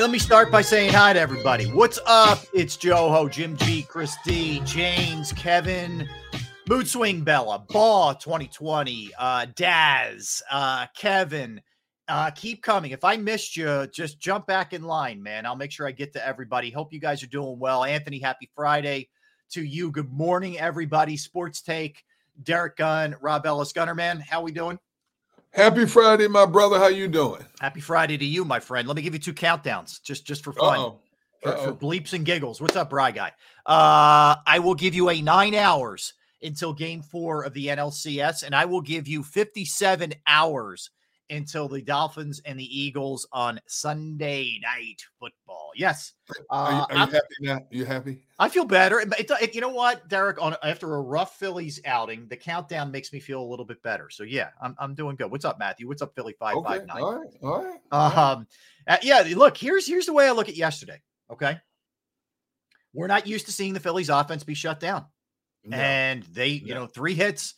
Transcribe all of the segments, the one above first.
Right, let me start by saying hi to everybody. What's up? It's Joe Ho, Jim G, Chris D, James, Kevin, Mood Swing Bella, Baw 2020, uh, Daz, uh, Kevin. Uh, keep coming. If I missed you, just jump back in line, man. I'll make sure I get to everybody. Hope you guys are doing well. Anthony, happy Friday to you. Good morning, everybody. Sports Take, Derrick Gunn, Rob Ellis, Gunnerman. How we doing? Happy Friday, my brother. How you doing? Happy Friday to you, my friend. Let me give you two countdowns, just just for fun, Uh-oh. for, for bleeps and giggles. What's up, Bry Guy? Uh, I will give you a nine hours until Game Four of the NLCS, and I will give you fifty-seven hours until the Dolphins and the Eagles on Sunday night football. Yes, Are you, uh, are you happy now? You happy? I feel better. It, it- you know what, Derrick? On after a rough Phillies outing, the countdown makes me feel a little bit better. So yeah, I'm, I'm doing good. What's up, Matthew? What's up, Philly five Okay. five nine? All right. All right. Um, uh, yeah, look, here's here's the way I look at yesterday. Okay. We're not used to seeing the Phillies offense be shut down. No. And they, you No. know, three hits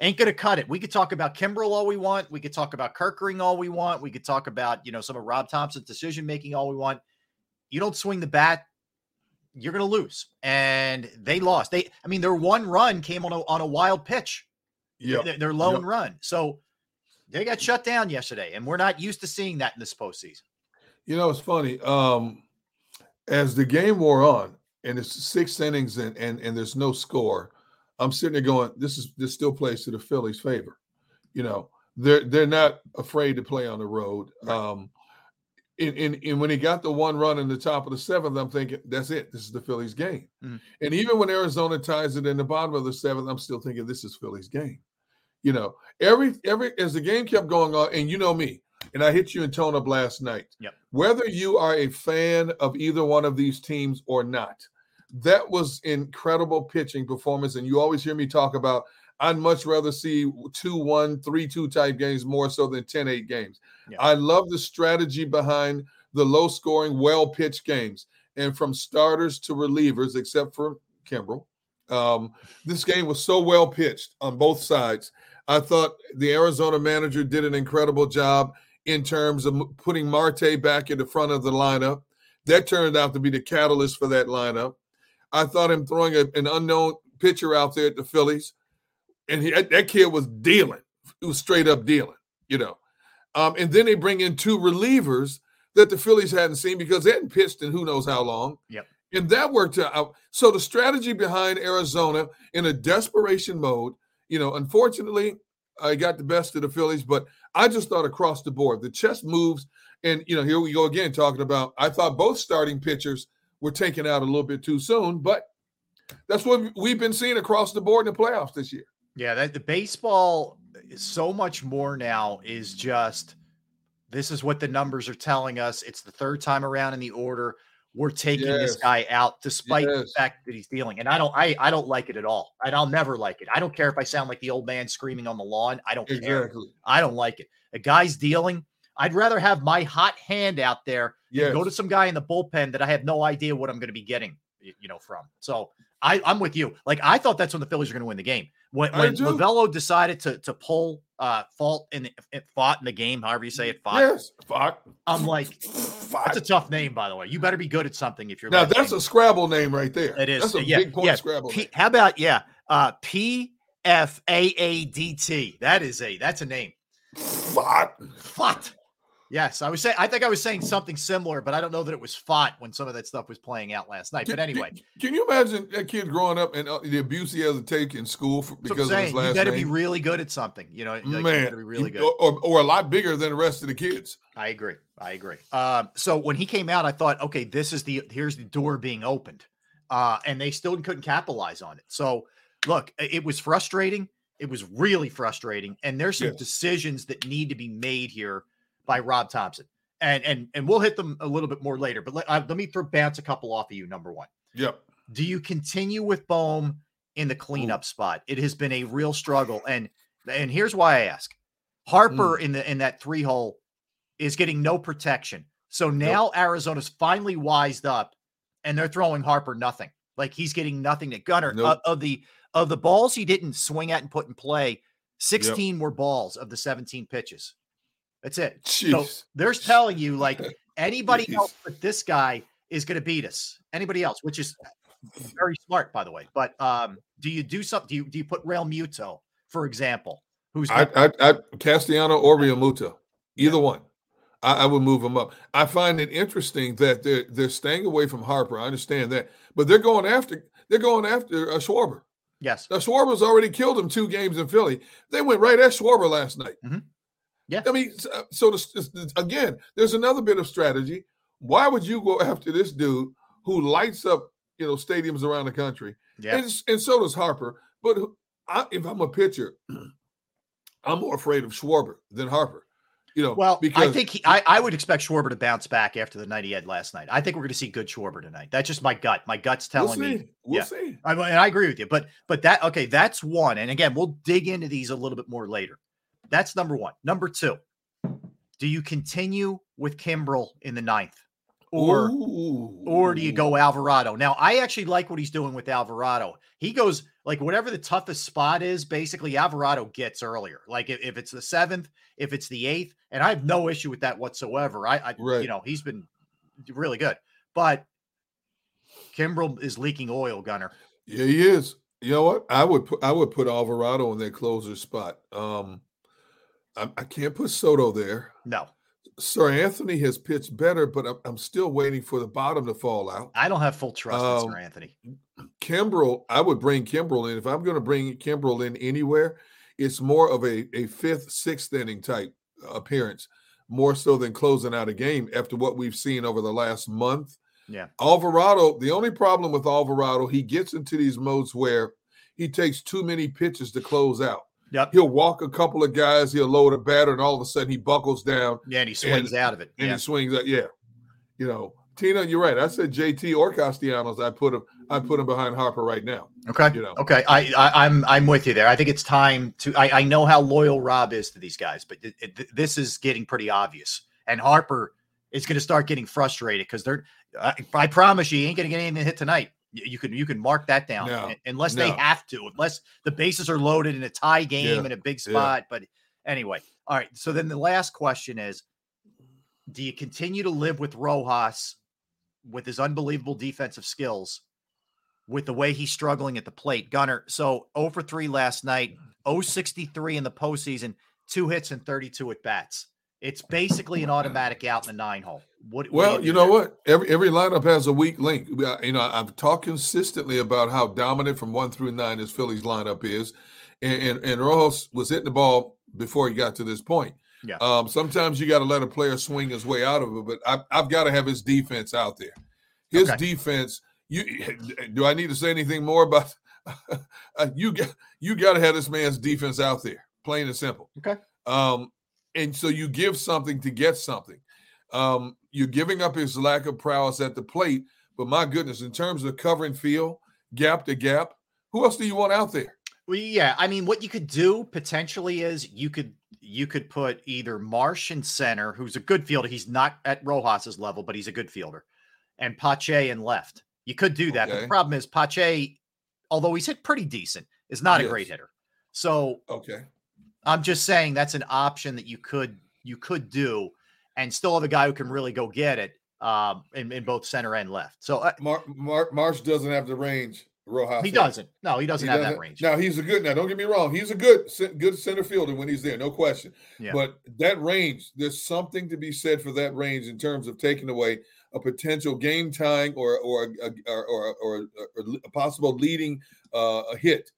ain't gonna cut it. We could talk about Kimbrel all we want. We could talk about Kerkering all we want. We could talk about, you know, some of Rob Thomson's decision making all we want. You don't swing the bat, you're gonna lose. And they lost. They, I mean, their one run came on a on a wild pitch Yeah, their, their lone Yep. run. So they got shut down yesterday, and we're not used to seeing that in this postseason. You know, it's funny. Um, as the game wore on, and it's six innings, and and and there's no score. I'm sitting there going, "This is this still plays to the Phillies' favor." You know, they're they're not afraid to play on the road. Um, and, and, and when he got the one run in the top of the seventh, I'm thinking, "That's it. This is the Phillies' game." Mhm. And even when Arizona ties it in the bottom of the seventh, I'm still thinking, "This is Phillies' game." You know, every every as the game kept going on, and you know me, and I hit you in tone up last night. Yep. Whether you are a fan of either one of these teams or not, that was incredible pitching performance. And you always hear me talk about I'd much rather see 2 1, 3 2 type games more so than 10 8 games. Yeah. I love the strategy behind the low scoring, well pitched games. And from starters to relievers, except for Kimbrel, um, this game was so well pitched on both sides. I thought the Arizona manager did an incredible job in terms of putting Marte back in the front of the lineup. That turned out to be the catalyst for that lineup. I thought him throwing a- an unknown pitcher out there at the Phillies, and he, that, kid was dealing. It was straight up dealing, you know. Um, and then they bring in two relievers that the Phillies hadn't seen because they hadn't pitched in who knows how long. Yep. And that worked out. So the strategy behind Arizona in a desperation mode, you know, unfortunately, I got the best of the Phillies, but I just thought across the board, the chess moves, and you know, here we go again talking about. I thought both starting pitchers were taken out a little bit too soon, but that's what we've been seeing across the board in the playoffs this year. Yeah, that the baseball is so much more now is just this is what the numbers are telling us. It's the third time around in the order. We're taking yes. this guy out despite yes. the fact that he's dealing. And I don't I I don't like it at all. And I'll never like it. I don't care if I sound like the old man screaming on the lawn. I don't exactly. care. I don't like it. A guy's dealing. I'd rather have my hot hand out there yes. go to some guy in the bullpen that I have no idea what I'm going to be getting, you know, from. So I, I'm with you. Like I thought that's when the Phillies are going to win the game. When, when Lovullo decided to to pull uh fault in it Pfaadt in the game, however you say it, Pfaadt. Yes, Pfaadt. I'm like, Pfaadt. that's a tough name, by the way. You better be good at something if you're now. That's name. a Scrabble name right there. It is. That's a yeah, big point yeah. Scrabble. P, how about yeah? Uh, P F A A D T. That is a that's a name. Pfaadt. Pfaadt. Yes, I was saying. I think I was saying something similar, but I don't know that it was Pfaadt when some of that stuff was playing out last night. Can, but anyway, can, you imagine that kid growing up and uh, the abuse he has to take in school for, because of his last You got to be really good at something. You know, like, man, be really good, or, or a lot bigger than the rest of the kids. I agree. I agree. Um, so when he came out, I thought, okay, this is the here's the door being opened, uh, and they still couldn't capitalize on it. So look, it was frustrating. It was really frustrating, and there's some yes. decisions that need to be made here by Rob Thomson. and and and we'll hit them a little bit more later. But let, uh, let me throw bounce a couple off of you. Number one. Yep. Do you continue with Bohm in the cleanup Ooh. spot? It has been a real struggle, and and here's why I ask. Harper mm. in the in that three hole is getting no protection. So now nope. Arizona's finally wised up, and they're throwing Harper nothing. Like he's getting nothing to Gunner nope. uh, of the of the balls he didn't swing at and put in play. 16 yep. were balls of the 17 pitches. That's it. Jeez. So they're telling you like anybody Jeez. else but this guy is going to beat us. Anybody else, which is very smart, by the way. But um, do you do something? Do you do you put Realmuto, for example? Who's I, I, I Castellano or Realmuto, either yeah. one. I, I, would move them up. I find it interesting that they're they're staying away from Harper. I understand that, but they're going after they're going after uh, Schwarber. Yes, now Schwarber's already killed him two games in Philly. They went right at Schwarber last night. Mm-hmm. Yeah. I mean, uh, so the, again, there's another bit of strategy. Why would you go after this dude who lights up, you know, stadiums around the country? Yeah. And, and so does Harper. But I, if I'm a pitcher, I'm more afraid of Schwarber than Harper. You know, well, because I think he, I, I would expect Schwarber to bounce back after the night he had last night. I think we're going to see good Schwarber tonight. That's just my gut. My gut's telling we'll me. We'll yeah. see. I, and I agree with you. But but that okay, that's one. And again, we'll dig into these a little bit more later. That's number one. Number two, do you continue with Kimbrel in the ninth? Or Ooh. or do you go Alvarado? Now, I actually like what he's doing with Alvarado. He goes like whatever the toughest spot is, basically Alvarado gets earlier. Like if, if it's the seventh, if it's the eighth, and I have no issue with that whatsoever. I, I right. you know, he's been really good. But Kimbrel is leaking oil, Gunner. Yeah, he is. You know what? I would put I would put Alvarado in that closer spot. Um I, I can't put Soto there. No. Seranthony has pitched better, but I'm, I'm, still waiting for the bottom to fall out. I don't have full trust um, in Seranthony. Kimbrel, I would bring Kimbrel in. If I'm going to bring Kimbrel in anywhere, it's more of a, a fifth, sixth inning type appearance, more so than closing out a game after what we've seen over the last month. Yeah. Alvarado, the only problem with Alvarado, he gets into these modes where he takes too many pitches to close out. Yep. He'll walk a couple of guys, he'll load a batter, and all of a sudden he buckles down. Yeah, and he swings and, out of it. And yeah. he swings out. Yeah. You know, Tina, you're right. I said JT or Castellanos. I put him. I put him behind Harper right now. Okay. You know. Okay. I, I am I'm, I'm with you there. I think it's time to. I, I know how loyal Rob is to these guys, but it, it, this is getting pretty obvious. And Harper is going to start getting frustrated because they're. I, I promise you, he ain't going to get anything hit tonight. You can you can mark that down no, unless no. they have to, unless the bases are loaded in a tie game yeah, in a big spot. Yeah. But anyway, all right. So then the last question is: Do you continue to live with Rojas with his unbelievable defensive skills, with the way he's struggling at the plate, Gunner? So 0 for three last night, 063 in the postseason, two hits and 32 at bats. It's basically an automatic out in the nine hole. What? what Well, do you know what? Every every lineup has a weak link. You know, I've talked consistently about how dominant from one through nine this Phillies lineup is, and and, and Rojas was hitting the ball before he got to this point. Yeah. Um, sometimes you got to let a player swing his way out of it, but I've, I've got to have his defense out there. His Okay. defense. You do I need to say anything more about? you got you got to have this man's defense out there, plain and simple. Okay. Um, and so you give something to get something. Um, you're giving up his lack of prowess at the plate, but my goodness, in terms of covering field, gap to gap, who else do you want out there? Well, yeah, I mean, what you could do potentially is you could you could put either Marsh in center, who's a good fielder. He's not at Rojas's level, but he's a good fielder, and Pache in left. You could do that, but Okay. the problem is Pache, although he's hit pretty decent, is not a great hitter. So Okay. I'm just saying that's an option that you could you could do, and still have a guy who can really go get it um, in, in both center and left. So uh, Mar- Mar- Marsh doesn't have the range. Rojas he doesn't. No, he doesn't He have that doesn't- range. Now he's a good. Now don't get me wrong. He's a good, good center fielder when he's there, no question. Yeah. But that range, there's something to be said for that range in terms of taking away a potential game tying or or a, or, or, or, or a possible leading uh, a hit.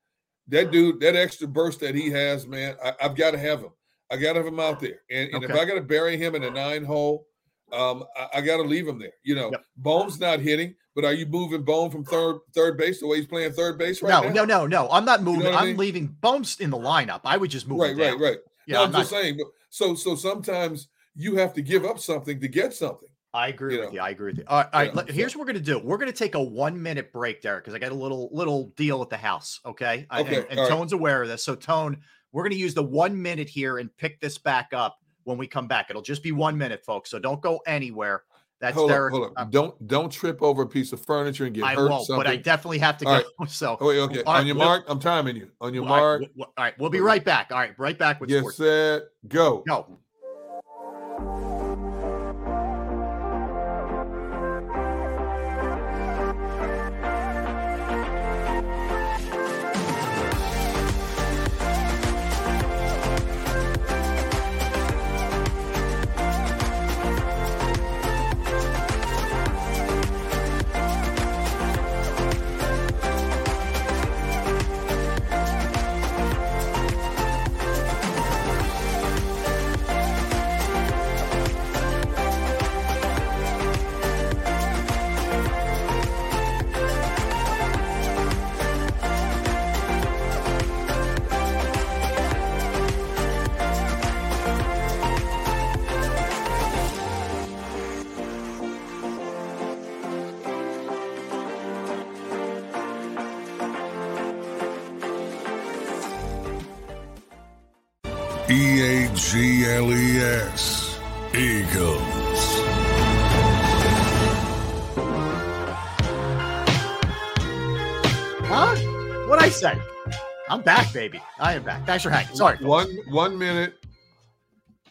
That dude, that extra burst that he has, man, I, I've got to have him. I got to have him out there. And, and if I got to bury him in a nine hole, um, I, I got to leave him there. You know, Yep. Bohm's not hitting, but are you moving Bone from third third base the way he's playing third base right no, now? no, no, no. I'm not moving. what I I'm mean? leaving Bones in the lineup. I would just move Right, him right, right. Yeah, no, I'm I'm not, just saying. So so sometimes you have to give up something to get something. I agree you with you. I agree with you. All right, all right. Yeah, here's what we're gonna do. We're gonna take a one minute break, Derrick, because I got a little little deal at the house. Okay. I- Okay, And, and right. Tone's aware of this. So Tone, we're gonna use the one minute here and pick this back up when we come back. It'll just be one minute, folks. So don't go anywhere. That's hold Derrick. up, hold up. um, don't don't trip over a piece of furniture and get I hurt. won't, something. but I definitely have to All go. right. So Oh, wait, okay. On your we'll- mark, I'm timing you. On your mark, all right, we'll be right back. All right, right back with get sports. set, go. Go. Baby. I am back. Thanks for hanging. Sorry. folks. One one minute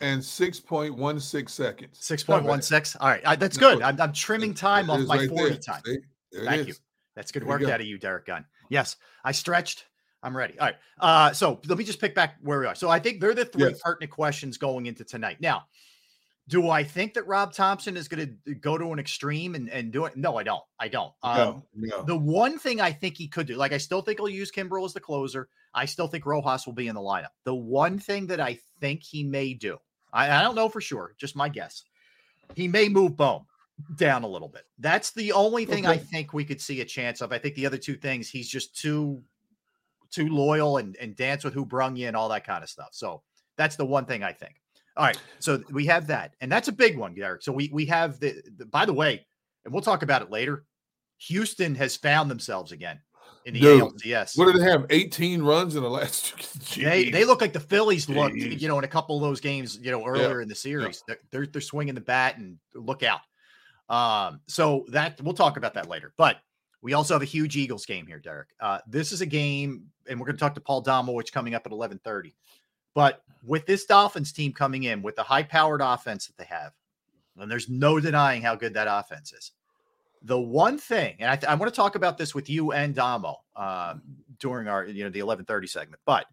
and six point one six seconds. Six Not point bad. one six. All right, that's good. I'm, I'm trimming time off my right forty there. time. There Thank you. That's good There work go. out of you, Derrick Gunn. Yes, I stretched. I'm ready. All right. Uh, so let me just pick back where we are. So I think they're the three Yes. pertinent questions going into tonight. Now, do I think that Rob Thomson is going to go to an extreme and, and do it? No, I don't. I don't. Um, No, no. The one thing I think he could do, like I still think he'll use Kimbrel as the closer. I still think Rojas will be in the lineup. The one thing that I think he may do, I, I don't know for sure, just my guess. He may move Bohm down a little bit. That's the only thing I think we could see a chance of. I think the other two things, he's just too too loyal and, and dance with who brung you and all that kind of stuff. So that's the one thing I think. All right. So we have that. And that's a big one, Derrick. So we we have the, the by the way, and we'll talk about it later. Houston has found themselves again in the Dude, ALCS. What did they have? 18 runs in the last They they look like the Phillies looked, you know, in a couple of those games, you know, earlier in the series. They're, they're they're swinging the bat and look out. Um, so that we'll talk about that later. But we also have a huge Eagles game here, Derrick. Uh, this is a game, and we're going to talk to Paul Domowitch coming up at eleven thirty. But with this Dolphins team coming in with the high-powered offense that they have, and there's no denying how good that offense is. The one thing, and I, th- I want to talk about this with you and Domo uh, during our, you know, the eleven thirty segment, but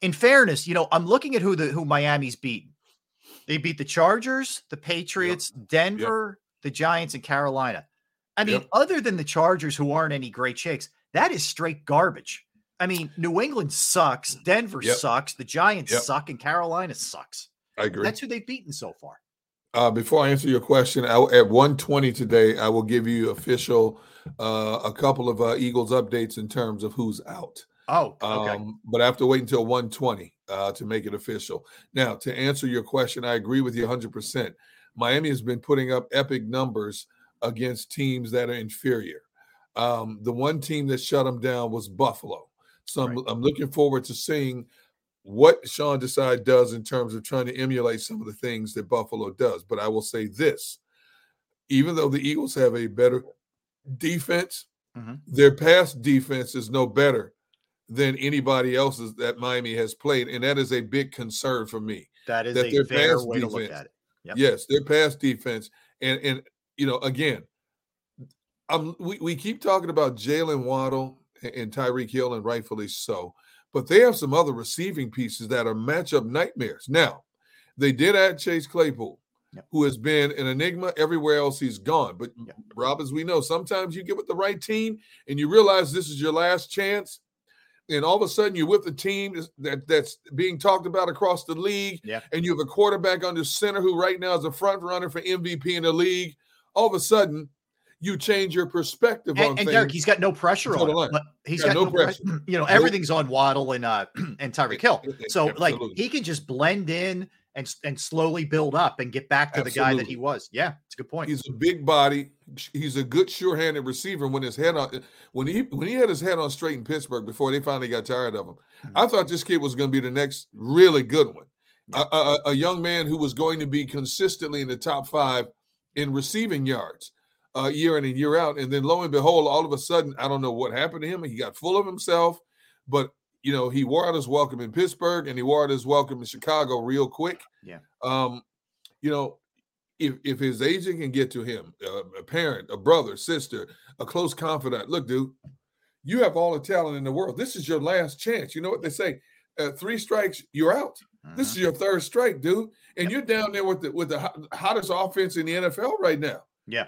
in fairness, you know, I'm looking at who the who Miami's beaten. They beat the Chargers, the Patriots, Denver, the Giants, and Carolina. I mean, Yep. other than the Chargers, who aren't any great shakes, that is straight garbage. I mean, New England sucks, Denver Yep. sucks, the Giants Yep. suck, and Carolina sucks. I agree. That's who they've beaten so far. Uh, before I answer your question, I, at 120 today, I will give you official uh, a couple of uh, Eagles updates in terms of who's out. Oh, okay. Um, but I have to wait until 120 uh, to make it official. Now, to answer your question, I agree with you 100%. Miami has been putting up epic numbers against teams that are inferior. Um, the one team that shut them down was Buffalo. So I'm, Right. I'm looking forward to seeing what Sean Desai does in terms of trying to emulate some of the things that Buffalo does. But I will say this even though the Eagles have a better defense, Mhm. their pass defense is no better than anybody else's that Miami has played. And that is a big concern for me. that is that a their fair pass way to look defense- at it. Yep. Yes, their pass defense. And and you know, again, I'm we, we keep talking about Jaylen Waddle and, Tyreek Hill, and rightfully so. But they have some other receiving pieces that are matchup nightmares. Now, they did add Chase Claypool, Yep. who has been an enigma everywhere else he's gone. But Yep. Rob, as we know, sometimes you get with the right team and you realize this is your last chance. And all of a sudden, you're with a team that's- that, that's being talked about across the league, Yeah. and you have a quarterback under center who right now is a front runner for MVP in the league. All of a sudden, you change your perspective on And, and things. Derrick, he's got no pressure on him. He's Yeah, got no, no pressure. pressure. You know, everything's on Waddle and uh and Tyreek Hill. So like he can just blend in and and slowly build up and get back to the guy that he was. Yeah, it's a good point. He's a big body. He's a good sure-handed receiver. When his head on, when he when he had his head on straight in Pittsburgh before they finally got tired of him, Hmm. I thought this kid was going to be the next really good one. A, a, a young man who was going to be consistently in the top five in receiving yards, uh, year in and year out. And then lo and behold, all of a sudden, I don't know what happened to him. He got full of himself, but you know he wore out his welcome in Pittsburgh and he wore out his welcome in Chicago real quick. Yeah. Um, you know, if if his agent can get to him, uh, a parent, a brother, sister, a close confidant, look, dude, you have all the talent in the world. This is your last chance. You know what they say? Uh, three strikes, you're out. This Mhm. is your third strike, dude, and you're down there with the with the hottest offense in the NFL right now. yeah.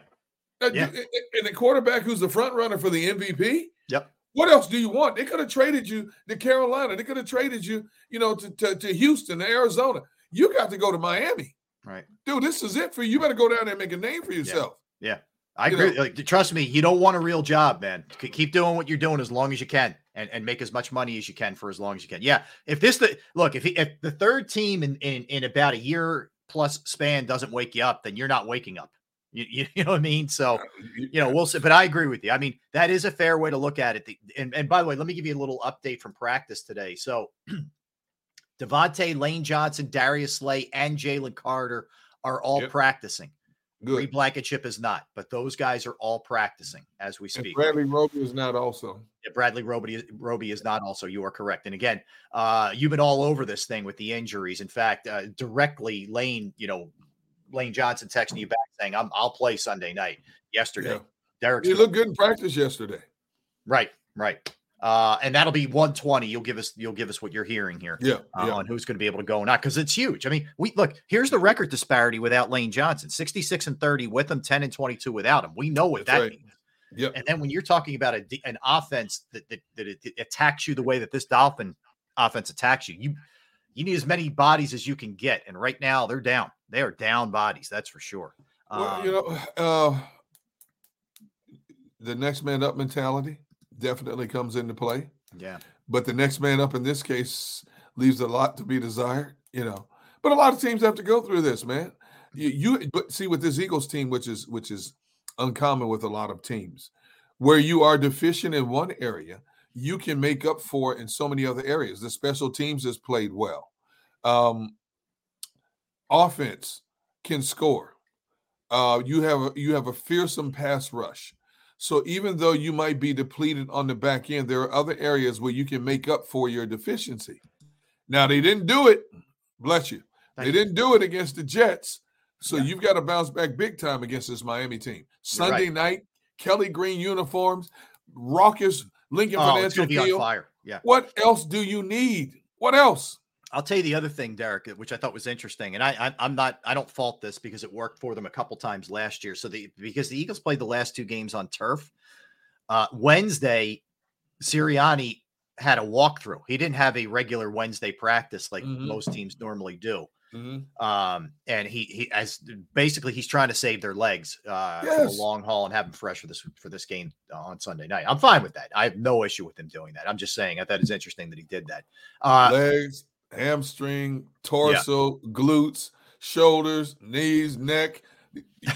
Yeah. and the quarterback who's the front runner for the MVP. Yep. What else do you want? They could have traded you to Carolina. They could have traded you, you know, to, to, to Houston, to Arizona. You got to go to Miami. Right. Dude, this is it for you. You better go down there and make a name for yourself. Yeah. I You agree. know- like, trust me, you don't want a real job, man. Keep doing what you're doing as long as you can, and, and make as much money as you can for as long as you can. Yeah. If this the look, if he, if the third team in, in in about a year plus span doesn't wake you up, then you're not waking up. You, you, know what I mean? So you know we'll see. But I agree with you. I mean that is a fair way to look at it. The, and and by the way, let me give you a little update from practice today. So DeVonta, Lane Johnson, Darius Slay, and Jalen Carter are all Yep. practicing. Reed good. Blankenship is not, but those guys are all practicing as we And speak. Bradley Roby is not also. Yeah, Bradley Roby, Roby is not also. You are correct. And again, uh, you've been all over this thing with the injuries. In fact, uh, directly Lane, you know, Lane Johnson texting you back saying, I'm, I'll play Sunday night yesterday. Yeah. Derrick's He looked good in practice yesterday. right, right. Uh, and that'll be 120. You'll give us, you'll give us what you're hearing here Yeah. uh, yeah. on who's going to be able to go or not because it's huge. I mean, we look here's the record disparity without Lane Johnson 66 and 30 with him, 10 and 22 without him. We know what That's that right. means. Yep. And then when you're talking about a, an offense that, that, that it, it attacks you the way that this Dolphin offense attacks you, you you need as many bodies as you can get. And right now they're down. They are down bodies. That's for sure. Well, Um, you know, uh, the next man up mentality definitely comes into play. yeah. but the next man up in this case leaves a lot to be desired, you know. But a lot of teams have to go through this, man. You, you but see with this Eagles team, which is which is uncommon with a lot of teams, where you are deficient in one area, you can make up for in so many other areas. The special teams has played well. Um, offense can score. Uh, you have a, you have a fearsome pass rush. So even though you might be depleted on the back end, there are other areas where you can make up for your deficiency. Now they didn't do it. Bless you. They you. didn't do it against the Jets. So Yeah. you've got to bounce back big time against this Miami team. You're right. Sunday night, Kelly Green uniforms, raucous Lincoln Oh, Financial going to be on Field. fire. Yeah. What else do you need? What else? I'll tell you the other thing, Derrick, which I thought was interesting, and I, I am not I don't fault this because it worked for them a couple times last year. So the because the Eagles played the last two games on turf, uh, Wednesday, Sirianni had a walkthrough. He didn't have a regular Wednesday practice like mm-hmm. most teams normally do. Mm-hmm. Um, and he he as basically he's trying to save their legs uh, yes. for the long haul and have them fresh for this for this game uh, on Sunday night. I'm fine with that. I have no issue with him doing that. I'm just saying I thought it's interesting that he did that. Uh, legs, hamstring, torso, yeah. glutes, shoulders, knees, neck.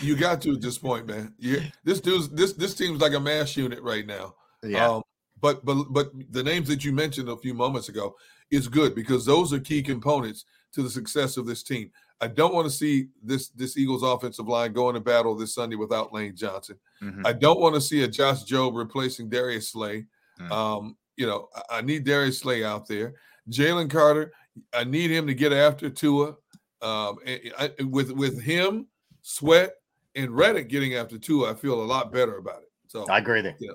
You got to at this point, man. You, this dude's this this team's like a mass unit right now. Yeah. Um, but but but the names that you mentioned a few moments ago is good because those are key components to the success of this team. I don't want to see this this Eagles offensive line going to battle this Sunday without Lane Johnson. Mm-hmm. I don't want to see a Josh Jobe replacing Darius Slay. Mm-hmm. Um, you know, I, I need Darius Slay out there. Jalen Carter, I need him to get after Tua. Um, I, with with him, Sweat, and Reddick getting after Tua, I feel a lot better about it. So I agree there. Yeah,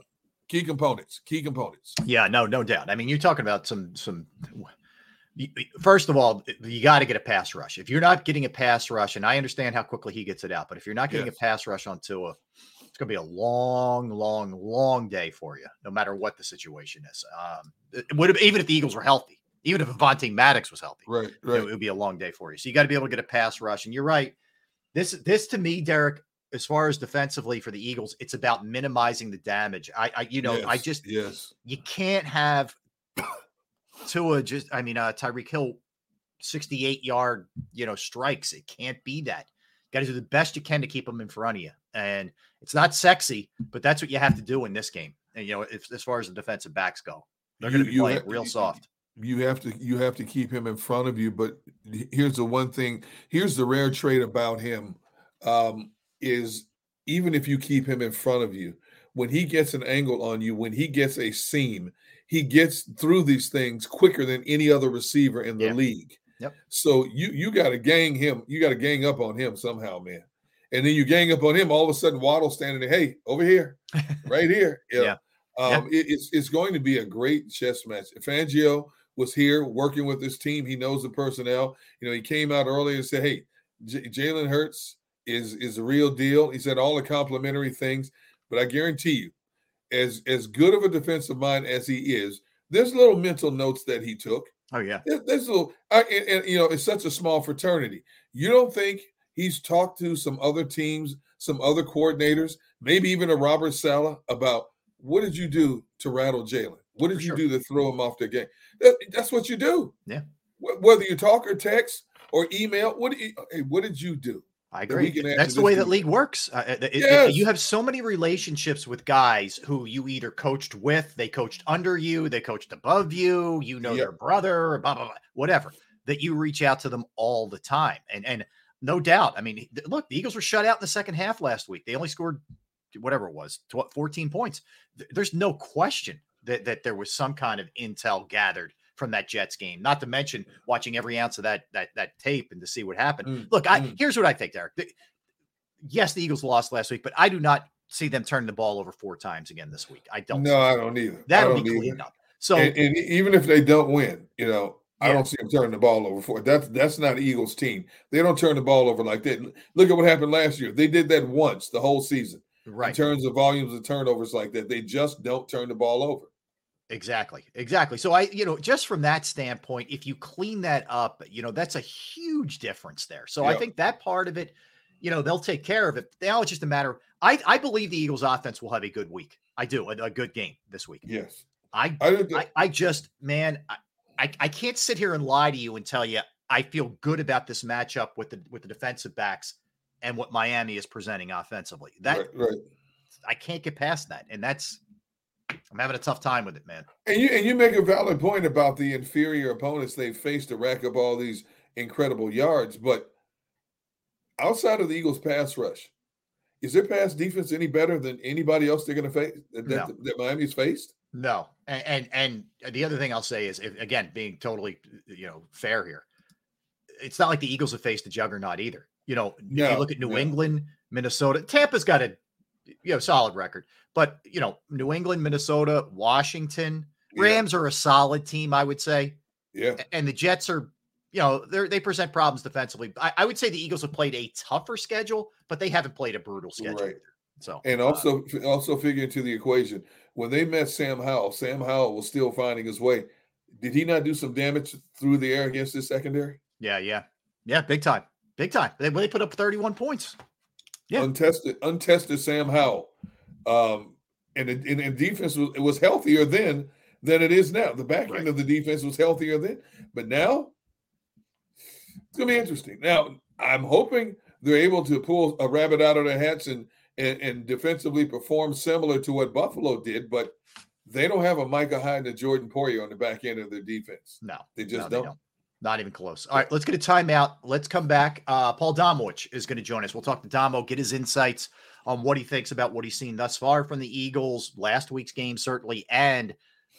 key components. Key components. Yeah, no, no doubt. I mean, you're talking about some some First of all, you got to get a pass rush. If you're not getting a pass rush, and I understand how quickly he gets it out, but if you're not getting yes. a pass rush on Tua, it's going to be a long, long, long day for you, no matter what the situation is. Um, it would have, even if the Eagles were healthy, even if Avonte Maddox was healthy, right, right, it would be a long day for you. So you got to be able to get a pass rush. And you're right. This, this to me, Derrick, as far as defensively for the Eagles, it's about minimizing the damage. I, I you know, yes, I just, yes, you can't have Tua just, I mean, uh, Tyreek Hill, 68 yard, you know, strikes. It can't be that. Got to do the best you can to keep them in front of you. And it's not sexy, but that's what you have to do in this game. And, you know, if, as far as the defensive backs go, they're going to be playing have, real soft. You have to, you have to keep him in front of you. But here's the one thing here's the rare trait about him um, is even if you keep him in front of you, when he gets an angle on you, when he gets a seam, he gets through these things quicker than any other receiver in the yeah. league. Yep. So you you got to gang him. You got to gang up on him somehow, man. And then you gang up on him. All of a sudden, Waddle standing there. Hey, over here, right here. Yeah. yeah. Um, yeah. It, it's it's going to be a great chess match. Fangio was here working with this team. He knows the personnel. You know, he came out earlier and said, "Hey, J- Jalen Hurts is is a real deal." He said all the complimentary things, but I guarantee you, as as good of a defensive mind as he is, there's little mental notes that he took. Oh yeah, there's, there's little, I, and, and, you know, it's such a small fraternity. You don't think he's talked to some other teams, some other coordinators, maybe even a Robert Saleh about what did you do to rattle Jalen? What did For you sure. do to throw him off the game? That, that's what you do. Yeah. Whether you talk or text or email, what you, hey, what did you do? I agree. That's the way that league works. Uh, uh it, yes. it, you have so many relationships with guys who you either coached with, they coached under you, they coached above you, you know yep. their brother, blah, blah, blah, whatever, that you reach out to them all the time. And and no doubt, I mean, look, the Eagles were shut out in the second half last week. They only scored whatever it was, 14 points. There's no question that, that there was some kind of intel gathered from that Jets game. Not to mention watching every ounce of that that that tape and to see what happened. Mm, Look, I mm. here's what I think, Derrick. yes, the Eagles lost last week, but I do not see them turning the ball over four times again this week. I don't. No, I don't either. That'll be cleaned up. So, and, and, even if they don't win, you know, I don't see them turning the ball over for that's that's not Eagles team. They don't turn the ball over like that. Look at what happened last year. They did that once the whole season. Right. In terms of volumes of turnovers like that, they just don't turn the ball over. Exactly. Exactly. So I, you know, just from that standpoint, if you clean that up, you know, that's a huge difference there. So I think that part of it, you know, they'll take care of it. Now it's just a matter. I I believe the Eagles offense will have a good week. I do a, a good game this week. Yes. I I, I, I just man, I, I I can't sit here and lie to you and tell you I feel good about this matchup with the with the defensive backs and what Miami is presenting offensively. That right, right. I can't get past that, and that's I'm having a tough time with it, man. And you and you make a valid point about the inferior opponents they've faced to rack up all these incredible yards, but outside of the Eagles' pass rush, is their pass defense any better than anybody else they're going to face that, no. that, that, Miami's faced? No. And, and and the other thing I'll say is, if, again, being totally you know fair here, it's not like the Eagles have faced the juggernaut either. You know, no, you look at New no. England, Minnesota, Tampa's got a you know solid record, but you know, New England, Minnesota, Washington, Rams yeah. are a solid team, I would say. Yeah. And the Jets are you know, they they present problems defensively. I, I, would say the Eagles have played a tougher schedule, but they haven't played a brutal schedule. Right. So and also uh, also figure into the equation when they met Sam Howell, Sam Howell was still finding his way. Did he not do some damage through the air against this secondary? Yeah, yeah, yeah, big time, big time. They they put up thirty one points. Yeah, untested, untested Sam Howell, um, and, and, and defense was it was healthier then than it is now. The back end right. of the defense was healthier then, but now it's gonna be interesting. Now I'm hoping they're able to pull a rabbit out of their hats and and, and defensively perform similar to what Buffalo did, but they don't have a Micah Hyde and a Jordan Poyer on the back end of their defense. No, they just no, don't. They don't. Not even close. All right, let's get a timeout. Let's come back. Uh, Paul Domowitch is going to join us. We'll talk to Domo, get his insights on what he thinks about what he's seen thus far from the Eagles, last week's game, certainly, and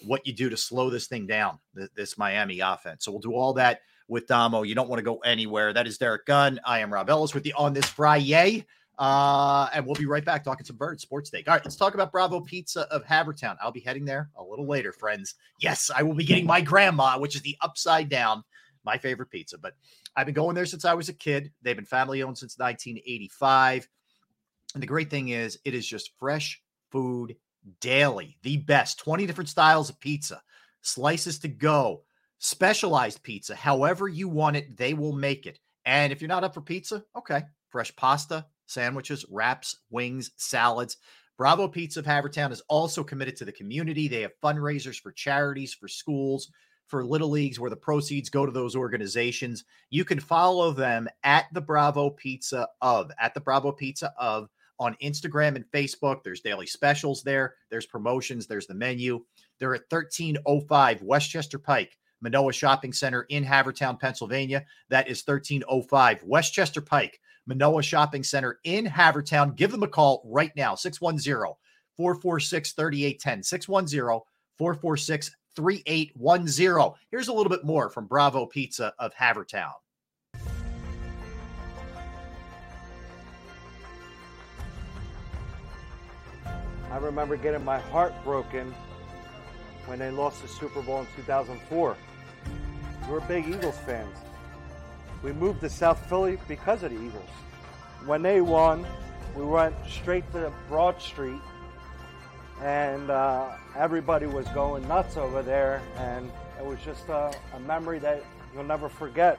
what you do to slow this thing down, this Miami offense. So we'll do all that with Domo. You don't want to go anywhere. That is Derrick Gunn. I am Rob Ellis with you on this Friday. Uh, and we'll be right back talking some bird sports steak. All right, let's talk about Bravo Pizza of Havertown. I'll be heading there a little later, friends. Yes, I will be getting my grandma, which is the upside down, my favorite pizza. But I've been going there since I was a kid. They've been family owned since 1985. And the great thing is, it is just fresh food daily, the best 20 different styles of pizza, slices to go, specialized pizza, however you want it, they will make it. And if you're not up for pizza, okay, fresh pasta, sandwiches, wraps, wings, salads. Bravo Pizza of Havertown is also committed to the community. They have fundraisers for charities, for schools, for little leagues where the proceeds go to those organizations. You can follow them at the Bravo Pizza of, at the Bravo Pizza of on Instagram and Facebook. There's daily specials there, there's promotions, there's the menu. They're at 1305 Westchester Pike, Manoa Shopping Center in Havertown, Pennsylvania. That is 1305 Westchester Pike, Manoa Shopping Center in Havertown. Give them a call right now 610 446 3810. 610 446 3810. Here's a little bit more from Bravo Pizza of Havertown. I remember getting my heart broken when they lost the Super Bowl in 2004. We're big Eagles fans. We moved to South Philly because of the Eagles. When they won, we went straight to Broad Street, and uh, everybody was going nuts over there, and it was just a, a memory that you'll never forget.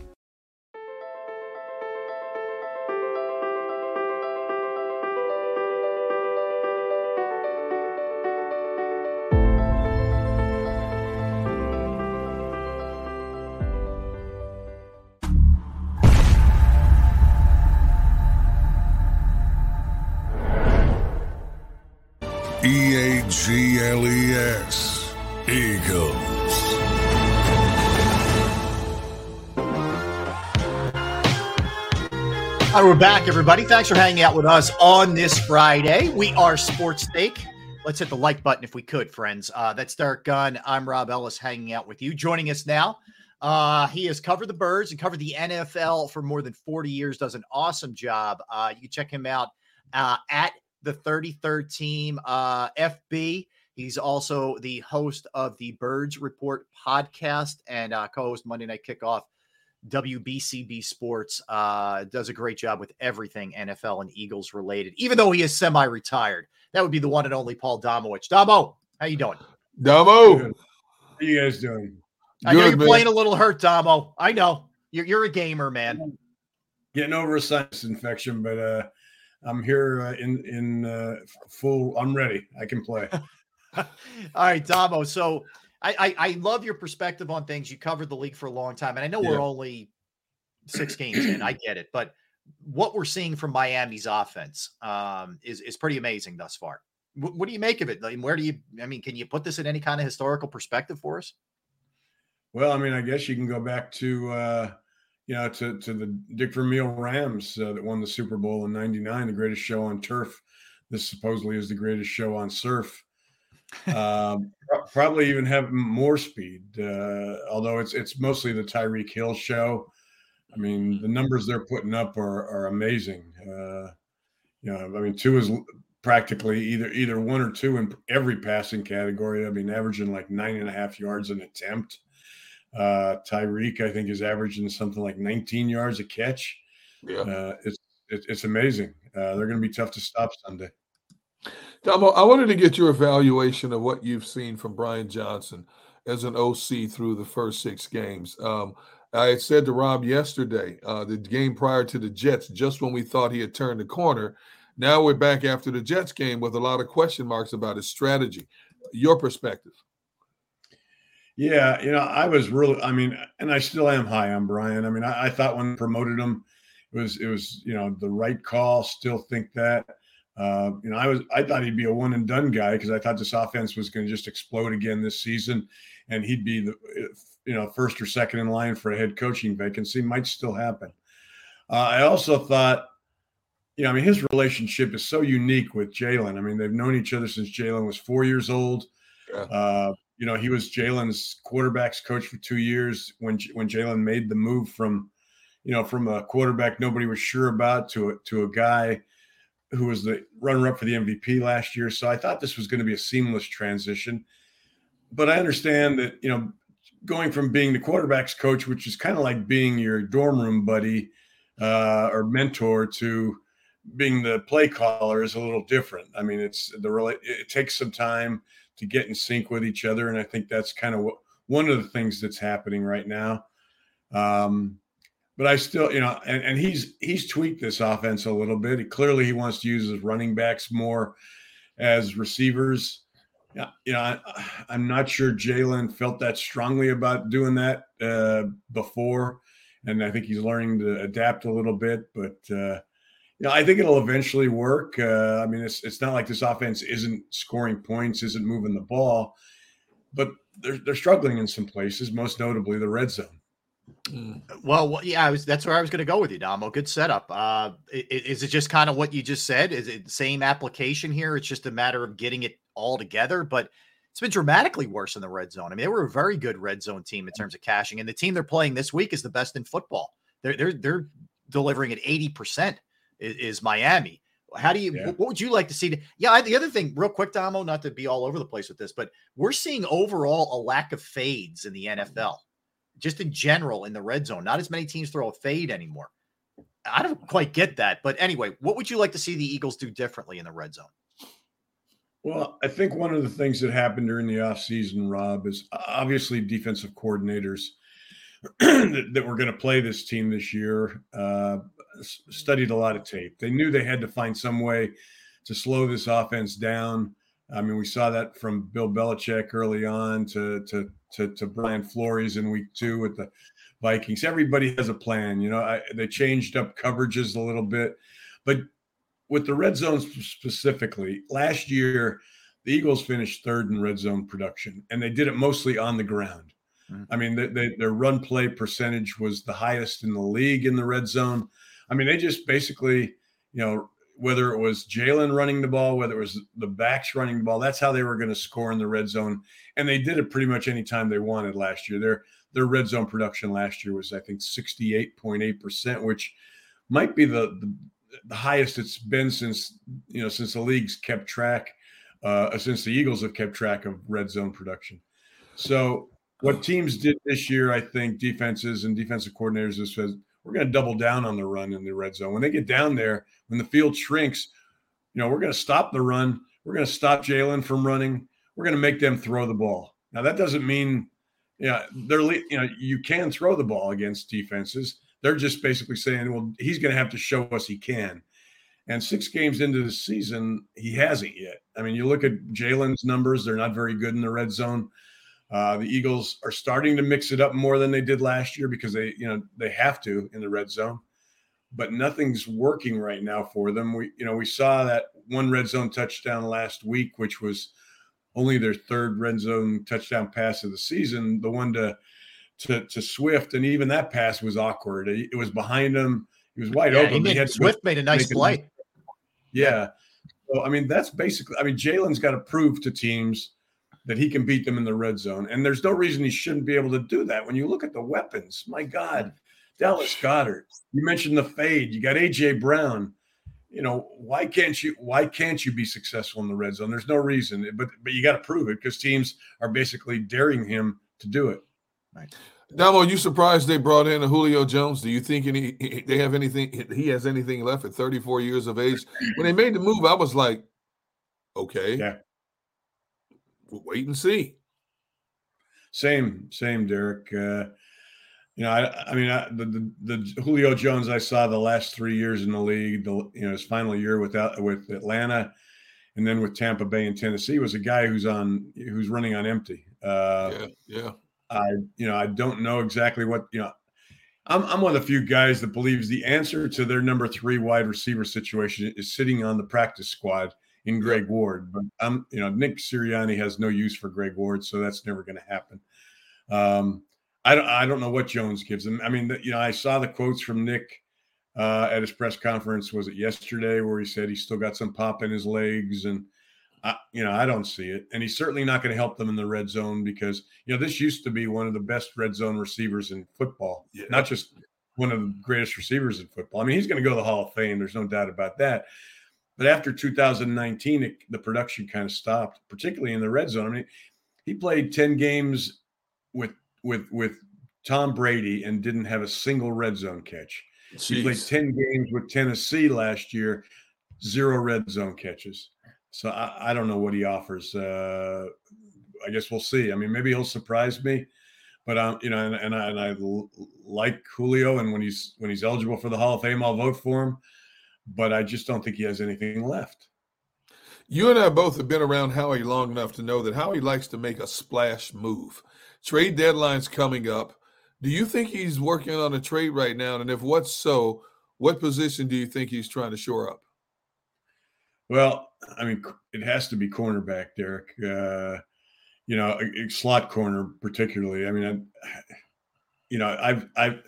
All right, we're back, everybody. Thanks for hanging out with us on this Friday. We are Sports Take. Let's hit the like button if we could, friends. Uh, that's Derrick Gunn. I'm Rob Ellis hanging out with you. Joining us now, uh, he has covered the Birds and covered the NFL for more than 40 years, does an awesome job. Uh, you can check him out uh, at the 33rd team uh, FB. He's also the host of the Birds Report podcast and uh, co host Monday Night Kickoff. WBCB Sports uh, does a great job with everything NFL and Eagles related, even though he is semi-retired. That would be the one and only Paul Domowitch. Domo, how you doing? Domo, How you guys doing? I know you're man. playing a little hurt, Domo. I know you're you're a gamer, man. Getting over a sinus infection, but uh, I'm here uh, in in uh, full. I'm ready. I can play. All right, Domo. So I, I I love your perspective on things. You covered the league for a long time, and I know Yeah. we're only six games in. I get it, but what we're seeing from Miami's offense um, is is pretty amazing thus far. What, what do you make of it? Like, where do you? I mean, can you put this in any kind of historical perspective for us? Well, I mean, I guess you can go back to uh, you know to to the Dick Vermeil Rams uh, that won the Super Bowl in '99, the greatest show on turf. This supposedly is the greatest show on surf. Um, probably even have more speed, uh, although it's it's mostly the Tyreek Hill show. I mean, the numbers they're putting up are are amazing. Uh, you know, I mean, two is practically either either one or two in every passing category. I mean, averaging like nine and a half yards an attempt. Uh, Tyreek, I think, is averaging something like 19 yards a catch. Yeah. Uh, it's it, it's amazing. Uh, they're going to be tough to stop Sunday. Domo, I wanted to get your evaluation of what you've seen from Brian Johnson as an OC through the first six games. Um, I had said to Rob yesterday, uh, the game prior to the Jets, just when we thought he had turned the corner. Now we're back after the Jets game with a lot of question marks about his strategy. Your perspective. Yeah, you know, I was really, I mean, and I still am high on Brian. I mean, I, I thought when promoted him, it was, it was, you know, the right call. Still think that. Uh, you know, I was, I thought he'd be a one and done guy because I thought this offense was going to just explode again this season, and he'd be the, you know, first or second in line for a head coaching vacancy. Might still happen. Uh, I also thought, you know, I mean, his relationship is so unique with Jalen. I mean, they've known each other since Jalen was four years old. Uh, you know, he was Jalen's quarterbacks coach for two years when when Jalen made the move from, you know, from a quarterback nobody was sure about to a, to a guy who was the runner up for the MVP last year. So I thought this was going to be a seamless transition. But I understand that, you know, going from being the quarterback's coach, which is kind of like being your dorm room buddy uh, or mentor, to being the play caller is a little different. I mean, it's the rela- it takes some time to get in sync with each other, and I think that's kind of what, one of the things that's happening right now. Um, but I still, you know, and, and he's he's tweaked this offense a little bit. He, clearly, he wants to use his running backs more as receivers. Yeah, you know, I, I'm not sure Jalen felt that strongly about doing that uh, before, and I think he's learning to adapt a little bit. But uh, you know, I think it'll eventually work. Uh, I mean, it's it's not like this offense isn't scoring points, isn't moving the ball, but they're they're struggling in some places, most notably the red zone. Mm. Well, yeah, I was. That's where I was going to go with you, Domo. Good setup. Uh, is it just kind of what you just said? Is it same application here? It's just a matter of getting it all together. But it's been dramatically worse in the red zone. I mean, they were a very good red zone team in mm. terms of cashing, and the team they're playing this week is the best in football. They're they're they're delivering at 80% is, is Miami. How do you, Yeah. what would you like to see? to- yeah, I, the other thing, real quick, Domo, not to be all over the place with this, but we're seeing overall a lack of fades in the mm. NFL, just in general in the red zone. Not as many teams throw a fade anymore. I don't quite get that. But anyway, what would you like to see the Eagles do differently in the red zone? Well, I think one of the things that happened during the offseason, Rob, is obviously defensive coordinators that, that were going to play this team this year uh, studied a lot of tape. They knew they had to find some way to slow this offense down. I mean, we saw that from Bill Belichick early on to to to, to Brian Flores in week two with the Vikings. Everybody has a plan. You know, I, they changed up coverages a little bit, but with the red zone specifically, last year the Eagles finished third in red zone production, and they did it mostly on the ground. Mm. I mean, they, they, their run play percentage was the highest in the league in the red zone. I mean, they just basically, you know, whether it was Jalen running the ball, whether it was the backs running the ball, that's how they were going to score in the red zone, and they did it pretty much anytime they wanted last year. Their their red zone production last year was, I think, sixty eight point eight percent, which might be the, the the highest it's been since you know since the league's kept track uh since the eagles have kept track of red zone production so what teams did this year i think defenses and defensive coordinators is we're going to double down on the run in the red zone when they get down there when the field shrinks you know we're going to stop the run we're going to stop jalen from running we're going to make them throw the ball now that doesn't mean yeah they're le- you know you can throw the ball against defenses they're just basically saying, well, he's going to have to show us he can. And six games into the season, he hasn't yet. I mean, you look at Jalen's numbers, they're not very good in the red zone. Uh, the Eagles are starting to mix it up more than they did last year because they, you know, they have to in the red zone. But nothing's working right now for them. We, you know, we saw that one red zone touchdown last week, which was only their third red zone touchdown pass of the season. The one to to, to Swift, and even that pass was awkward. It, it was behind him. He was wide Yeah, open. made- to Swift made a nice play. Yeah. So I mean, that's basically. I mean, Jalen's got to prove to teams that he can beat them in the red zone, and there's no reason he shouldn't be able to do that. When you look at the weapons, my God, Dallas Goedert. You mentioned the fade. You got AJ Brown. You know why can't you? Why can't you be successful in the red zone? There's no reason, but but you got to prove it because teams are basically daring him to do it. Right. Domo, you surprised they brought in a Julio Jones? Do you think any they have anything he has anything left at 34 years of age? When they made the move, I was like, okay, yeah, we'll wait and see. Same, same, Derrick. Uh, you know, I, I mean, I, the, the the Julio Jones I saw the last three years in the league, the you know his final year without with Atlanta, and then with Tampa Bay and Tennessee was a guy who's on who's running on empty. Uh, yeah, yeah. I you know I don't know exactly what you know. I'm I'm one of the few guys that believes the answer to their number three wide receiver situation is sitting on the practice squad in Greg Ward. But I'm you know Nick Sirianni has no use for Greg Ward, so that's never going to happen. Um, I don't I don't know what Jones gives him. I mean, you know, I saw the quotes from Nick uh, at his press conference. Was it yesterday where he said he's still got some pop in his legs and. I, you know, I don't see it, and he's certainly not going to help them in the red zone because you know this used to be one of the best red zone receivers in football, Yeah. not just one of the greatest receivers in football. I mean, he's going to go to the Hall of Fame. There's no doubt about that. But after 2019, it, the production kind of stopped, particularly in the red zone. I mean, he played 10 games with with with Tom Brady and didn't have a single red zone catch. He played 10 games with Tennessee last year, zero red zone catches. So I, I don't know what he offers. Uh, I guess we'll see. I mean, maybe he'll surprise me, but um, you know, and, and I, and I l- like Julio, and when he's when he's eligible for the Hall of Fame, I'll vote for him. But I just don't think he has anything left. You and I both have been around Howie long enough to know that Howie likes to make a splash move. Trade deadline's coming up. Do you think he's working on a trade right now? And if what's so, what position do you think he's trying to shore up? Well, I mean, it has to be cornerback, Derrick. Uh, you know, slot corner particularly. I mean, I, you know, I've I've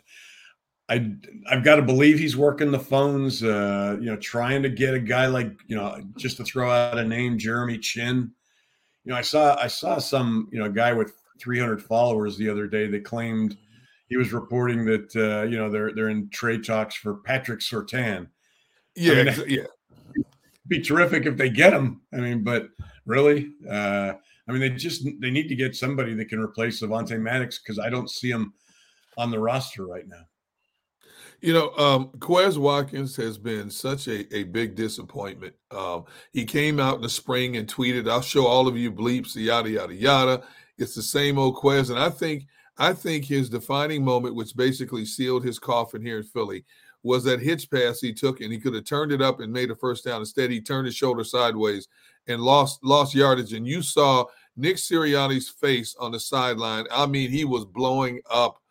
I I've got to believe he's working the phones. Uh, you know, trying to get a guy like you know, just to throw out a name, Jeremy Chinn. You know, I saw I saw some you know guy with 300 followers the other day that claimed he was reporting that uh, you know they're they're in trade talks for Patrick Surtain. Yeah, I mean, yeah. be terrific if they get him. I mean, but really, uh, I mean, they just they need to get somebody that can replace Avonte Maddox because I don't see him on the roster right now. You know, um, Quez Watkins has been such a, a big disappointment. Um, he came out in the spring and tweeted, "I'll show all of you bleeps, yada yada yada." It's the same old Quez, and I think I think his defining moment, which basically sealed his coffin here in Philly, was that hitch pass he took, and he could have turned it up and made a first down. Instead, he turned his shoulder sideways and lost lost yardage. And you saw Nick Sirianni's face on the sideline. I mean, he was blowing up.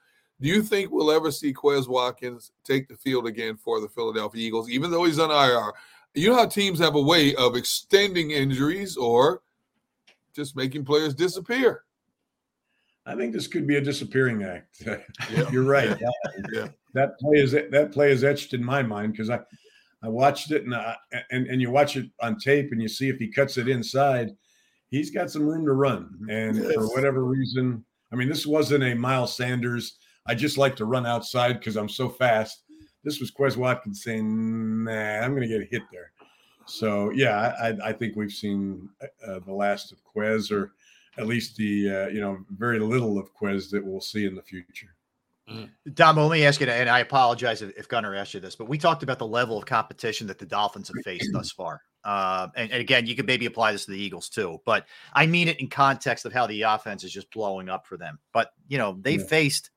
Do you think we'll ever see Quez Watkins take the field again for the Philadelphia Eagles, even though he's on IR? You know how teams have a way of extending injuries or just making players disappear. I think this could be a disappearing act. Yeah. You're right. Yeah. That play is that play is etched in my mind because I I watched it and I, and and you watch it on tape and you see if he cuts it inside, he's got some room to run. And for whatever reason, I mean, this wasn't a Miles Sanders. I just like to run outside because I'm so fast. This was Quez Watkins saying, "Nah, I'm going to get hit there." So yeah, I, I think we've seen uh, the last of Quez, or at least the uh, you know very little of Quez that we'll see in the future. Dom, let me ask you, and I apologize if, if Gunnar asked you this, but we talked about the level of competition that the Dolphins have faced thus far. Uh, and, and again, you could maybe apply this to the Eagles too, but I mean it in context of how the offense is just blowing up for them. But you know, they Yeah. faced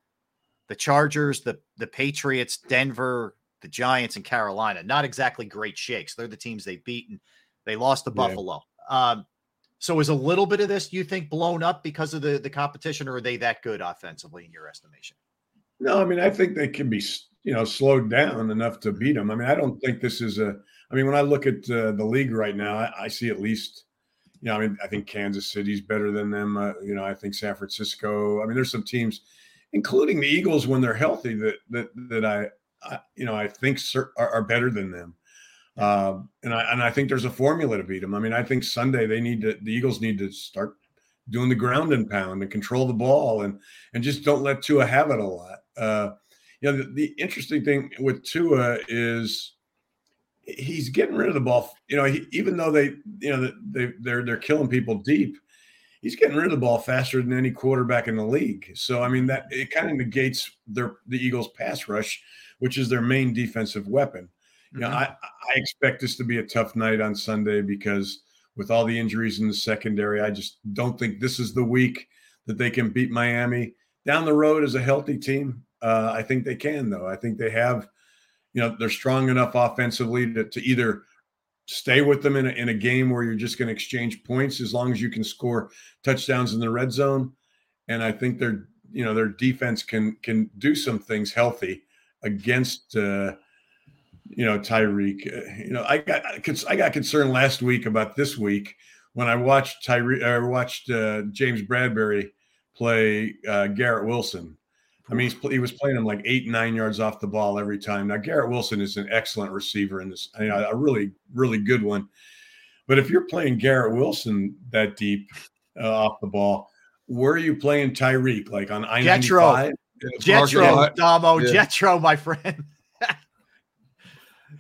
the Chargers, the the Patriots, Denver, the Giants, and Carolina. Not exactly great shakes. They're the teams they've beaten. They lost to Yeah. Buffalo. Um, so is a little bit of this, you think, blown up because of the the competition, or are they that good offensively in your estimation? No, I mean, I think they can be, you know, slowed down enough to beat them. I mean, I don't think this is a. I mean, when I look at uh, the league right now, I, I see at least, you know, I mean, I think Kansas City's better than them. Uh, you know, I think San Francisco. I mean, there's some teams, including the Eagles, when they're healthy, that that that I, I you know, I think are, are better than them. Uh, and I and I think there's a formula to beat them. I mean, I think Sunday they need to. The Eagles need to start doing the ground and pound and control the ball and and just don't let Tua have it a lot. Uh, you know, the, the interesting thing with Tua is he's getting rid of the ball. You know, he, even though they, you know, they they're they're killing people deep, he's getting rid of the ball faster than any quarterback in the league. So I mean that it kind of negates their the Eagles' pass rush, which is their main defensive weapon. You know, I, I expect this to be a tough night on Sunday because with all the injuries in the secondary, I just don't think this is the week that they can beat Miami. Down the road as a healthy team, uh, I think they can, though. I think they have, you know, they're strong enough offensively to, to either stay with them in a, in a game where you're just going to exchange points as long as you can score touchdowns in the red zone. And I think their, you know, their defense can can do some things healthy against, uh, you know, Tyreek. Uh, you know, I got I got concerned last week about this week when I watched Tyreek or watched uh, James Bradberry play uh, Garrett Wilson. I mean, he's, he was playing him like eight, nine yards off the ball every time. Now, Garrett Wilson is an excellent receiver in this, a really, really good one. But if you're playing Garrett Wilson that deep uh, off the ball, where are you playing Tyreek? Like on I Jetro. 95? Jetro, Domo, Yeah. Jetro, my friend.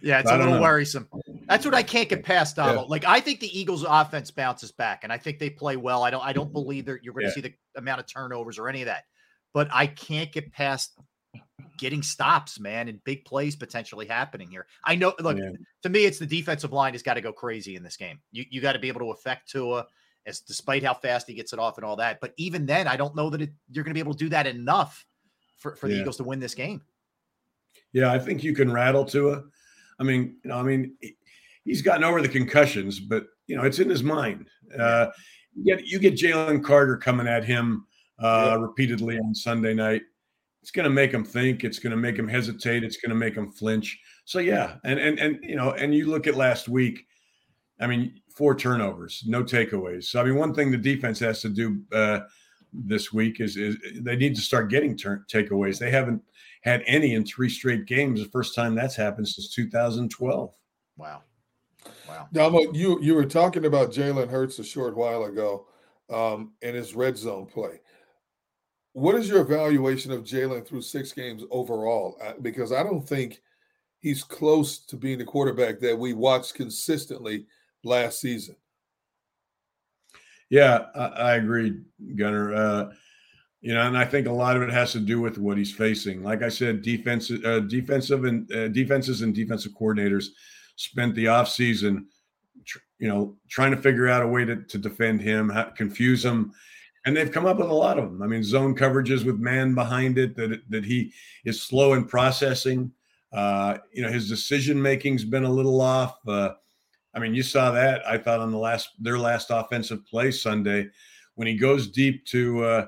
yeah, it's I a little know. worrisome. That's what I can't get past, Domo. Yeah. Like I think the Eagles' offense bounces back, and I think they play well. I don't. I don't believe that you're going to Yeah. see the amount of turnovers or any of that. But I can't get past getting stops, man, and big plays potentially happening here. I know. Look, Yeah. to me, it's the defensive line has got to go crazy in this game. You you got to be able to affect Tua, as despite how fast he gets it off and all that. But even then, I don't know that it, you're going to be able to do that enough for, for the Yeah. Eagles to win this game. Yeah, I think you can rattle Tua. I mean, you know, I mean, he's gotten over the concussions, but you know, it's in his mind. Uh, you get you get Jalen Carter coming at him uh, repeatedly on Sunday night. It's going to make them think. It's going to make them hesitate. It's going to make them flinch. So yeah, and and and you know, and you look at last week. I mean, four turnovers, no takeaways. So I mean, one thing the defense has to do uh, this week is is they need to start getting turn takeaways. They haven't had any in three straight games. The first time that's happened since 2012. Wow. Wow. Domo, you you were talking about Jalen Hurts a short while ago, um, and his red zone play. What is your evaluation of Jalen through six games overall? Because I don't think he's close to being the quarterback that we watched consistently last season. Yeah, I, I agree, Gunner. Uh, you know, and I think a lot of it has to do with what he's facing. Like I said, defensive, uh, defensive, and uh, defenses and defensive coordinators spent the offseason, tr- you know, trying to figure out a way to, to defend him, confuse him, and they've come up with a lot of them. I mean, zone coverages with man behind it that that he is slow in processing. Uh, you know, his decision making's been a little off. Uh, I mean, you saw that I thought on the last their last offensive play Sunday when he goes deep to uh,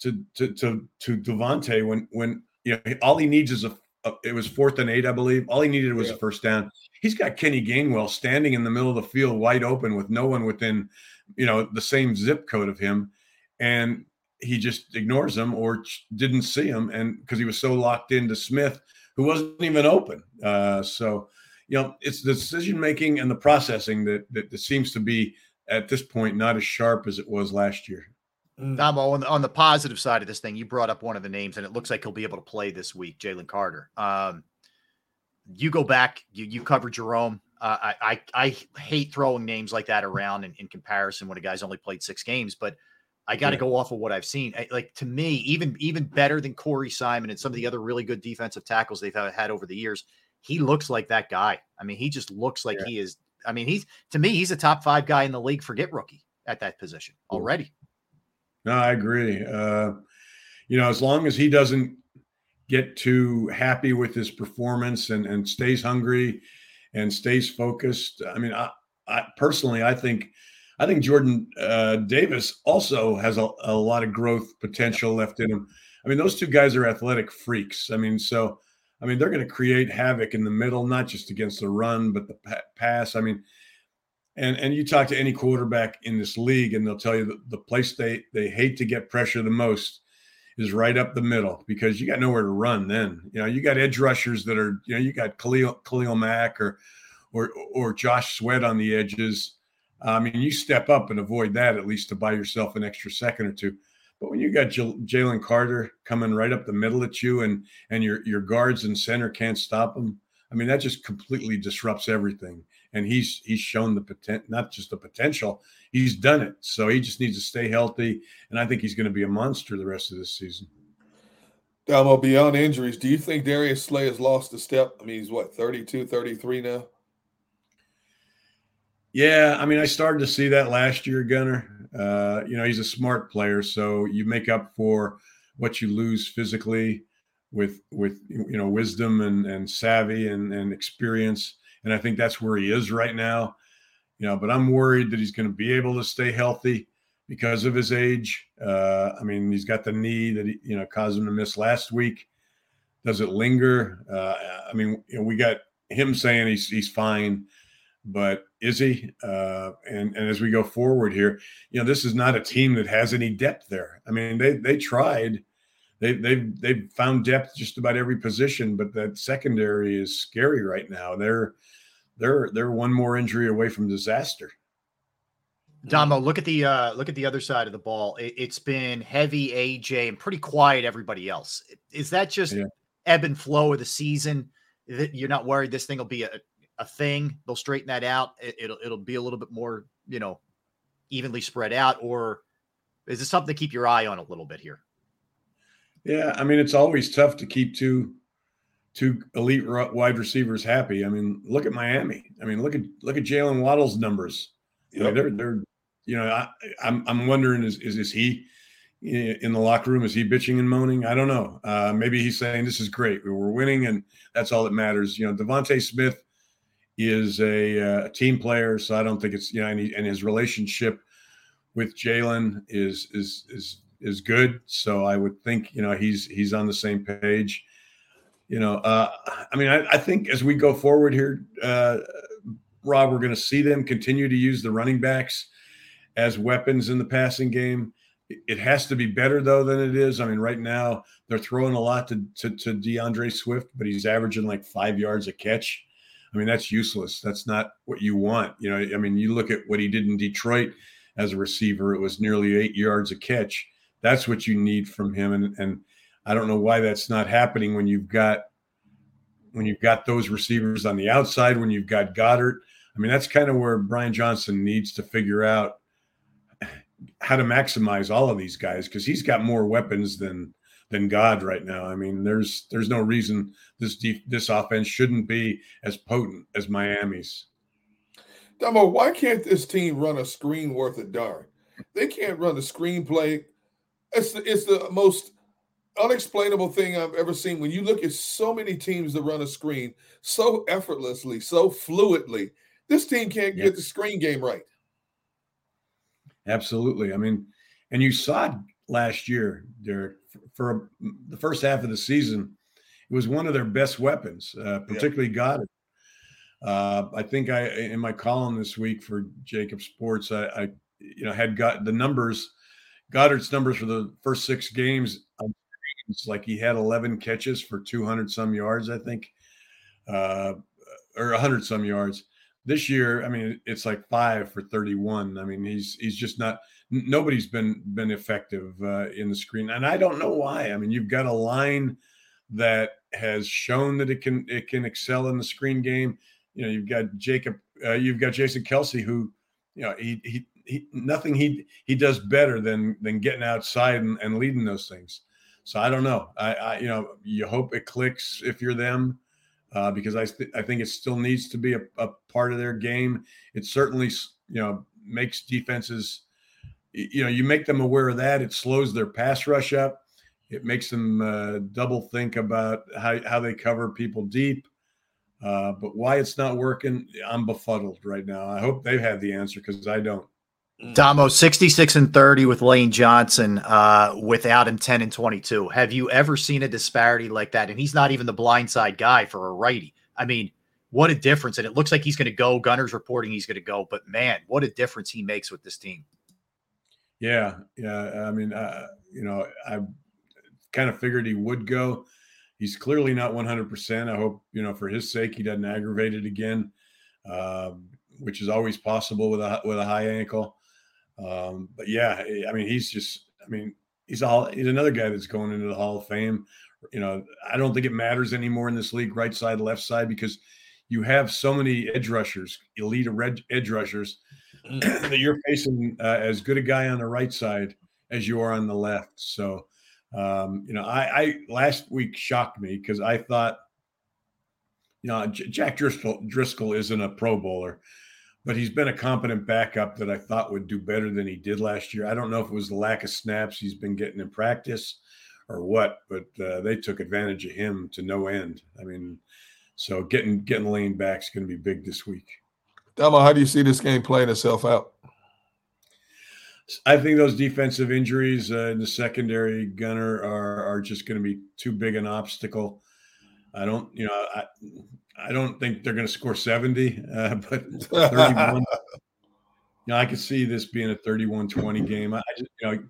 to to to to DeVonta when when you know all he needs is a, a, it was fourth and eight I believe all he needed was yeah. a first down. He's got Kenny Gainwell standing in the middle of the field wide open with no one within you know the same zip code of him, and he just ignores him or didn't see him and because he was so locked into Smith who wasn't even open. Uh, so you know it's the decision making and the processing that, that that seems to be at this point not as sharp as it was last year. Mm. Domo, on the, on the positive side of this thing, you brought up one of the names, and it looks like he'll be able to play this week, Jalen Carter. Um, you go back, you you cover Jerome. Uh, I, I, I hate throwing names like that around in, in comparison when a guy's only played six games, but I got to yeah. go off of what I've seen. I, like to me, even even better than Corey Simon and some of the other really good defensive tackles they've had over the years. He looks like that guy. I mean, he just looks like yeah. he is. I mean, he's to me, he's a top five guy in the league. Forget rookie at that position already. No, I agree. Uh, you know, as long as he doesn't get too happy with his performance and, and stays hungry and stays focused. I mean, I, I personally, I think, I think Jordan uh, Davis also has a, a lot of growth potential left in him. I mean, those two guys are athletic freaks. I mean, so I mean, they're going to create havoc in the middle, not just against the run, but the pa- pass. I mean, and and you talk to any quarterback in this league, and they'll tell you that the place they they hate to get pressure the most is right up the middle because you got nowhere to run. Then you know you got edge rushers that are you know you got Khalil Khalil Mack or or or Josh Sweat on the edges. I mean, you step up and avoid that at least to buy yourself an extra second or two. But when you got J- Jalen Carter coming right up the middle at you, and and your your guards and center can't stop him, I mean that just completely disrupts everything and he's he's shown the potential, not just the potential, he's done it. So he just needs to stay healthy, and I think he's going to be a monster the rest of this season. Domo, beyond injuries, do you think Darius Slay has lost a step? I mean, he's what 32, 33 now. Yeah, I mean, I started to see that last year, Gunner. Uh, you know, he's a smart player, so you make up for what you lose physically with with you know wisdom and and savvy and and experience and I think that's where he is right now. You know, but I'm worried that he's going to be able to stay healthy because of his age. Uh, I mean, he's got the knee that he, you know caused him to miss last week. Does it linger? Uh, I mean, you know, we got him saying he's he's fine, but is he? Uh, and and as we go forward here, you know, this is not a team that has any depth there. I mean, they they tried they they've they've found depth just about every position, but that secondary is scary right now. They're they're they're one more injury away from disaster. Domo, look at the uh, look at the other side of the ball. It, has been heavy AJ and pretty quiet everybody else. Is that just yeah. ebb and flow of the season? That you're not worried this thing will be a, a thing? They'll straighten that out. It, it'll it'll be a little bit more you know evenly spread out, or is it something to keep your eye on a little bit here? Yeah, I mean it's always tough to keep two two elite wide receivers happy. I mean, look at Miami. I mean, look at look at Jaylen Waddle's numbers. Yep. I mean, they're they're you know I, I'm I'm wondering is is is he in the locker room? Is he bitching and moaning? I don't know. Uh, maybe he's saying this is great. We're winning, and that's all that matters. You know, DeVonta Smith is a, uh, team player, so I don't think it's you know, and, he, and his relationship with Jalen is is is is good. So I would think you know he's he's on the same page. You know, uh, I mean, I, I think as we go forward here, uh, Rob, we're going to see them continue to use the running backs as weapons in the passing game. It has to be better though than it is. I mean, right now they're throwing a lot to, to, to D'Andre Swift, but he's averaging like five yards a catch. I mean, that's useless. That's not what you want. You know, I mean, you look at what he did in Detroit as a receiver; it was nearly eight yards a catch That's what you need from him, and and I don't know why that's not happening when you've got when you've got those receivers on the outside, when you've got Goedert. I mean, that's kind of where Brian Johnson needs to figure out how to maximize all of these guys because he's got more weapons than than God right now. I mean, there's there's no reason this deep, this offense shouldn't be as potent as Miami's. Domo, why can't this team run a screen worth a darn? They can't run a screenplay. It's the, it's the most unexplainable thing I've ever seen. When you look at so many teams that run a screen so effortlessly, so fluidly, this team can't get the screen game right. Absolutely. I mean, and you saw it last year, Derrick, for the first half of the season. It was one of their best weapons, uh, particularly yeah. Goedert. Uh, I think I in my column this week for JAKIB Sports, I, I you know had got the numbers, Goedert's numbers for the first six games. It's like he had 11 catches for 200 some yards, I think, uh, or 100 some yards. This year, I mean, it's like five for 31. I mean, he's he's just not. Nobody's been been effective uh, in the screen, and I don't know why. I mean, you've got a line that has shown that it can it can excel in the screen game you know, you've got Jacob, uh, you've got Jason Kelce, who, you know, he he, he nothing he he does better than than getting outside and, and leading those things. So I don't know. I, I you know you hope it clicks if you're them, uh, because I th- I think it still needs to be a, a part of their game. It certainly you know makes defenses, you know, you make them aware of that. It slows their pass rush up. It makes them uh, double think about how how they cover people deep. Uh, but why it's not working, I'm befuddled right now. I hope they have had the answer because I don't. Domo, 66 and 30 with Lane Johnson, uh, without him 10 and 22. Have you ever seen a disparity like that? And he's not even the blindside guy for a righty. I mean, what a difference. And it looks like he's going to go. Gunner's reporting he's going to go. But man, what a difference he makes with this team. Yeah. Yeah. I mean, uh, you know, I kind of figured he would go. He's clearly not 100%. I hope, you know, for his sake, he doesn't aggravate it again, um, which is always possible with a, with a high ankle. Um, but yeah, I mean, he's just, I mean, he's all, he's another guy that's going into the Hall of Fame. You know, I don't think it matters anymore in this league, right side, left side, because you have so many edge rushers, elite edge rushers, mm. that you're facing uh, as good a guy on the right side as you are on the left. So, um, you know, I, I last week shocked me because I thought, you know, J- Jack Driscoll, Driscoll isn't a Pro Bowler, but he's been a competent backup that I thought would do better than he did last year. I don't know if it was the lack of snaps he's been getting in practice or what, but uh, they took advantage of him to no end. I mean, so getting getting Lane back is going to be big this week. Domo, how do you see this game playing itself out? I think those defensive injuries uh, in the secondary gunner are are just going to be too big an obstacle. I don't, you know, I I don't think they're going to score 70, uh, but 31. you know, I could see this being a 31-20 game. I just, you know,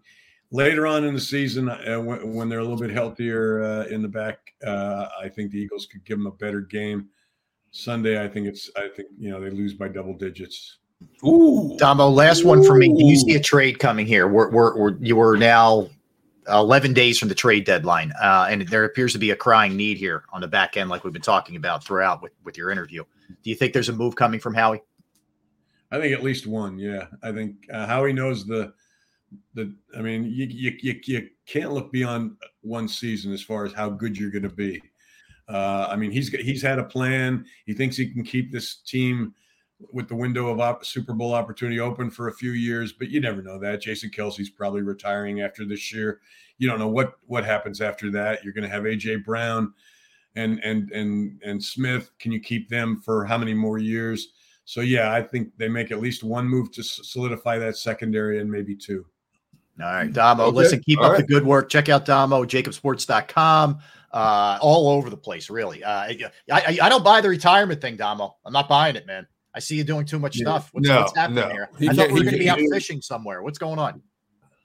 later on in the season, uh, when, when, they're a little bit healthier uh, in the back, uh, I think the Eagles could give them a better game. Sunday, I think it's, I think you know, they lose by double digits. Ooh, Domo. Last Ooh. one for me. Do you see a trade coming here? We're, we're, we're you were now 11 days from the trade deadline, uh, and there appears to be a crying need here on the back end, like we've been talking about throughout with with your interview. Do you think there's a move coming from Howie? I think at least one. Yeah, I think uh, Howie knows the the. I mean, you, you you you can't look beyond one season as far as how good you're going to be. Uh, I mean, he's he's had a plan. He thinks he can keep this team with the window of op- Super Bowl opportunity open for a few years, but you never know that. Jason Kelce's probably retiring after this year. You don't know what what happens after that. You're going to have AJ Brown and and and and Smith. Can you keep them for how many more years? So yeah, I think they make at least one move to solidify that secondary and maybe two. All right, Domo. Okay. Listen, keep All up right. the good work. Check out Domo, jakibsports.com. Uh, all over the place, really. Uh, I, I, I don't buy the retirement thing, Domo. I'm not buying it, man. I see you doing too much stuff. What's, no, what's happening no. here? He I thought we were going to be out fishing somewhere. What's going on?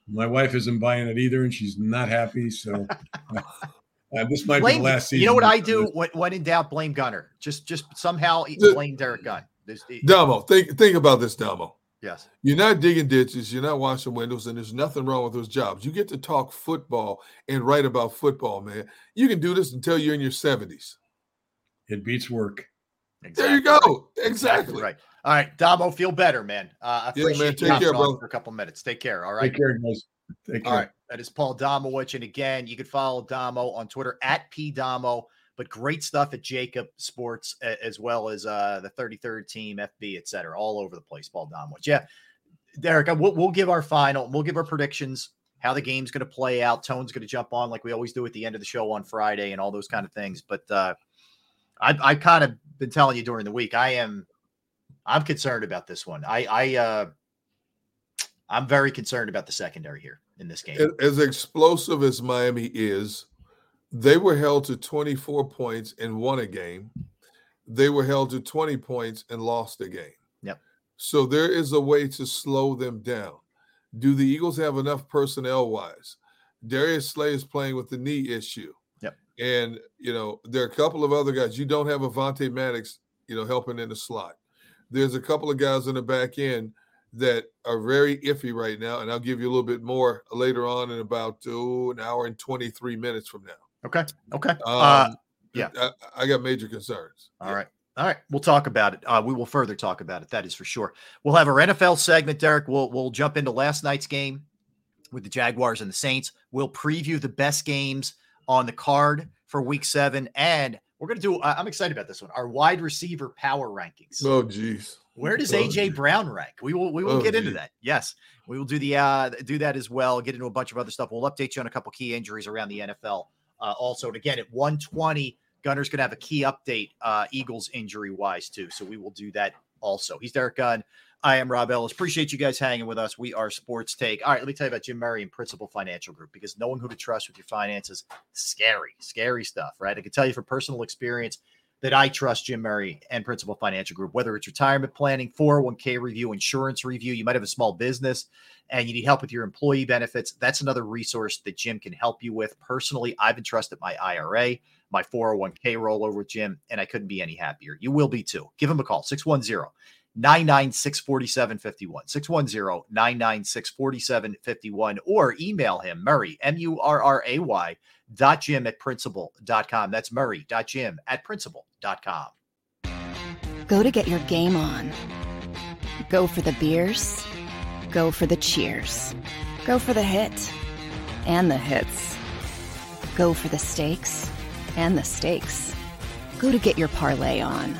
My wife isn't buying it either, and she's not happy. So uh, this might blame, be the last season. You know what I do? When, when in doubt, blame Gunner. Just just somehow blame Derrick Gunn. This, Domo, think think about this, Domo. Yes. You're not digging ditches, you're not washing windows, and there's nothing wrong with those jobs. You get to talk football and write about football, man. You can do this until you're in your 70s. It beats work. Exactly. There you go. Exactly. exactly. right. All right, Domo, feel better, man. Uh, I appreciate yeah, man. Take care, bro. For a couple minutes. Take care. All right. Take care, guys. Take care. All right. That is Paul Domowitch. And again, you can follow Domo on Twitter at PDomo, but great stuff at JAKIB Sports as well as uh, the 33rd team, FB, et cetera, all over the place. Paul Domowitch. Yeah. Derrick, we'll, we'll give our final, we'll give our predictions, how the game's going to play out. Tone's going to jump on like we always do at the end of the show on Friday and all those kind of things. But uh, I, I kind of been telling you during the week, I am I'm concerned about this one. I I uh I'm very concerned about the secondary here in this game. As explosive as Miami is, they were held to 24 points and won a game. They were held to 20 points and lost a game. Yep. So there is a way to slow them down. Do the Eagles have enough personnel wise? Darius Slay is playing with the knee issue. And you know, there are a couple of other guys. You don't have Avonte Maddox, you know, helping in the slot there's a couple of guys in the back end that are very iffy right now, and I'll give you a little bit more later on in about oh, an hour and 23 minutes from now. Okay. Okay. Um, uh, yeah, I, I, got major concerns. All yeah. right. All right, we'll talk about it. Uh, we will further talk about it. That is for sure. We'll have our NFL segment, Derrick. We'll we'll jump into last night's game with the Jaguars and the Saints. We'll preview the best games on the card for Week Seven, and we're going to do, I'm excited about this one. Our wide receiver power rankings. Oh, geez. Where does oh, AJ geez. Brown rank? We will, we will oh, get geez. into that. Yes, we will do the, uh, do that as well. Get into a bunch of other stuff. We'll update you on a couple key injuries around the NFL. Uh, also, and again, at 120, Gunner's going to have a key update, uh, Eagles injury wise, too. So we will do that also. He's Derrick Gunn. I am Rob Ellis. Appreciate you guys hanging with us. We are Sports Take. All right, let me tell you about Jim Murray and Principal Financial Group because knowing who to trust with your finances, scary, scary stuff, right? I can tell you from personal experience that I trust Jim Murray and Principal Financial Group, whether it's retirement planning, 401k review, insurance review, you might have a small business and you need help with your employee benefits. That's another resource that Jim can help you with. Personally, I've entrusted my IRA, my 401k rollover with Jim, and I couldn't be any happier. You will be too. Give him a call, 610 996 4751. 610 996 4751. Or email him, Murray, M U R R A Y, dot Jim at principal.com. That's Murray dot Jim at principal.com. Go to get your game on. Go for the beers. Go for the cheers. Go for the hit and the hits. Go for the stakes and the stakes. Go to get your parlay on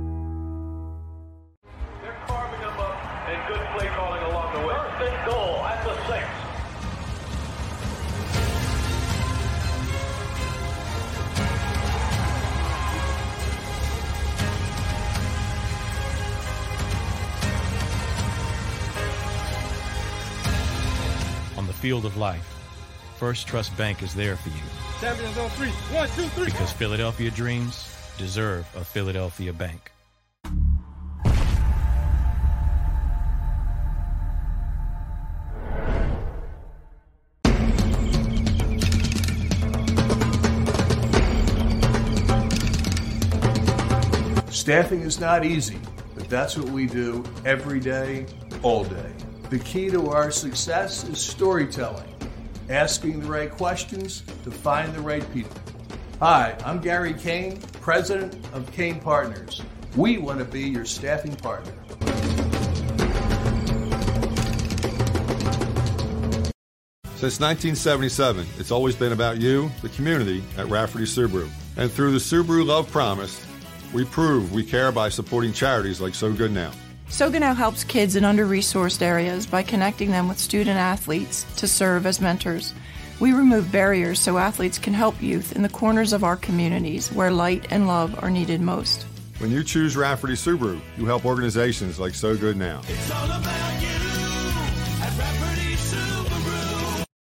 Field of life, First Trust Bank is there for you. Champions on three. One, two, three. Because Philadelphia dreams deserve a Philadelphia bank. Staffing is not easy, but that's what we do every day, all day. The key to our success is storytelling, asking the right questions to find the right people. Hi, I'm Gary Kane, president of Kane Partners. We want to be your staffing partner. Since 1977, it's always been about you, the community, at Rafferty Subaru. And through the Subaru Love Promise, we prove we care by supporting charities like So Good Now. Sogano helps kids in under resourced areas by connecting them with student athletes to serve as mentors. We remove barriers so athletes can help youth in the corners of our communities where light and love are needed most. When you choose Rafferty Subaru, you help organizations like So Good Now.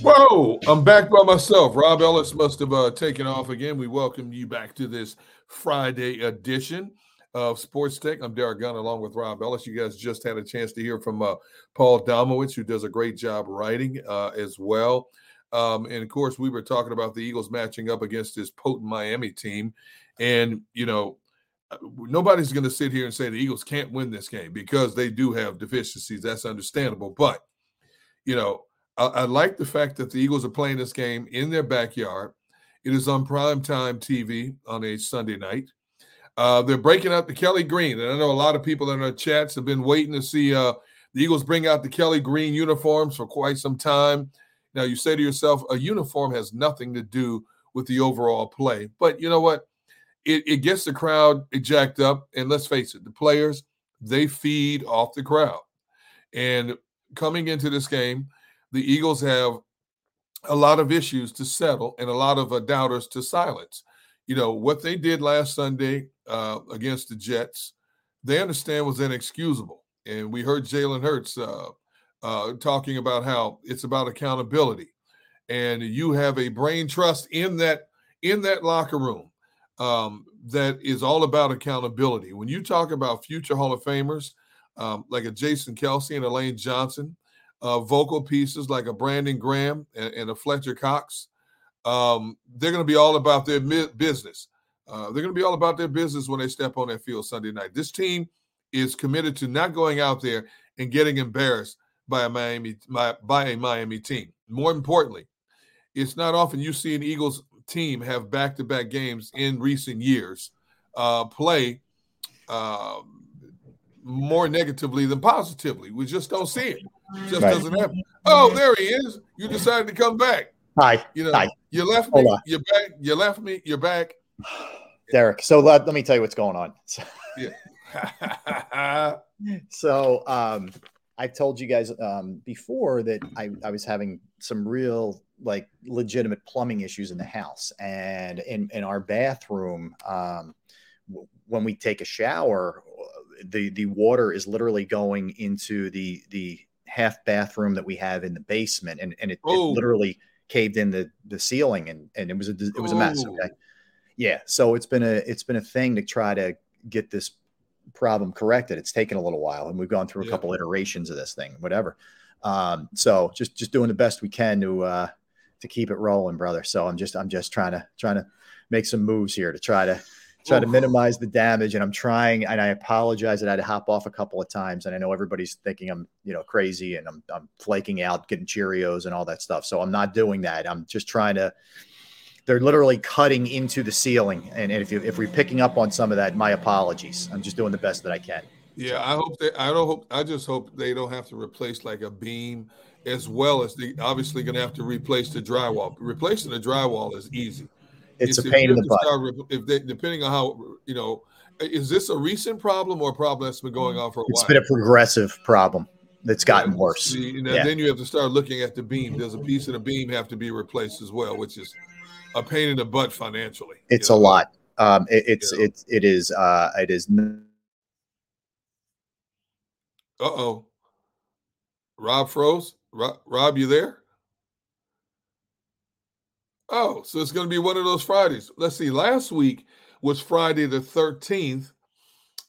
Whoa, I'm back by myself. Rob Ellis must have uh, taken off again. We welcome you back to this Friday edition of Sports Take. I'm Derrick Gunn along with Rob Ellis. You guys just had a chance to hear from uh, Paul Domowitch, who does a great job writing uh, as well. Um, and of course, we were talking about the Eagles matching up against this potent Miami team. And, you know, uh, nobody's going to sit here and say the Eagles can't win this game because they do have deficiencies. That's understandable. But, you know, I, I like the fact that the Eagles are playing this game in their backyard. It is on prime time TV on a Sunday night. Uh, they're breaking out the Kelly Green, and I know a lot of people in our chats have been waiting to see uh, the Eagles bring out the Kelly Green uniforms for quite some time. Now you say to yourself, a uniform has nothing to do with the overall play, but you know what? It, it gets the crowd jacked up, and let's face it, the players they feed off the crowd. And coming into this game, the Eagles have a lot of issues to settle and a lot of uh, doubters to silence. You know, what they did last Sunday uh, against the Jets, they understand was inexcusable. And we heard Jalen Hurts uh, uh, talking about how it's about accountability. And you have a brain trust in that in that locker room um, that is all about accountability. When you talk about future Hall of Famers um, like a Jason Kelce and Lane Johnson, uh, vocal pieces like a Brandon Graham and, and a Fletcher Cox, um, they're going to be all about their mi- business. Uh, they're going to be all about their business when they step on that field Sunday night. This team is committed to not going out there and getting embarrassed by a Miami by, by a Miami team. More importantly, it's not often you see an Eagles team have back-to-back games in recent years uh, play uh, more negatively than positively. We just don't see it. It just Right. doesn't happen. Oh, there he is. You decided to come back. Hi. You know, Hi. you left me. You're back. You left me. You're back. Derrick. So let, let me tell you what's going on. Yeah. so um, I told you guys um, before that I, I was having some real like legitimate plumbing issues in the house and in, in our bathroom um, w- when we take a shower the the water is literally going into the the half bathroom that we have in the basement and, and it, Oh. it literally caved in the the ceiling and and it was a it was a mess Oh. okay yeah so it's been a it's been a thing to try to get this problem corrected it's taken a little while and we've gone through a Yeah. couple iterations of this thing whatever um so just just doing the best we can to uh to keep it rolling brother so i'm just i'm just trying to trying to make some moves here to try to try to minimize the damage and i'm trying and i apologize that i had to hop off a couple of times and i know everybody's thinking i'm you know crazy and i'm, I'm flaking out getting cheerios and all that stuff so i'm not doing that i'm just trying to they're literally cutting into the ceiling and, and if, you, if we're picking up on some of that my apologies i'm just doing the best that i can Yeah, I hope they. I don't hope. I just hope they don't have to replace like a beam, as well as they obviously going to have to replace the drywall. Replacing the drywall is easy. It's a pain in the butt. if they, depending on how you know, is this a recent problem or a problem that's been going on for a it's while? It's been a progressive problem that's gotten worse See, and then- Yeah. then you have to start looking at the beam. Does a piece of the beam have to be replaced as well, which is a pain in the butt financially. it's a lot um it, it's it's it is uh it is n- Uh oh. Rob froze. Rob, Rob, you there? Oh, so it's going to be one of those Fridays. Let's see. Last week was Friday the 13th,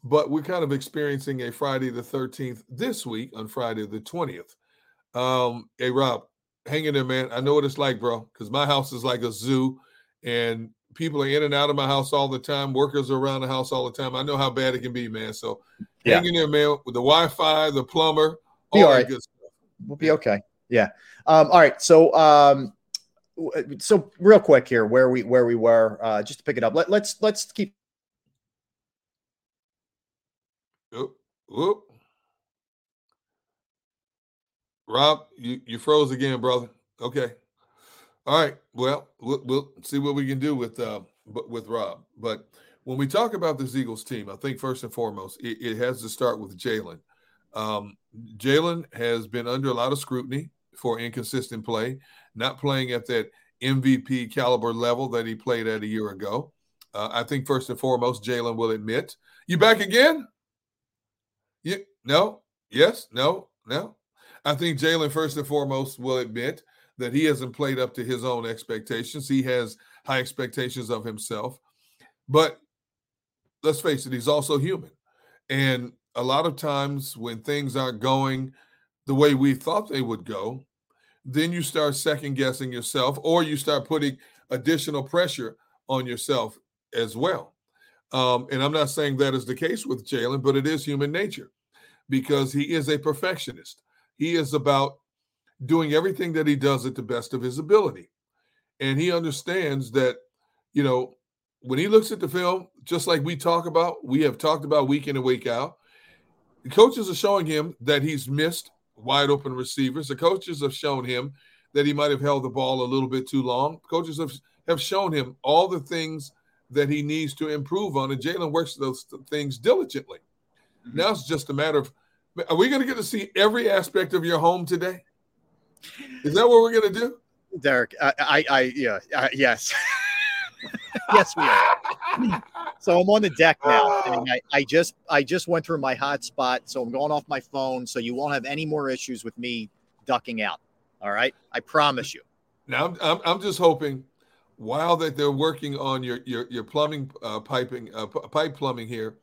but we're kind of experiencing a Friday the 13th this week on Friday the 20th. Um, hey, Rob, hang in there, man. I know what it's like, bro, because my house is like a zoo and people are in and out of my house all the time. Workers are around the house all the time. I know how bad it can be, man. So Yeah. hang in there, man, with the Wi Fi, the plumber, Be all all right. good stuff. we'll be okay Yeah. Um, all right. So, um, so real quick here, where we where we were, uh, just to pick it up. Let, let's let's keep. Oop, oop. Rob, you, you froze again, brother. Okay. All right. Well, we'll, we'll see what we can do with uh with Rob. But when we talk about this Eagles team, I think first and foremost, it, it has to start with Jalen. Um, Jalen has been under a lot of scrutiny for inconsistent play, not playing at that MVP caliber level that he played at a year ago. Uh, I think first and foremost, Jalen will admit, "You back again? You no, yes, no, no." I think Jalen first and foremost will admit that he hasn't played up to his own expectations. He has high expectations of himself, but let's face it, he's also human, and a lot of times when things aren't going the way we thought they would go, then you start second guessing yourself or you start putting additional pressure on yourself as well. Um, and I'm not saying that is the case with Jalen, but it is human nature because he is a perfectionist. He is about doing everything that he does at the best of his ability. And he understands that, you know, when he looks at the film, just like we talk about, we have talked about week in and week out, coaches are showing him that he's missed wide open receivers. The coaches have shown him that he might have held the ball a little bit too long. Coaches have, have shown him all the things that he needs to improve on, and Jalen works those th- things diligently. Now it's just a matter of are we going to get to see every aspect of your home today? Is that what we're going to do? Derrick, I, I, I yeah, uh, yes, yes, we are. So I'm on the deck now, I, I just, I just went through my hotspot, so I'm going off my phone, so you won't have any more issues with me ducking out. All right, I promise you. Now I'm, I'm, I'm just hoping while that they're working on your your, your plumbing uh, piping uh, p- pipe plumbing here,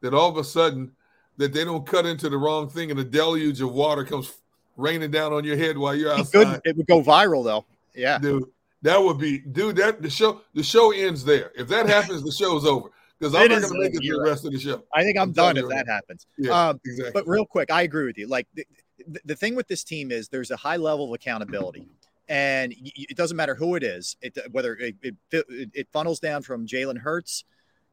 that all of a sudden that they don't cut into the wrong thing and a deluge of water comes raining down on your head while you're It outside. could, it would go viral though. Yeah, dude. That would be, dude. That the show, the show ends there. If that happens, the show's over because I'm It not going to make it the rest of the show. I think I'm, I'm done if that right happens. Yeah, um, exactly. But real quick, I agree with you. Like the, the, the thing with this team is there's a high level of accountability, and it doesn't matter who it is. It whether it it, it, it funnels down from Jalen Hurts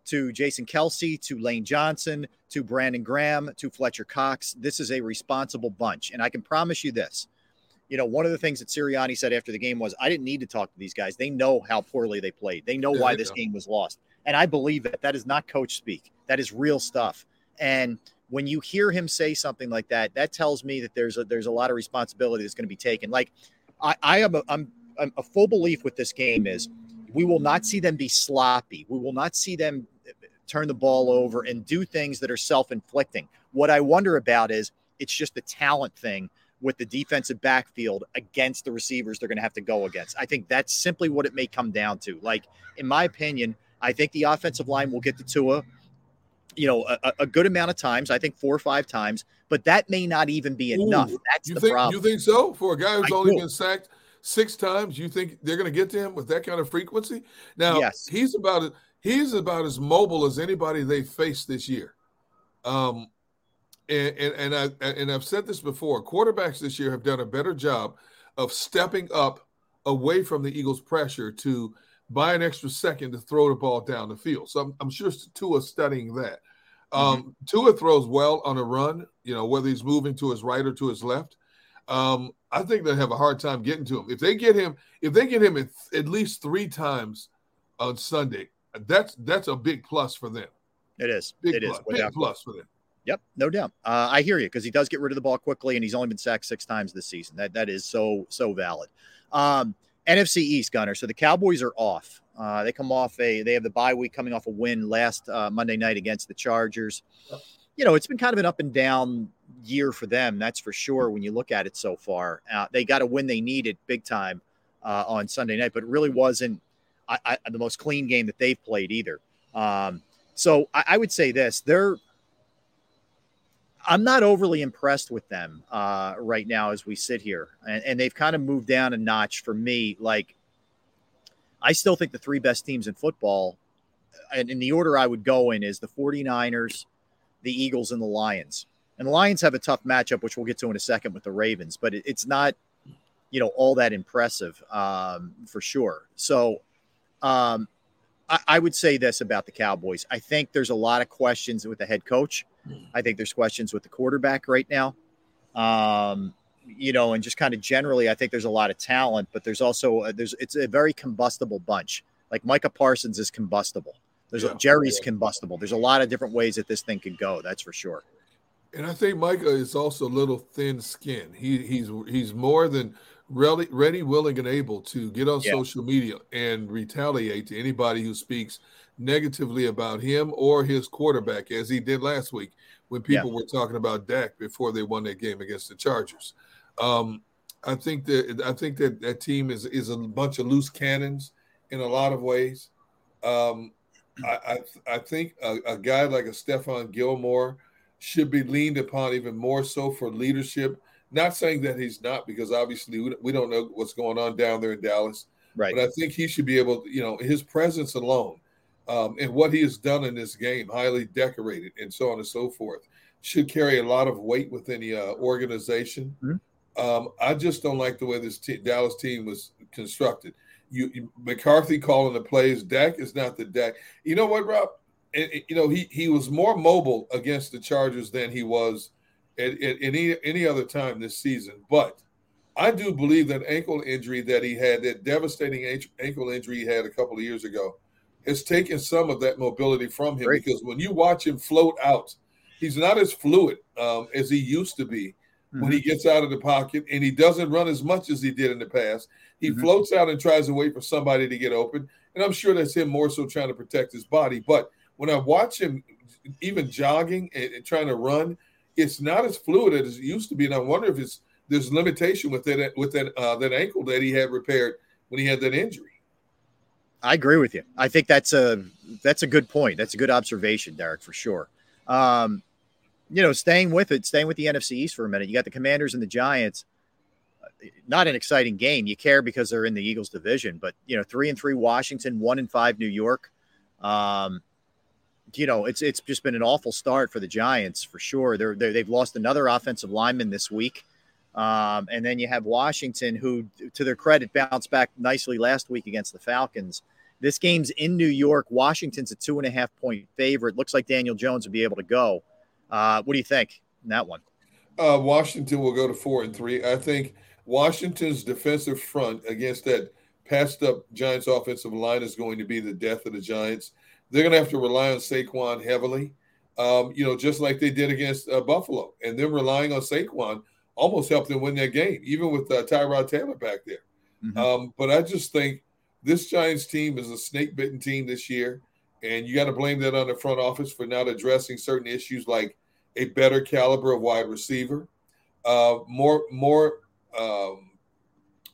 to Jason Kelce to Lane Johnson to Brandon Graham to Fletcher Cox. This is a responsible bunch, and I can promise you this. You know, one of the things that Sirianni said after the game was, "I didn't need to talk to these guys. They know how poorly they played. They know why this know. game was lost." And I believe it. That is not coach speak. That is real stuff. And when you hear him say something like that, that tells me that there's a there's a lot of responsibility that's going to be taken. Like I, I am a, I'm, I'm a full belief with this game is we will not see them be sloppy. We will not see them eh, turn the ball over and do things that are self-inflicting. What I wonder about is it's just the talent thing with the defensive backfield against the receivers they're going to have to go against. I think that's simply what it may come down to. Like in my opinion, I think the offensive line will get to Tua you know, a, a good amount of times. I think four or five times, but that may not even be enough. Ooh, That's you the think problem. you think so? For a guy who's I only do. been sacked six times, you think they're going to get to him with that kind of frequency? Now, Yes. he's about as he's about as mobile as anybody they faced this year. Um, and and, and I and I've said this before. Quarterbacks this year have done a better job of stepping up away from the Eagles' pressure to buy an extra second to throw the ball down the field. So I'm, I'm sure Tua's studying that. Um, Tua throws well on a run, you know, whether he's moving to his right or to his left. Um, I think they'll have a hard time getting to him. If they get him, if they get him at, at least three times on Sunday, that's that's a big plus for them. It is. Big it is. plus, big plus for them. Yep, no doubt. Uh, I hear you because he does get rid of the ball quickly, and he's only been sacked six times this season. That that is so so valid. Um, NFC East Gunner. So the Cowboys are off. Uh, they come off a they have the bye week coming off a win last uh, Monday night against the Chargers. You know, it's been kind of an up and down year for them. That's for sure. When you look at it so far, uh, they got a win they needed big time uh, on Sunday night, but it really wasn't I, I, the most clean game that they've played either. Um, so I, I would say this: they're I'm not overly impressed with them uh, right now as we sit here, and, and they've kind of moved down a notch for me. Like, I still think the three best teams in football, and in the order I would go in, is the 49ers, the Eagles, and the Lions. And the Lions have a tough matchup, which we'll get to in a second with the Ravens, but it, it's not you know, all that impressive um, for sure. So, um, I, I would say this about the Cowboys. I think there's a lot of questions with the head coach. I think there's questions with the quarterback right now. Um, you know, and just kind of generally, I think there's a lot of talent, but there's also uh, there's it's a very combustible bunch. Like Micah Parsons is combustible. There's Yeah. a, Jerry's combustible. There's a lot of different ways that this thing could go. That's for sure. And I think Micah is also a little thin skinned. He he's he's more than ready, ready, willing, and able to get on Yeah. social media and retaliate to anybody who speaks negatively about him or his quarterback, as he did last week when Yeah. people were talking about Dak before they won that game against the Chargers. Um, I think that I think that that team is is a bunch of loose cannons in a lot of ways. Um, I, I I think a, a guy like a Stephon Gilmore should be leaned upon even more so for leadership. Not saying that he's not, because obviously we, we don't know what's going on down there in Dallas. Right. But I think he should be able, to, you know, his presence alone um, and what he has done in this game, highly decorated and so on and so forth, should carry a lot of weight within the uh, organization. Um, I just don't like the way this te- Dallas team was constructed. You, you- McCarthy calling the plays. Dak is not the Dak. You know what, Rob? And, and, you know he he was more mobile against the Chargers than he was at, at any any other time this season. But I do believe that ankle injury that he had, that devastating ankle injury he had a couple of years ago, has taken some of that mobility from him. Great. Because when you watch him float out, he's not as fluid um, as he used to be when he gets out of the pocket, and he doesn't run as much as he did in the past. He floats out and tries to wait for somebody to get open, and I'm sure that's him more so trying to protect his body. But when I watch him, even jogging and, and trying to run, it's not as fluid as it used to be, and I wonder if it's there's limitation with that with that uh, that ankle that he had repaired when he had that injury. I agree with you. I think that's a that's a good point. That's a good observation, Derrick, for sure. Um, you know, staying with it, staying with the NFC East for a minute. You got the Commanders and the Giants. Not an exciting game. You care because they're in the Eagles division, but you know, three and three Washington, one and five New York. Um, you know, it's it's just been an awful start for the Giants for sure. They're, they're they've lost another offensive lineman this week. Um, and then you have Washington, who, to their credit, bounced back nicely last week against the Falcons. This game's in New York. Washington's a two and a half point favorite. Looks like Daniel Jones will be able to go. Uh, what do you think in that one? Uh, Washington will go to four and three. I think Washington's defensive front against that passed up Giants offensive line is going to be the death of the Giants. They're going to have to rely on Saquon heavily, um, you know, just like they did against uh, Buffalo. And them relying on Saquon almost helped them win that game, even with uh, Tyrod Taylor back there. Um, but I just think this Giants team is a snake bitten team this year. And you got to blame that on the front office for not addressing certain issues like a better caliber of wide receiver, uh, more more um,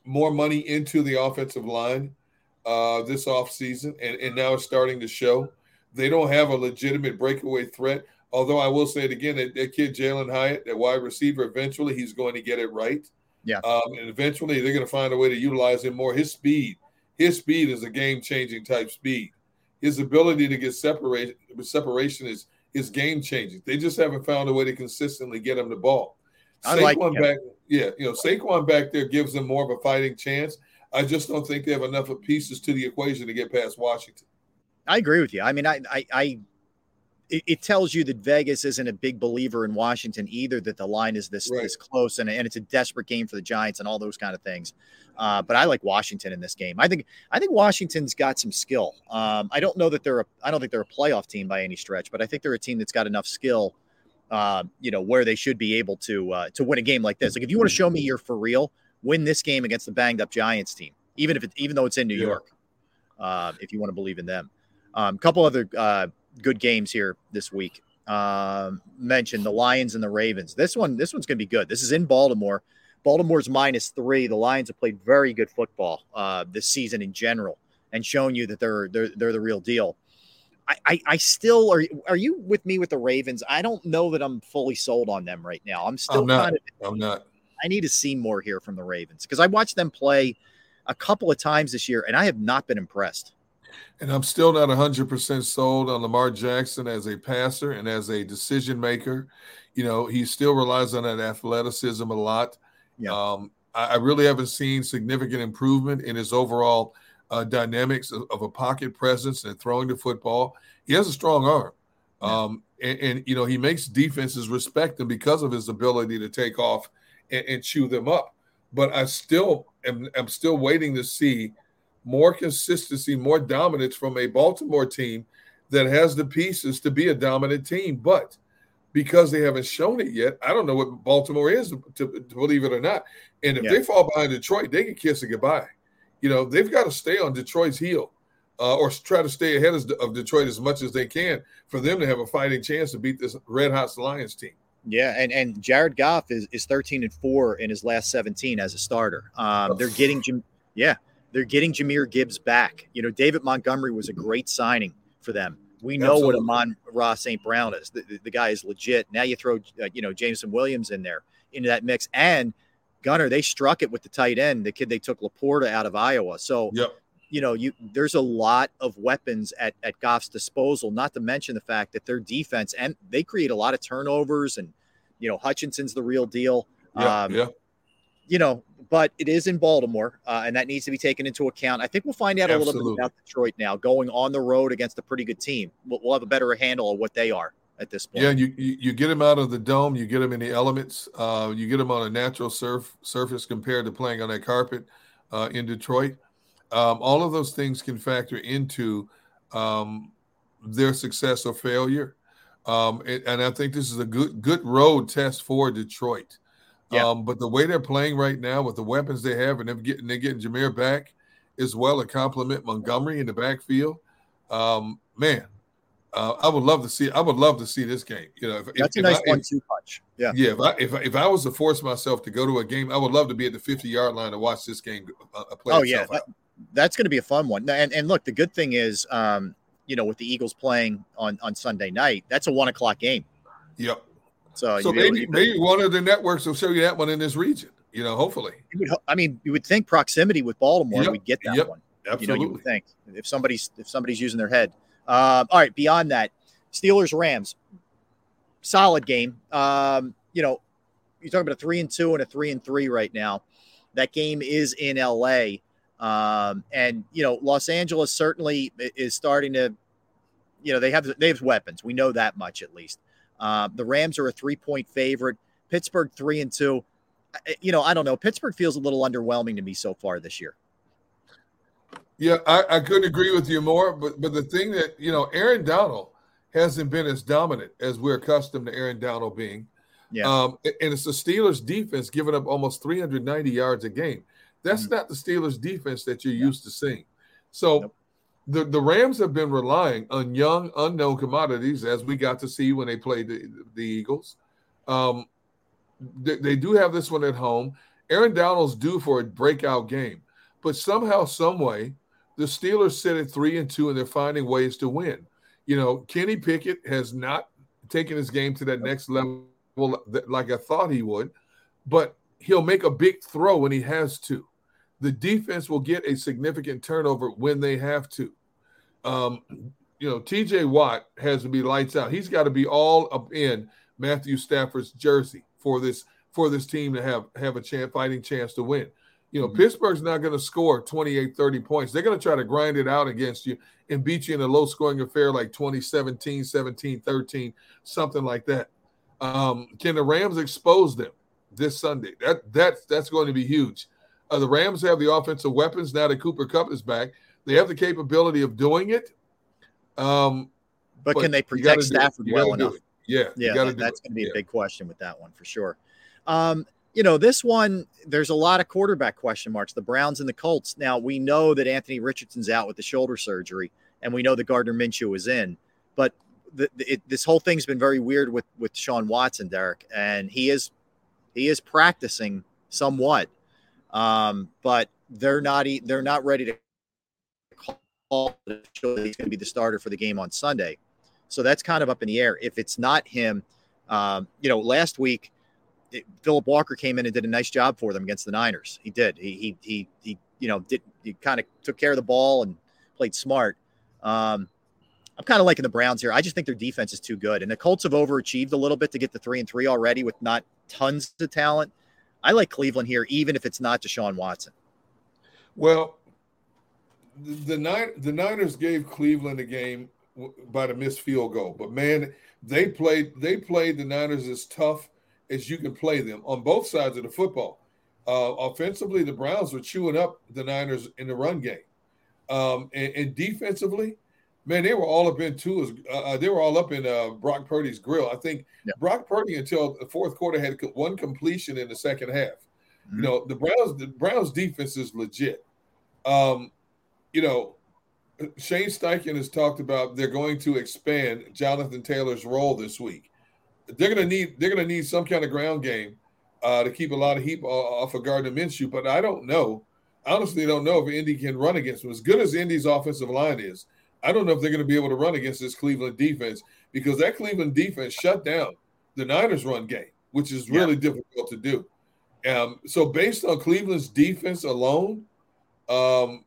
more money into the offensive line uh, this offseason, and, and now it's starting to show. They don't have a legitimate breakaway threat. Although I will say it again, that, that kid Jalin Hyatt, that wide receiver, eventually he's going to get it right. Yeah. Um, and eventually they're going to find a way to utilize him more. His speed, his speed is a game changing type speed. His ability to get separation separation is is game changing. They just haven't found a way to consistently get him the ball. I like Saquon him. back, yeah, you know, Saquon back there gives them more of a fighting chance. I just don't think they have enough of pieces to the equation to get past Washington. I agree with you. I mean, I, I, I it, it tells you that Vegas isn't a big believer in Washington either. That the line is this this close, and, and it's a desperate game for the Giants and all those kind of things. Uh, but I like Washington in this game. I think I think Washington's got some skill. Um, I don't know that they're a I don't think they're a playoff team by any stretch, but I think they're a team that's got enough skill. Uh, you know where they should be able to uh, to win a game like this. Like if you want to show me you're for real, win this game against the banged up Giants team, even if it even though it's in New Yeah. York. Uh, if you want to believe in them. A um, couple other uh, good games here this week. Um, mentioned the Lions and the Ravens. This one, this one's going to be good. This is in Baltimore. Baltimore's minus three. The Lions have played very good football uh, this season in general, and shown you that they're they're they're the real deal. I, I, I still are. Are you with me with the Ravens? I don't know that I'm fully sold on them right now. I'm still I'm not. kind of. I'm not. I need to see more here from the Ravens because I watched them play a couple of times this year, and I have not been impressed. And I'm still not 100% sold on Lamar Jackson as a passer and as a decision maker. You know, he still relies on that athleticism a lot. Yeah. Um, I, I really haven't seen significant improvement in his overall uh, dynamics of, of, a pocket presence and throwing the football. He has a strong arm. Um, and, and, you know, he makes defenses respect him because of his ability to take off and, and chew them up. But I still am I'm still waiting to see more consistency, more dominance from a Baltimore team that has the pieces to be a dominant team. But because they haven't shown it yet, I don't know what Baltimore is to, to believe it or not. And if yeah. they fall behind Detroit, they can kiss it goodbye. You know, they've got to stay on Detroit's heel uh, or try to stay ahead of, of Detroit as much as they can for them to have a fighting chance to beat this red hot Lions team. Yeah, and and Jared Goff is is 13 and 4 in his last 17 as a starter. Um, they're getting Jim yeah, they're getting Jahmyr Gibbs back. You know, David Montgomery was a great signing for them. We know Absolutely. what Amon-Ra St. Brown is. The, the, the, guy is legit. Now you throw, uh, you know, Jameson Williams in there into that mix. And Gunner, they struck it with the tight end, the kid they took LaPorta out of Iowa. So, yep. you know, you there's a lot of weapons at, at Goff's disposal, not to mention the fact that their defense and they create a lot of turnovers and, you know, Hutchinson's the real deal. Yeah, um, yeah you know, but it is in Baltimore, uh, and that needs to be taken into account. I think we'll find out Absolutely. a little bit about Detroit now, going on the road against a pretty good team. We'll, we'll have a better handle of what they are at this point. Yeah, you, you, get them out of the dome, you get them in the elements, uh, you get them on a natural surf surface compared to playing on that carpet uh, in Detroit. Um, all of those things can factor into um, their success or failure. Um, and, and, I think this is a good good road test for Detroit. Yeah. Um, but the way they're playing right now with the weapons they have, and they're getting they're getting Jahmyr back as well, to compliment Montgomery in the backfield. Um, man, uh, I would love to see. I would love to see this game. You know, if, that's if, a nice I, one-two punch. Yeah, yeah. If I, if if I was to force myself to go to a game, I would love to be at the fifty-yard line to watch this game uh, uh play. Oh yeah, that, that's going to be a fun one. And and look, the good thing is, um, you know, with the Eagles playing on on Sunday night, that's a one o'clock game. Yep. So, so maybe maybe one of the networks will show you that one in this region. You know, hopefully. Would, I mean, you would think proximity with Baltimore, yep. we'd get that yep. one. Absolutely. You know, you would think if somebody's if somebody's using their head. Um, all right, beyond that, Steelers Rams, solid game. Um, you know, you're talking about a three and two and a three and three right now. That game is in LA. Um, and you know, Los Angeles certainly is starting to, you know, they have they have weapons. We know that much at least. Uh, the Rams are a three point favorite. Pittsburgh three and two. You know, I don't know. Pittsburgh feels a little underwhelming to me so far this year. Yeah, I, I couldn't agree with you more. But but the thing that you know, Aaron Donald hasn't been as dominant as we're accustomed to Aaron Donald being. Yeah. Um, and it's the Steelers defense giving up almost 390 yards a game. That's mm-hmm. not the Steelers defense that you're yeah. used to seeing. So nope the, the Rams have been relying on young, unknown commodities, as we got to see when they played the, the Eagles. Um, they, they, do have this one at home. Aaron Donald's due for a breakout game, but somehow, some way, the Steelers sit at three and two, and they're finding ways to win. You know, Kenny Pickett has not taken his game to that next level like I thought he would, but he'll make a big throw when he has to the defense will get a significant turnover when they have to. Um, you know, TJ Watt has to be lights out. He's got to be all up in Matthew Stafford's jersey for this for this team to have have a chance fighting chance to win. You know, mm-hmm. Pittsburgh's not going to score 28, 30 points. They're going to try to grind it out against you and beat you in a low scoring affair like 2017, 17, 13, something like that. Um, can the Rams expose them this Sunday? That that's that's going to be huge. Uh, the Rams have the offensive weapons now that Cooper Kupp is back. They have the capability of doing it. Um, but, but can they protect Stafford well enough? Yeah, yeah, that, that's going to be a big question with that one for sure. Um, you know, this one, there's a lot of quarterback question marks. The Browns and the Colts. Now we know that Anthony Richardson's out with the shoulder surgery, and we know that Gardner Minshew is in. But the, the, it, this whole thing's been very weird with with Sean Watson, Derrick, and he is he is practicing somewhat um, but they're not they're not ready to call that he's going to be the starter for the game on Sunday. So that's kind of up in the air. If it's not him, um, you know, last week it, Philip Walker came in and did a nice job for them against the Niners. He did. He he he, he you know did he kind of took care of the ball and played smart. Um, I'm kind of liking the Browns here. I just think their defense is too good, and the Colts have overachieved a little bit to get to three and three already with not tons of talent. I like Cleveland here, even if it's not Deshaun Watson. Well, the, the, Nin- the Niners gave Cleveland a game by the missed field goal, but man, they played they played the Niners as tough as you can play them on both sides of the football. Uh, offensively, the Browns were chewing up the Niners in the run game, um, and, and defensively, man, they were all up in tools. Uh, they were all up in uh, Brock Purdy's grill. I think yeah. Brock Purdy until the fourth quarter had one completion in the second half. Mm-hmm. You know, the Browns the Browns defense is legit. Um, you know, Shane Steichen has talked about they're going to expand Jonathan Taylor's role this week. They're going to need they're going to need some kind of ground game uh, to keep a lot of heat off of Gardner Minshew. But I don't know. Honestly don't know if Indy can run against them. As good as Indy's offensive line is, I don't know if they're going to be able to run against this Cleveland defense because that Cleveland defense shut down the Niners' run game, which is really yeah. difficult to do. Um, so based on Cleveland's defense alone, um,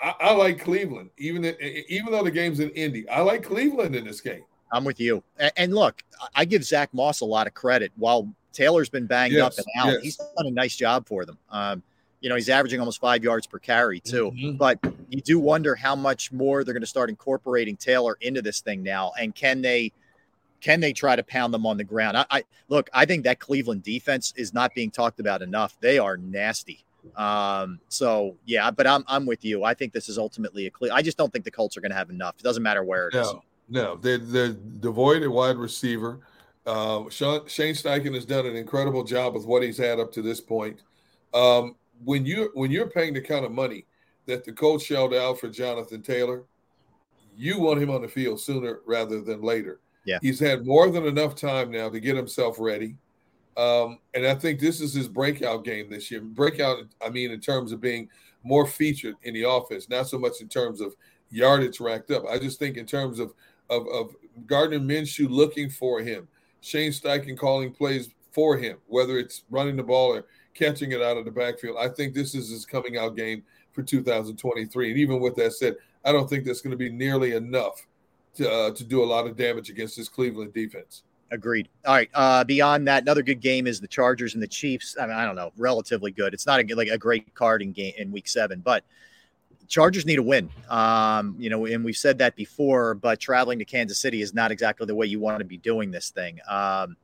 I, I, like Cleveland, even even though the game's in Indy. I like Cleveland in this game. I'm with you. And, look, I give Zack Moss a lot of credit. While Taylor's been banged yes, up and out, yes. he's done a nice job for them. Um, you know, he's averaging almost five yards per carry too. Mm-hmm. But you do wonder how much more they're going to start incorporating Taylor into this thing now, and can they? Can they try to pound them on the ground? I, I look. I think that Cleveland defense is not being talked about enough. They are nasty. Um, so yeah, but I'm I'm with you. I think this is ultimately a clear. I just don't think the Colts are going to have enough. It doesn't matter where it no, is. no, they're they're devoid of wide receiver. Uh, Sean, Shane Steichen has done an incredible job with what he's had up to this point. Um, when you're when you're paying the kind of money that the coach shelled out for Jonathan Taylor, you want him on the field sooner rather than later. Yeah, he's had more than enough time now to get himself ready. Um, and I think this is his breakout game this year. Breakout, I mean, in terms of being more featured in the offense, not so much in terms of yardage racked up. I just think in terms of of, of Gardner Minshew looking for him, Shane Steichen calling plays for him, whether it's running the ball or catching it out of the backfield. I think this is his coming out game for 2023. And even with that said, I don't think that's going to be nearly enough to uh, to do a lot of damage against this Cleveland defense. Agreed. All right. Uh, beyond that, another good game is the Chargers and the Chiefs. I mean, I don't know, relatively good. It's not a, like a great card in game in Week Seven, but Chargers need a win. Um, you know, and we've said that before. But traveling to Kansas City is not exactly the way you want to be doing this thing. Um,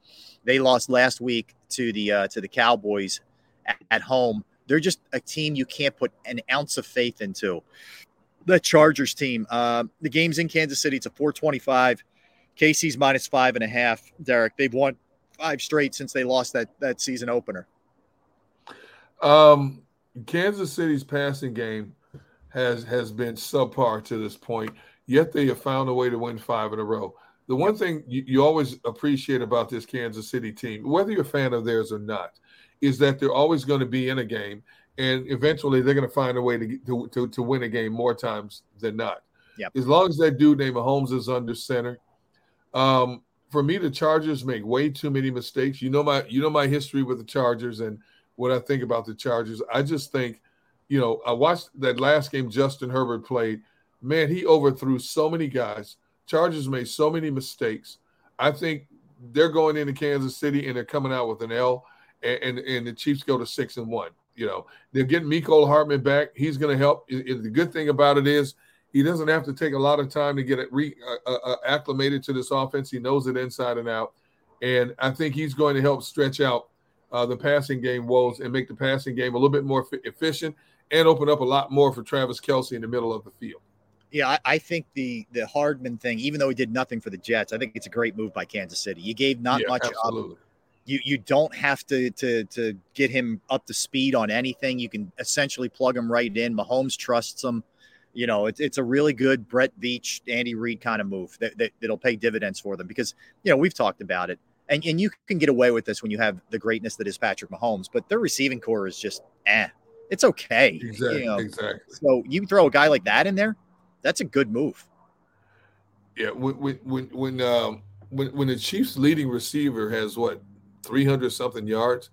they lost last week to the uh, to the Cowboys at, home. They're just a team you can't put an ounce of faith into. The Chargers team. Uh, the game's in Kansas City. It's a 425 KC's minus five and a half. Derrick, they've won five straight since they lost that that season opener. Um, Kansas City's passing game has has been subpar to this point. Yet they have found a way to win five in a row. The one thing you, you always appreciate about this Kansas City team, whether you're a fan of theirs or not, is that they're always going to be in a game, and eventually they're going to find a way to, to to, to win a game more times than not. Yep. As long as that dude named Mahomes is under center, um, for me, the Chargers make way too many mistakes. You know my you know my history with the Chargers and what I think about the Chargers. I just think, you know, I watched that last game Justin Herbert played. Man, he overthrew so many guys. Chargers made so many mistakes. I think they're going into Kansas City and they're coming out with an L, and and, and the Chiefs go to six and one. You know, they're getting Mecole Hardman back. He's going to help. The good thing about it is he doesn't have to take a lot of time to get it re, uh, uh, uh, acclimated to this offense. He knows it inside and out, and I think he's going to help stretch out uh, the passing game woes and make the passing game a little bit more f- efficient and open up a lot more for Travis Kelce in the middle of the field. Yeah, I, I, think the the Hardman thing, even though he did nothing for the Jets, I think it's a great move by Kansas City. You gave not yeah, much absolutely. up. You you don't have to to to get him up to speed on anything. You can essentially plug him right in. Mahomes trusts him you know, it's, it's a really good Brett Veach, Andy Reid kind of move that, that, that'll pay dividends for them because, you know, we've talked about it. And, and you can get away with this when you have the greatness that is Patrick Mahomes, but their receiving core is just eh. It's okay. Exactly. You know? Exactly. So you throw a guy like that in there, that's a good move. Yeah. When when when um, when when the Chiefs' leading receiver has what three hundred something yards,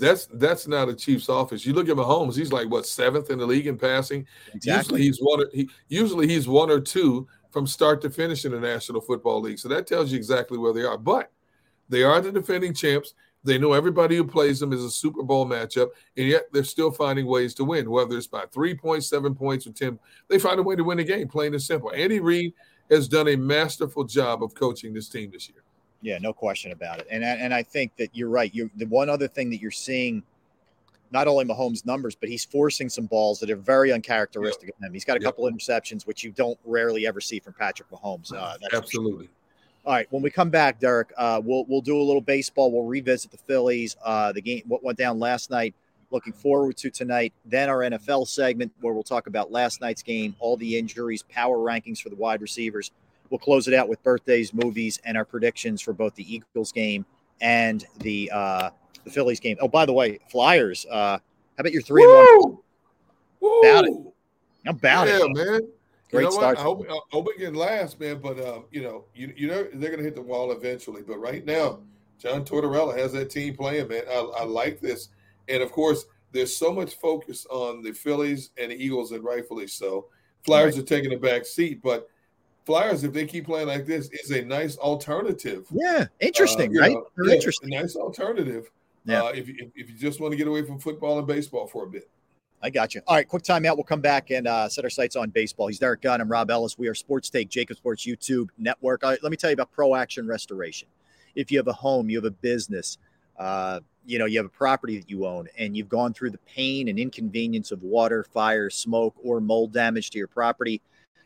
that's that's not a Chiefs offense. You look at Mahomes; he's like what seventh in the league in passing. Exactly. Usually he's one. Or, he usually he's one or two from start to finish in the National Football League. So that tells you exactly where they are. But they are the defending champs. They know everybody who plays them is a Super Bowl matchup, and yet they're still finding ways to win, whether it's by three points, seven points, or 10. They find a way to win the game, plain and simple. Andy Reid has done a masterful job of coaching this team this year. Yeah, no question about it. And and I think that you're right. You the one other thing that you're seeing, not only Mahomes' numbers, but he's forcing some balls that are very uncharacteristic of him. He's got a couple of interceptions, which you don't rarely ever see from Patrick Mahomes. Uh, that's Absolutely. All right, when we come back, Derrick, uh, we'll we'll do a little baseball. We'll revisit the Phillies, uh, the game, what went down last night. Looking forward to tonight. Then our NFL segment, where we'll talk about last night's game, all the injuries, power rankings for the wide receivers. We'll close it out with birthdays, movies, and our predictions for both the Eagles game and the uh, the Phillies game. Oh, by the way, Flyers. Uh, how about your three and one? About it. I'm about yeah, it, man. Great you know start. what? I hope, I hope we can last, man. But uh, you know, you you know they're gonna hit the wall eventually. But right now, John Tortorella has that team playing, man. I, I like this, and of course, there's so much focus on the Phillies and the Eagles, and rightfully so. Flyers are taking a back seat, but Flyers, if they keep playing like this, is a nice alternative. Yeah, interesting, you right? know, yeah, interesting. A nice alternative. Yeah. Uh, if, you- if, if you just want to get away from football and baseball for a bit. I got you. All right, quick timeout. We'll come back and uh, set our sights on baseball. He's Derrick Gunn. I'm Rob Ellis. We are Sports Take, JAKIB Sports YouTube Network. Right, let me tell you about Pro Action Restoration. If you have a home, you have a business, uh, you know, you have a property that you own, and you've gone through the pain and inconvenience of water, fire, smoke, or mold damage to your property,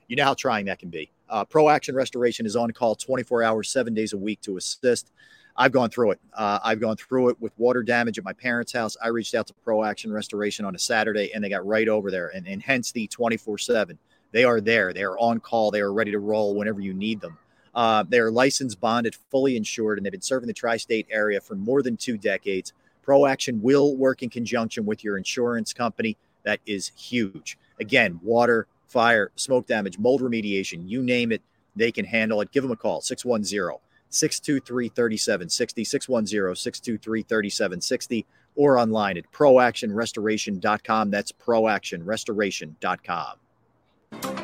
you know how trying that can be. Uh, Pro Action Restoration is on call 24 hours, seven days a week to assist. I've gone through it. Uh, I've gone through it with water damage at my parents' house. I reached out to Pro Action Restoration on a Saturday, and they got right over there, and, and hence the 24 7. They are there. They are on call. They are ready to roll whenever you need them. Uh, they are licensed, bonded, fully insured, and they've been serving the tri state area for more than two decades. Pro Action will work in conjunction with your insurance company. That is huge. Again, water, fire, smoke damage, mold remediation, you name it, they can handle it. Give them a call 610 623 3760, 610 623 3760, or online at proactionrestoration.com. That's proactionrestoration.com.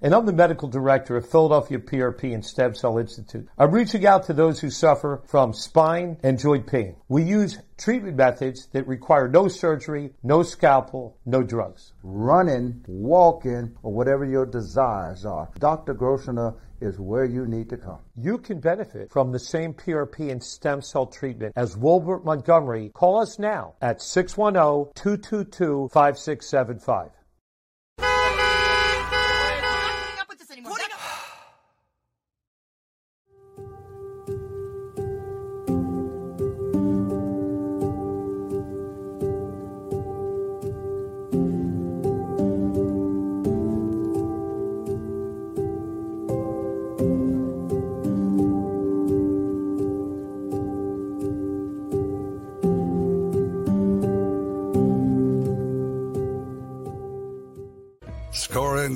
and I'm the medical director of Philadelphia PRP and Stem Cell Institute. I'm reaching out to those who suffer from spine and joint pain. We use treatment methods that require no surgery, no scalpel, no drugs. Running, walking, or whatever your desires are. Dr. Grossinger is where you need to come. You can benefit from the same PRP and stem cell treatment as Wilbert Montgomery. Call us now at 610 222 5675.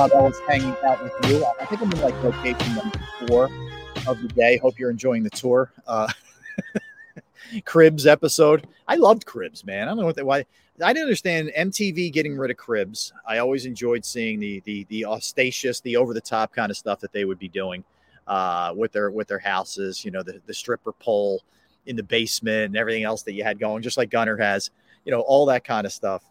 That's Rob Ellis hanging out with you. I think I'm in like location number four of the day. Hope you're enjoying the tour. Uh, Cribs episode. I loved Cribs, man. I don't know what they, why. I didn't understand MTV getting rid of Cribs. I always enjoyed seeing the the the ostentatious, the over the top kind of stuff that they would be doing uh, with their with their houses. You know, the the stripper pole in the basement and everything else that you had going, just like Gunner has. You know, all that kind of stuff.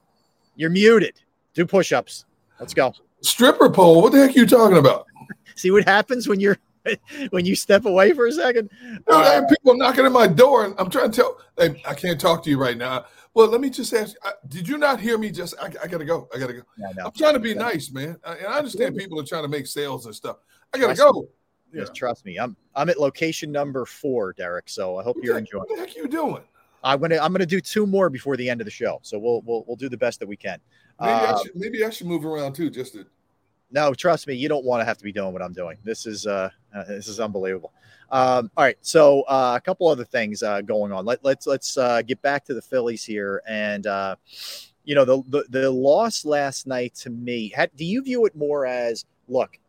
You're muted. Do push ups. Let's go. Stripper pole. What the heck are you talking about? See what happens when you're when you step away for a second. No, I have people knocking at my door, and I'm trying to tell. Hey, I can't talk to you right now. Well, let me just ask. you, Did you not hear me? Just I, I gotta go. I gotta go. Yeah, no. I'm trying to be nice, man, I- and I understand people are trying to make sales and stuff. I gotta Trust go. me. Yes, trust me. I'm I'm at location number four, Derrick. So I hope you're enjoying. What the heck are you doing? I'm gonna I'm gonna do two more before the end of the show. So we'll we'll we'll do the best that we can. Maybe, I Uh, should, maybe I should move around too, just to. No, trust me, you don't want to have to be doing what I'm doing. This is uh, uh this is unbelievable. Um, all right, so uh, a couple other things uh, going on. Let, let's let's uh, get back to the Phillies here, and uh, you know the, the the loss last night to me. Had, do you view it more as look?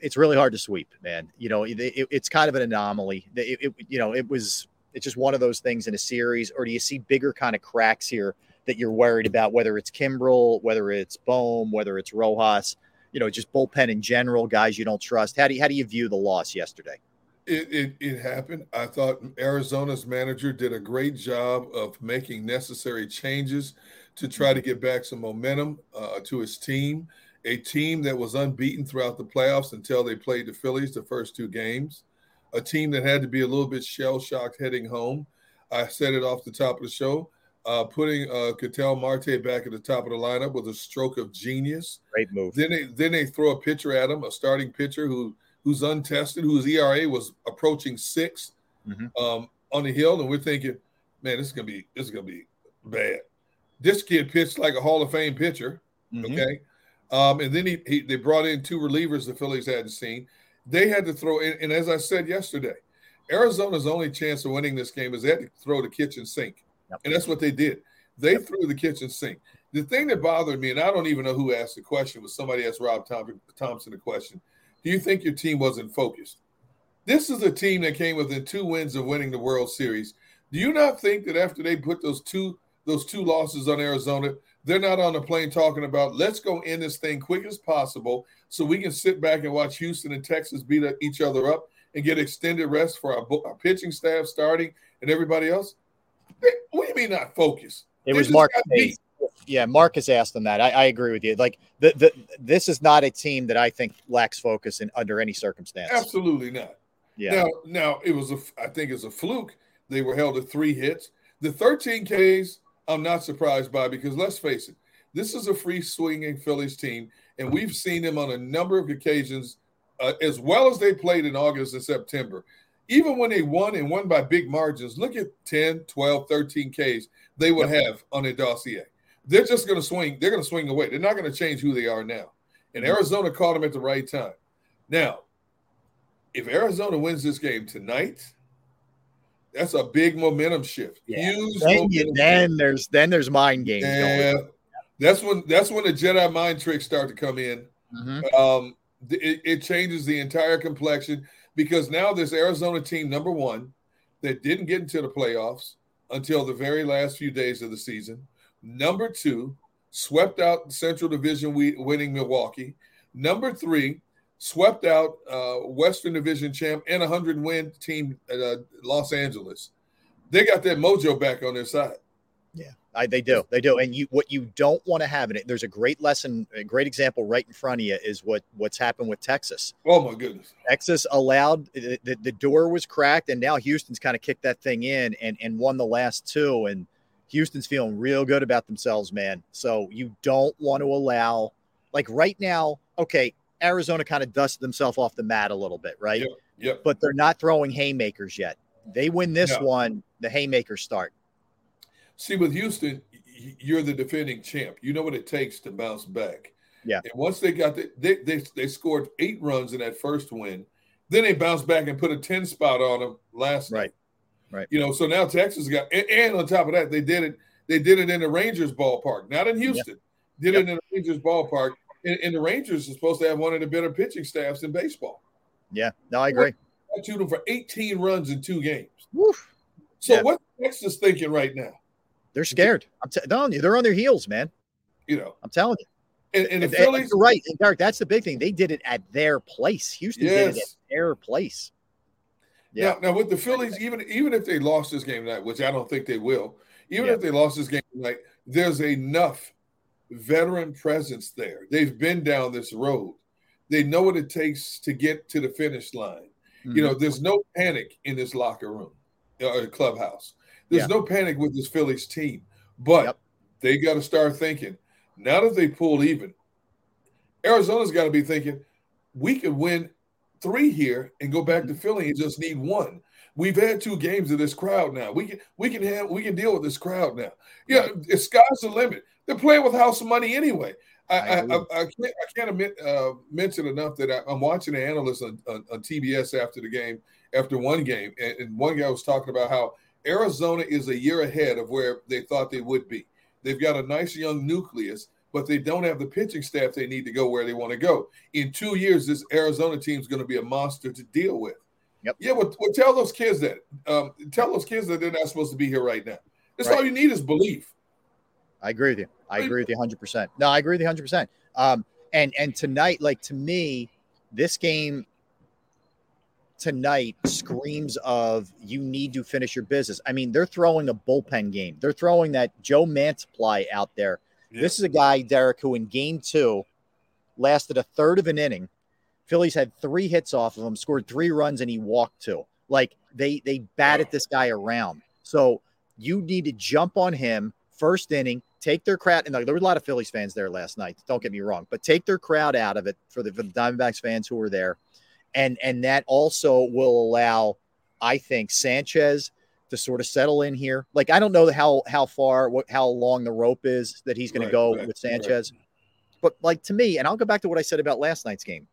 It's really hard to sweep, man. You know, it, it- it's kind of an anomaly. It, it- you know, it was it's just one of those things in a series, or do you see bigger kind of cracks here that you're worried about? Whether it's Kimbrel, whether it's Bohm, whether it's Rojas you know, just bullpen in general, guys you don't trust. How do you, how do you view the loss yesterday? It, it it happened. I thought Arizona's manager did a great job of making necessary changes to try to get back some momentum uh, to his team. A team that was unbeaten throughout the playoffs until they played the Phillies the first two games. A team that had to be a little bit shell shocked heading home. I said it off the top of the show. Uh, putting uh, Ketel Marte back at the top of the lineup was a stroke of genius. Great move. Then they then they throw a pitcher at him, a starting pitcher who who's untested, whose ERA was approaching 6 um, on the hill, and we're thinking, man, this is gonna be this is gonna be bad. This kid pitched like a Hall of Fame pitcher. Okay. Um, and then he, he they brought in two relievers the Phillies hadn't seen. They had to throw in, and as I said yesterday, Arizona's only chance of winning this game is they had to throw the kitchen sink. And that's what they did. They threw the kitchen sink. The thing that bothered me, and I don't even know who asked the question, was somebody asked Rob Thomson the question. Do you think your team wasn't focused? This is a team that came within two wins of winning the World Series. Do you not think that after they put those two those two losses on Arizona, they're not on the plane talking about let's go end this thing quick as possible so we can sit back and watch Houston and Texas beat each other up and get extended rest for our, our pitching staff starting and everybody else? What do you mean not focused? It They was Mark. Yeah, Marcus asked them that. I, I agree with you. Like the, the this is not a team that I think lacks focus in under any circumstance. Absolutely not. Yeah. Now, now it was a. I think it's a fluke. They were held to three hits. The 13 Ks, I'm not surprised by because let's face it, this is a free swinging Phillies team, and we've seen them on a number of occasions, uh, as well as they played in August and September. Even when they won and won by big margins, look at 10, 12, 13 Ks they would have on their dossier. They're just going to swing. They're going to swing away. They're not going to change who they are now. And Arizona caught them at the right time. Now, if Arizona wins this game tonight, That's a big momentum shift. Yeah. Huge Then, momentum you, then there's then there's mind games Yeah, that's when that's when the Jedi mind tricks start to come in. Mhm. Um, it, it changes the entire complexion because now this Arizona team, number one, that didn't get into the playoffs until the very last few days of the season. Number two, swept out Central Division winning Milwaukee. Number three, swept out uh, Western Division champ and a hundred win team uh, Los Angeles. They got that mojo back on their side. Yeah, I, they do. They do. And you, what you don't want to have in it. There's a great lesson, a great example right in front of you is what what's happened with Texas. Oh my goodness. Texas allowed the, the, door was cracked, and now Houston's kind of kicked that thing in and and won the last two. And Houston's feeling real good about themselves, man. So you don't want to allow, like right now, okay, Arizona kind of dusted themselves off the mat a little bit, right? Yep. Yep. But they're not throwing haymakers yet. They win this one, the haymakers start. See, with Houston, you're the defending champ. You know what it takes to bounce back. Yeah. And once they got the, they, they they scored eight runs in that first win, then they bounced back and put a 10 spot on them last night. Right. You know, so now Texas got and, and on top of that, they did it, they did it in the Rangers ballpark, not in Houston. Did it in the Rangers ballpark. And, and the Rangers are supposed to have one of the better pitching staffs in baseball. Yeah, no, I agree. I them for 18 runs in two games. Woof. So Yeah. what Texas thinking right now? They're scared. I'm t- telling you, they're on their heels, man. You know, I'm telling you. and, and the And- and Phillies, you're right, and Derrick. That's the big thing. They did it at their place. Houston did it at Yes. their place. Yeah. Now, now with the Phillies, even even if they lost this game tonight, which I don't think they will, even Yeah. if they lost this game tonight, there's enough veteran presence there. They've been down this road. They know what it takes to get to the finish line. Mm-hmm. You know, there's no panic in this locker room or clubhouse. There's Yeah. no panic with this Phillies team, but they got to start thinking now that they pulled even. Arizona's got to be thinking we could win three here and go back to Philly and just need one. We've had two games of this crowd now. We can we can have we can deal with this crowd now. Yeah, it's sky's the limit. They're playing with house money anyway. I I, I, I can't I can't admit, uh, mention enough that I, I'm watching the analysts on, on, on TBS after the game, after one game, and, and one guy was talking about how Arizona is a year ahead of where they thought they would be. They've got a nice young nucleus, but they don't have the pitching staff they need to go where they want to go. In two years, this Arizona team is going to be a monster to deal with. Yep. Yeah, well, well tell those kids that. Um, tell those kids that they're not supposed to be here right now. That's Right. all you need is belief. I agree with you. I agree with you 100. percent No, I agree with you 100. percent Um, and and tonight, like to me, this game tonight screams of you need to finish your business. I mean, they're throwing a bullpen game. They're throwing that Joe Mantiply out there. This is a guy, Derrick, who in game two lasted a third of an inning. Phillies had three hits off of him, scored three runs, and he walked two. Like they they batted this guy around. So you need to jump on him first inning, take their crowd. And there were a lot of Phillies fans there last night. Don't get me wrong, but take their crowd out of it for the, for the Diamondbacks fans who were there, and and that also will allow, I think, Sanchez to sort of settle in here. Like I don't know how how far what how long the rope is that he's going Right, to go right, with Sanchez, but like to me, and I'll go back to what I said about last night's game.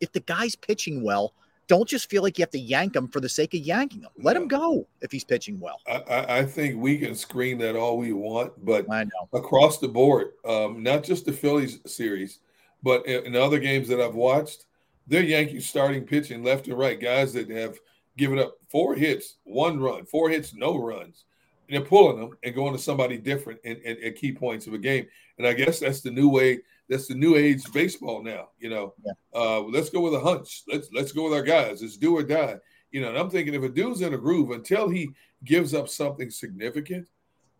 If the guy's pitching well, don't just feel like you have to yank him for the sake of yanking him. Let him go if he's pitching well. I, I, think we can screen that all we want, but I know. across the board, um, not just the Phillies series, but in, in other games that I've watched, they're Yankees starting pitching left and right, guys that have given up four hits, one run, four hits, no runs. And they're pulling them and going to somebody different in, in, at key points of a game. And I guess that's the new way. That's the new age baseball now. You know, uh, let's go with a hunch. Let's let's go with our guys. Let's do or die. You know, and I'm thinking if a dude's in a groove until he gives up something significant,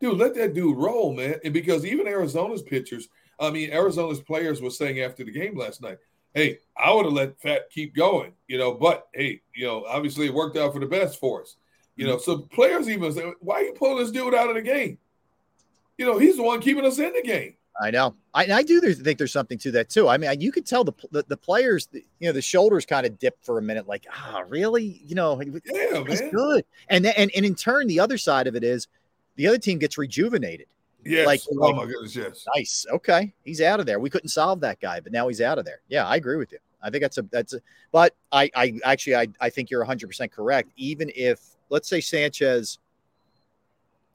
dude, let that dude roll, man. And because even Arizona's pitchers, I mean, Arizona's players were saying after the game last night, hey, I would have let Pfaadt keep going, you know, but hey, you know, obviously it worked out for the best for us. You know, so players even say, why are you pulling this dude out of the game? You know, he's the one keeping us in the game. I know. I, I do think there's something to that too. I mean, you could tell the the, the players, you know, the shoulders kind of dipped for a minute, like, ah, really? You know, yeah, he's man. good. And then, and and in turn, the other side of it is, the other team gets rejuvenated. Yes. Like, oh my goodness, yes. Nice. Okay, he's out of there. We couldn't solve that guy, but now he's out of there. Yeah, I agree with you. I think that's a that's a, but I I actually I I think you're 100 percent correct. Even if let's say Sanchez,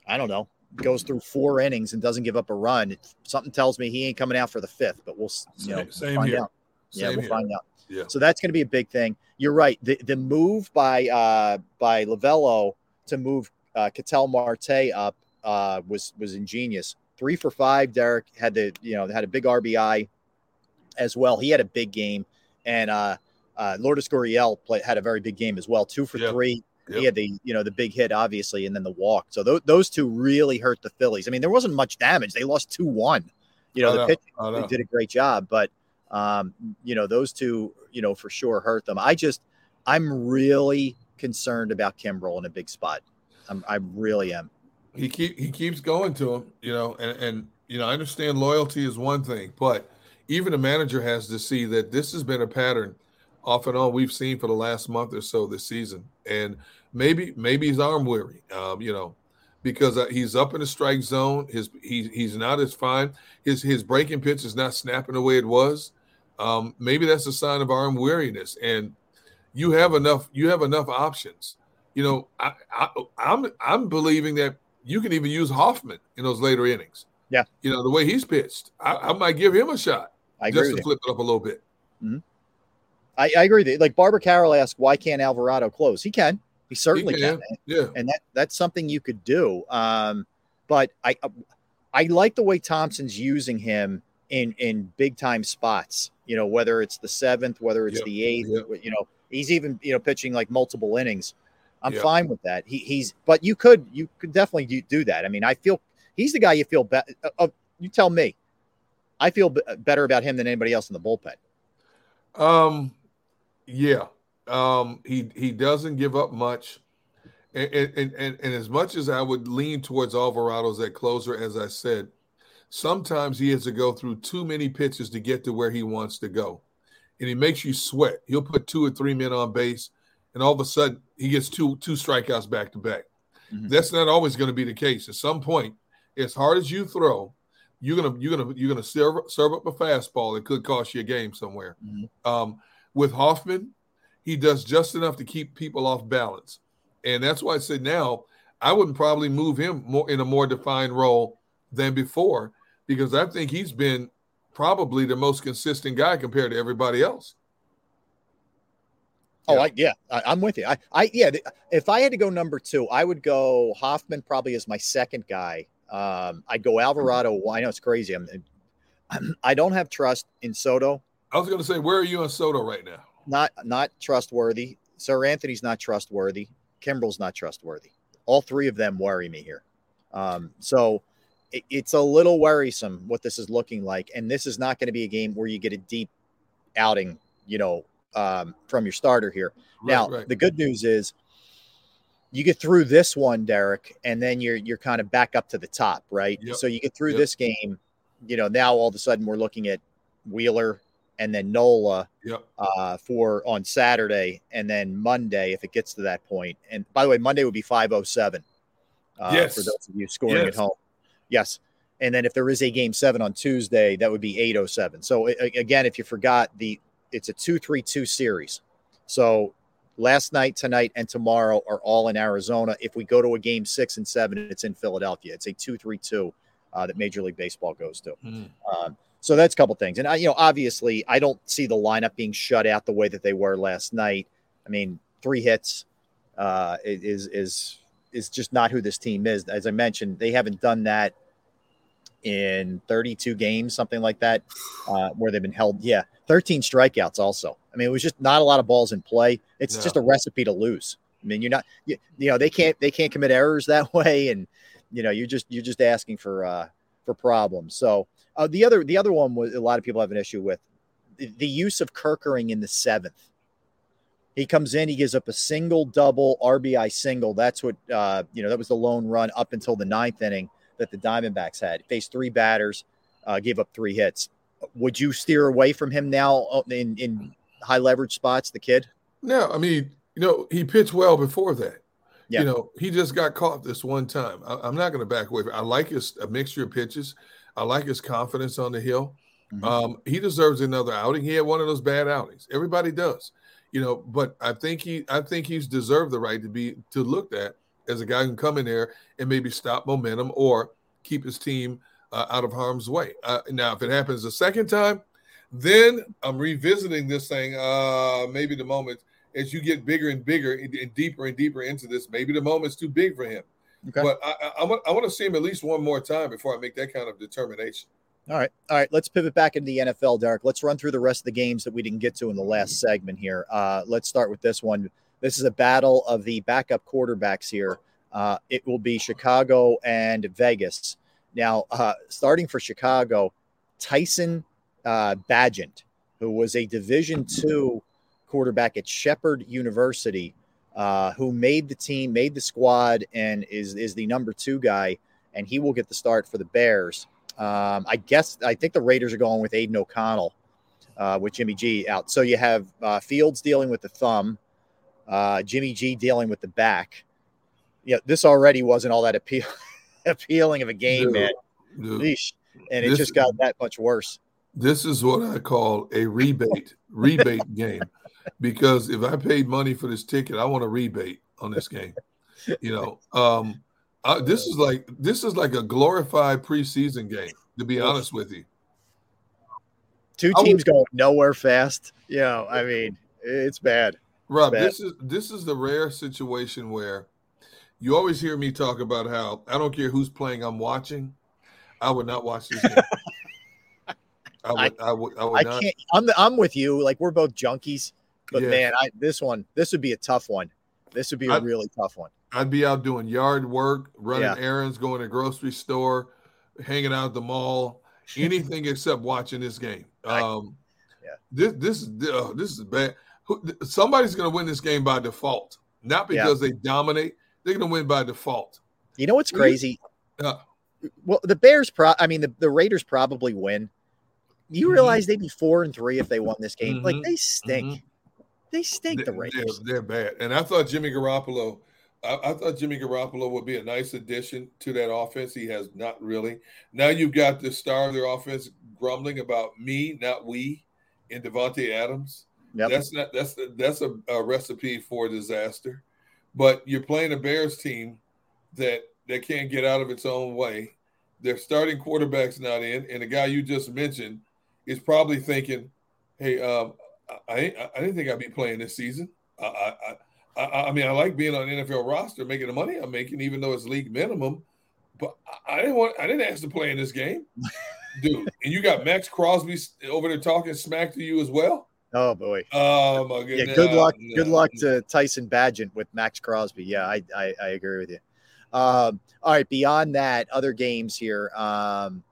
I don't know, goes through four innings and doesn't give up a run, something tells me he ain't coming out for the fifth. But we'll you know Same- same find here. out. yeah, we'll here. find out. Yeah. So that's going to be a big thing. You're right. The the move by uh by Lovullo to move uh Ketel Marte up uh was was ingenious. Three for five. Derek had the you know had a big RBI as well. He had a big game, and uh uh Lourdes Gurriel played had a very big game as well. Two for three. He had the you know the big hit obviously, and then the walk. So those those two really hurt the Phillies. I mean, there wasn't much damage. They lost two one. You know I the know, pitch know. they did a great job, but um, you know those two you know for sure hurt them. I just I'm really concerned about Kimbrel in a big spot. I'm, I really am. He keep he keeps going to him, you know, and and you know, I understand loyalty is one thing, but even a manager has to see that this has been a pattern off and on we've seen for the last month or so this season, and maybe maybe he's arm weary, um, you know, because uh, he's up in the strike zone. His he, he's not as fine. His his breaking pitch is not snapping the way it was. Um, maybe that's a sign of arm weariness, and you have enough you have enough options. You know, I, I I'm I'm believing that you can even use Hoffman in those later innings. Yeah. You know, the way he's pitched, I, I might give him a shot I agree just to flip it up a little bit. I, I agree with you. Like Barbara Carroll asked, why can't Alvarado close? He can. He certainly can, can. yeah. And that that's something you could do. Um, but I I like the way Thomson's using him in in big time spots. You know, whether it's the seventh, whether it's Yep, the eighth. yep. You know, he's even you know pitching like multiple innings. I'm fine with that. He, he's but you could you could definitely do, do that. I mean, I feel he's the guy you feel better. Uh, you tell me. I feel b- better about him than anybody else in the bullpen. Um, yeah. Um, he he doesn't give up much, and and and, and as much as I would lean towards Alvarado as that closer, as I said, sometimes he has to go through too many pitches to get to where he wants to go, and he makes you sweat. He'll put two or three men on base, and all of a sudden he gets two two strikeouts back to back. That's not always going to be the case. At some point, as hard as you throw, you're gonna you're gonna you're gonna serve serve up a fastball that could cost you a game somewhere. Um, with Hoffman, he does just enough to keep people off balance, and that's why I said now I wouldn't probably move him more in a more defined role than before because I think he's been probably the most consistent guy compared to everybody else. Oh, I, yeah, I, I'm with you. I, I, yeah. If I had to go number two, I would go Hoffman probably as my second guy. Um, I'd go Alvarado. Well, I know it's crazy. I'm, I don't have trust in Soto. I was going to say, where are you on Soto right now? Not, not trustworthy. Seranthony's not trustworthy. Kimbrel's not trustworthy. All three of them worry me here. Um, so it, it's a little worrisome what this is looking like, and this is not going to be a game where you get a deep outing, you know, um, from your starter here. Right, now, right. the good news is you get through this one, Derrick, and then you're you're kind of back up to the top, right? Yep. So you get through Yep. this game, you know, now all of a sudden we're looking at Wheeler and then Nola Yep. uh, for on Saturday, and then Monday if it gets to that point. And by the way, Monday would be five oh seven. Uh, Yes. For those of you scoring Yes. at home, yes. And then if there is a game seven on Tuesday, that would be eight oh seven. So a- a- again, if you forgot, the it's a two three two series. So last night, tonight, and tomorrow are all in Arizona. If we go to a game six and seven, it's in Philadelphia. It's a two three two uh, that Major League Baseball goes to. Um, so that's a couple things, and I, you know, obviously, I don't see the lineup being shut out the way that they were last night. I mean, three hits uh, is is is just not who this team is. As I mentioned, they haven't done that in 32 games, something like that, uh, where they've been held. Yeah, 13 strikeouts. Also, I mean, it was just not a lot of balls in play. It's No. just a recipe to lose. I mean, you're not, you, you know, they can't they can't commit errors that way, and you know, you're just you're just asking for uh, for problems. So uh, the other the other one was a lot of people have an issue with the, the use of Kerkering in the seventh. He comes in, he gives up a single, double, RBI single. That's what uh, you know. That was the lone run up until the ninth inning that the Diamondbacks had. Faced three batters, uh, gave up three hits. Would you steer away from him now uh, in in high leverage spots? The kid. No, I mean, you know, he pitched well before that. Yeah. You know, he just got caught this one time. I, I'm not going to back away. I like his a mixture of pitches. I like his confidence on the hill. Mm-hmm. Um, he deserves another outing. He had one of those bad outings. Everybody does, you know. But I think he, I think he's deserved the right to be to looked at as a guy who can come in there and maybe stop momentum or keep his team uh, out of harm's way. Uh, now, if it happens a second time, then I'm revisiting this thing. Uh, maybe the moment as you get bigger and bigger and, and deeper and deeper into this, maybe the moment's too big for him. Okay. But I, I, I, want, I want to see him at least one more time before I make that kind of determination. All right. All right. Let's pivot back into the NFL, Derrick. Let's run through the rest of the games that we didn't get to in the last segment here. Uh, let's start with this one. This is a battle of the backup quarterbacks here. Uh, it will be Chicago and Vegas. Now, uh, starting for Chicago, Tyson uh, Bagent, who was a Division two quarterback at Shepherd University, uh, who made the team, made the squad, and is is the number two guy, and he will get the start for the Bears. Um, I guess I think the Raiders are going with Aidan O'Connell uh, with Jimmy G out. So you have uh, Fields dealing with the thumb, uh, Jimmy G dealing with the back. Yeah, this already wasn't all that appeal- appealing of a game, Dude, man. dude. And it This- just got that much worse. This is what I call a rebate rebate game, because if I paid money for this ticket, I want a rebate on this game. You know, um, I, this is like this is like a glorified preseason game. To be honest with you, Two would- teams going nowhere fast. You know, I mean, it's bad. Rob, this is this is the rare situation where you always hear me talk about how I don't care who's playing, I'm watching. I would not watch this game. I would, I, would, I would I not. can't. I'm the, I'm with you. Like we're both junkies, but Yeah. man, I this one this would be a tough one. This would be a I- really tough one. I'd be out doing yard work, running Yeah. errands, going to the grocery store, hanging out at the mall, anything except watching this game. Um, yeah. This this is uh, this is bad. Who- Somebody's going to win this game by default, not Yeah. because they dominate. They're going to win by default. You know what's crazy? Uh, Well, the Bears pro. I mean, the, the Raiders probably win. You Mhm. realize they'd be four and three if they won this game. Like Mhm. they stink. They stink. The Raiders. They're, they're bad. And I thought Jimmy Garoppolo, I, I thought Jimmy Garoppolo would be a nice addition to that offense. He has not really. Now you've got the star of their offense grumbling about me, not we, in Davante Adams. Yep. That's not that's that's a, a recipe for disaster. But you're playing a Bears team that that can't get out of its own way. Their starting quarterback's not in, and the guy you just mentioned is probably thinking, "Hey, um, I, I I didn't think I'd be playing this season. I, I, I, I mean, I like being on NFL roster, making the money I'm making, even though it's league minimum. But I- I didn't want, I didn't ask to play in this game, dude. And you got Maxx Crosby over there talking smack to you as well. Oh boy. Oh my goodness. Yeah. Good luck. No, Good luck to Tyson Bagent with Maxx Crosby. Yeah, I I, I agree with you. Um, all right. Beyond that, other games here. Um,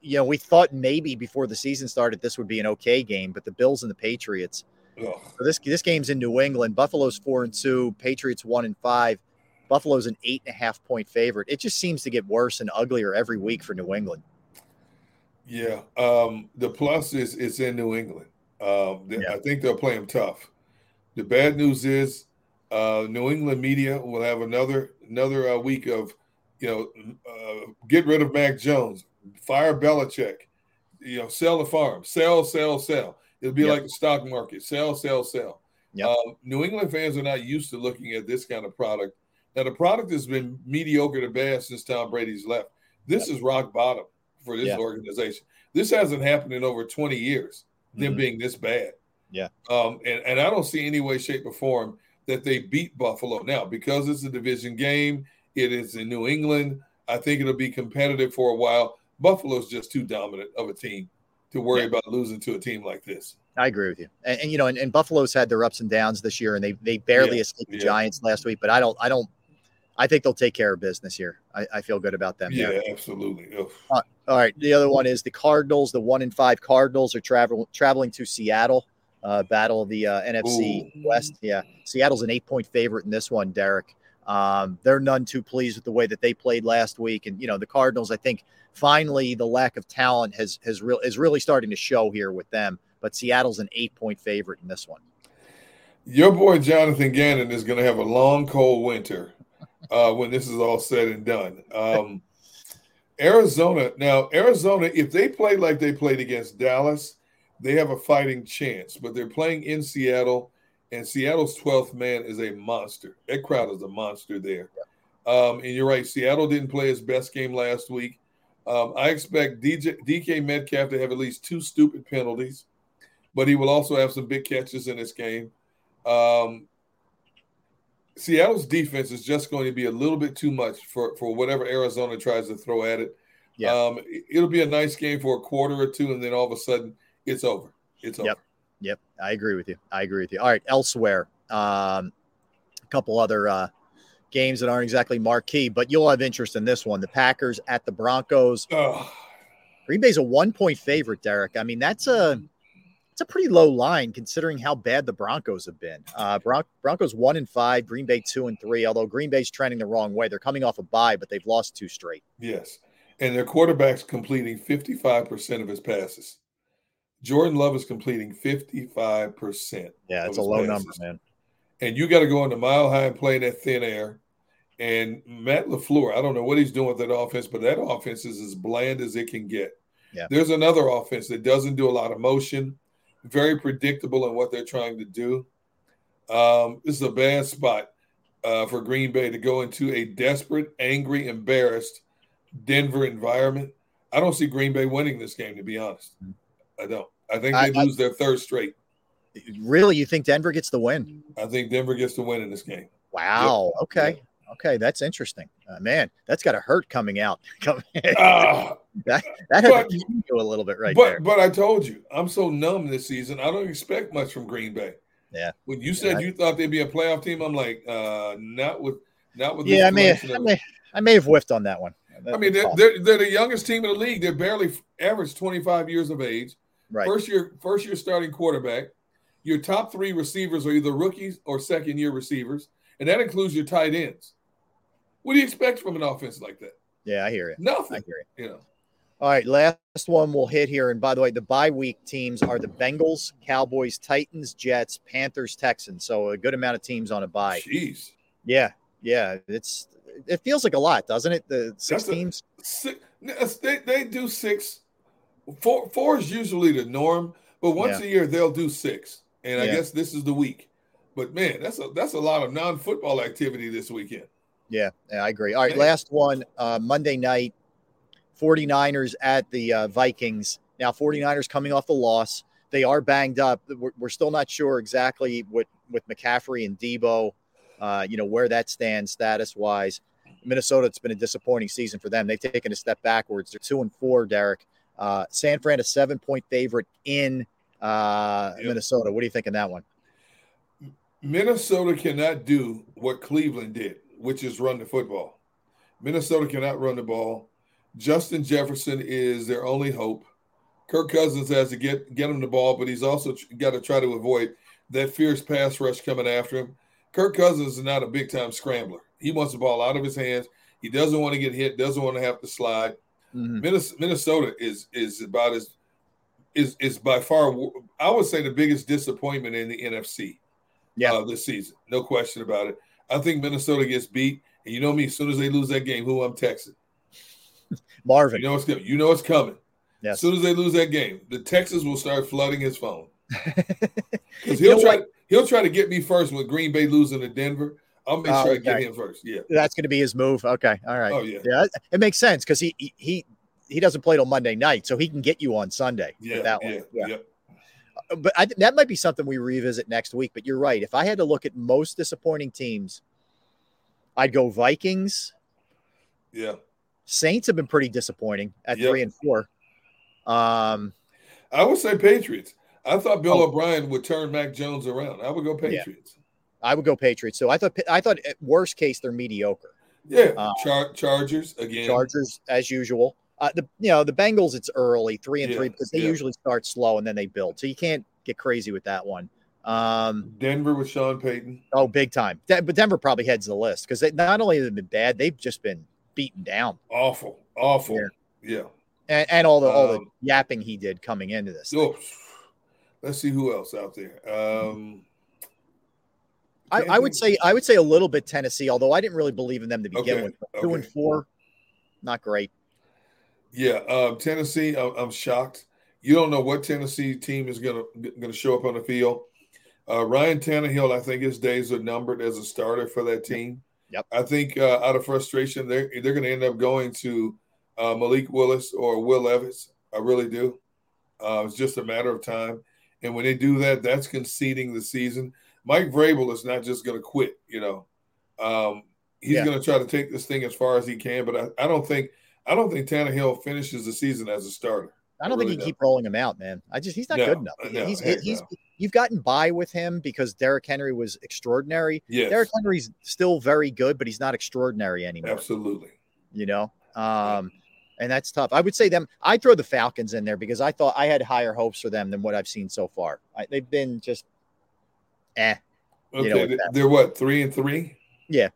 you know, we thought maybe before the season started this would be an okay game, but the Bills and the Patriots. So this this game's in New England. Buffalo's four and two. Patriots one and five. Buffalo's an eight and a half point favorite. It just seems to get worse and uglier every week for New England. Yeah. Um, the plus is it's in New England. Um, they- I think they'll play them tough. The bad news is uh, New England media will have another another uh, week of you know uh, get rid of Mac Jones, fire Belichick, you know sell the farm, sell, sell, sell. It'll be Yep. like the stock market, sell, sell, sell. Yep. Um, New England fans are not used to looking at this kind of product. Now the product has been mediocre to bad since Tom Brady's left. This is rock bottom for this Yeah. organization. This hasn't happened in over 20 years, them Mhm. being this bad. Yeah. Um, and, and I don't see any way, shape, or form that they beat Buffalo. Now, because it's a division game, it is in New England. I think it'll be competitive for a while. Buffalo's just too dominant of a team to worry Yeah. about losing to a team like this. I agree with you. And, and you know, and, and Buffalo's had their ups and downs this year, and they they barely Yeah, escaped the yeah. Giants last week. But I don't, I don't, I think they'll take care of business here. I, I feel good about them. Yeah, there. absolutely. Uh, all right. The other one is the Cardinals. The one in five Cardinals are travel, traveling to Seattle. Uh, battle of the uh, NFC West. Yeah, Seattle's an eight-point favorite in this one. Derrick, um, they're none too pleased with the way that they played last week, and you know the Cardinals. I think finally the lack of talent has has real is really starting to show here with them. But Seattle's an eight-point favorite in this one. Your boy Jonathan Gannon is going to have a long, cold winter uh, when this is all said and done. Um, Arizona. Now, Arizona, if they play like they played against Dallas, they have a fighting chance. But they're playing in Seattle, and Seattle's 12th man is a monster. That crowd is a monster there. Um, and you're right, Seattle didn't play his best game last week. Um, I expect DJ, DK Metcalf to have at least two stupid penalties, but he will also have some big catches in this game. Um, Seattle's defense is just going to be a little bit too much for, for whatever Arizona tries to throw at it. Yeah. Um, it- will be a nice game for a quarter or two, and then all of a sudden it's over. It's over. Yep. Yep. I agree with you. I agree with you. All right. Elsewhere, um, a couple other uh, games that aren't exactly marquee, but you'll have interest in this one. The Packers at the Broncos. Green Bay's a one point favorite, Derrick. I mean, that's a it's a pretty low line considering how bad the Broncos have been. Uh, Bron- Broncos one and five, Green Bay two and three. Although Green Bay's trending the wrong way, they're coming off a bye, but they've lost two straight. Yes. And their quarterback's completing 55% of his passes. Jordan Love is completing 55%. Yeah, it's a low passes. number, man. And you got to go into mile high and play in that thin air. And Matt LaFleur, I don't know what he's doing with that offense, but that offense is as bland as it can get. Yeah. There's another offense that doesn't do a lot of motion, very predictable in what they're trying to do. Um, this is a bad spot uh, for Green Bay to go into a desperate, angry, embarrassed Denver environment. I don't see Green Bay winning this game, to be honest. I don't. I think they I- I- lose their third straight. Really, you think Denver gets the win? I think Denver gets the win in this game. Wow. Okay. Okay, that's interesting. Uh, man, that's got to hurt coming out. Coming- Ah. that that had But- a little bit right but there. but I told you, I'm so numb this season. I don't expect much from Green Bay. Yeah. When you said Yeah. you thought they'd be a playoff team, I'm like, uh, not with not with. Yeah, I may, I may, I may have whiffed on that one. I mean, they're, they're, they're the youngest team in the league. They're barely average 25 years of age. Right. First year, first year starting quarterback. Your top three receivers are either rookies or second year receivers, and that includes your tight ends. What do you expect from an offense like that? yeah, I hear it. Nothing. I hear. You know. All right, last one we'll hit here. And by the way, the bye week teams are the Bengals, Cowboys, Titans, Jets, Panthers, Texans. So a good amount of teams on a bye. Jeez. Yeah, yeah. It's it feels like a lot, doesn't it? The six a- teams. Six, uh, they, they do six. Four, four is usually the norm, but once Yeah. a year they'll do six. And I Yeah. guess this is the week. But man, that's a that's a lot of non-football activity this weekend. Yeah, yeah, I agree. All right, last one uh, Monday night 49ers at the uh, Vikings. Now, 49ers coming off the loss. They are banged up. We're, we're still not sure exactly what with McCaffrey and Deebo, uh, you know, where that stands status wise. Minnesota, it's been a disappointing season for them. They've taken a step backwards. They're two and four, Derrick. Uh, San Fran, a seven point favorite in uh, Minnesota. What do you think of that one? Minnesota cannot do what Cleveland did, which is run the football. Minnesota cannot run the ball. Justin Jefferson is their only hope. Kirk Cousins has to get get him the ball, but he's also got to try to avoid that fierce pass rush coming after him. Kirk Cousins is not a big time scrambler. He wants the ball out of his hands. He doesn't want to get hit. Doesn't want to have to slide. Minnes- Minnesota is is about as is is by far I would say the biggest disappointment in the NFC. Yeah, uh, this season, no question about it. I think Minnesota gets beat, and you know me. As soon as they lose that game, who I'm texting? Marvin. You know it's coming. You know it's coming. Yes. As soon as they lose that game, the Texas will start flooding his phone because he'll know try. what? He'll try to get me first with Green Bay losing to Denver. I'll make Oh, sure I get him first. Yeah. That's going to be his move. Okay. All right. Oh, yeah. Yeah. It makes sense because he, he he doesn't play till Monday night, so he can get you on Sunday. with Yeah. that one. yeah. Yeah. Yeah. But I, that might be something we revisit next week. But you're right. If I had to look at most disappointing teams, I'd go Vikings. Yeah. Saints have been pretty disappointing at Yep. three and four. Um, I would say Patriots. I thought Bill Oh. O'Brien would turn Mac Jones around. I would go Yeah. Patriots. I would go Patriots. So I thought I thought at worst case they're mediocre. Yeah. Char- Chargers again. Chargers as usual. Uh, the you know the Bengals it's early three and Yeah, three because they yeah. usually start slow and then they build. So you can't get crazy with that one. Um, Denver with Sean Payton. oh, big time. De- but Denver probably heads the list because they not only have they been bad, they've just been beaten down. Awful. Awful. Yeah. yeah. And, and all the all the Um, yapping he did coming into this. Oh, let's see who else out there. Um, I, I would say I would say a little bit Tennessee, although I didn't really believe in them to begin Okay, with. Two and four, not great. Yeah, uh, Tennessee. I'm, I'm, shocked. You don't know what Tennessee team is gonna gonna show up on the field. Uh, Ryan Tannehill, I think his days are numbered as a starter for that team. Yep. I think uh, out of frustration, they're they're going to end up going to uh, Malik Willis or Will Levis. I really do. Uh, it's just a matter of time. And when they do that, that's conceding the season. Mike Vrabel is not just going to quit. You know, um, he's yeah. going to try to take this thing as far as he can. But I, I don't think I don't think Tannehill finishes the season as a starter. I don't I really think you keep rolling him out, man. I just he's not no, good enough. No, he's he's no. you've gotten by with him because Derrick Henry was extraordinary. Yes. Derrick Henry's still very good, but he's not extraordinary anymore. Absolutely. You know, um, and that's tough. I would say them. I throw the Falcons in there because I thought I had higher hopes for them than what I've seen so far. I, they've been just, eh. Okay, you know, they're what three and three. Yeah,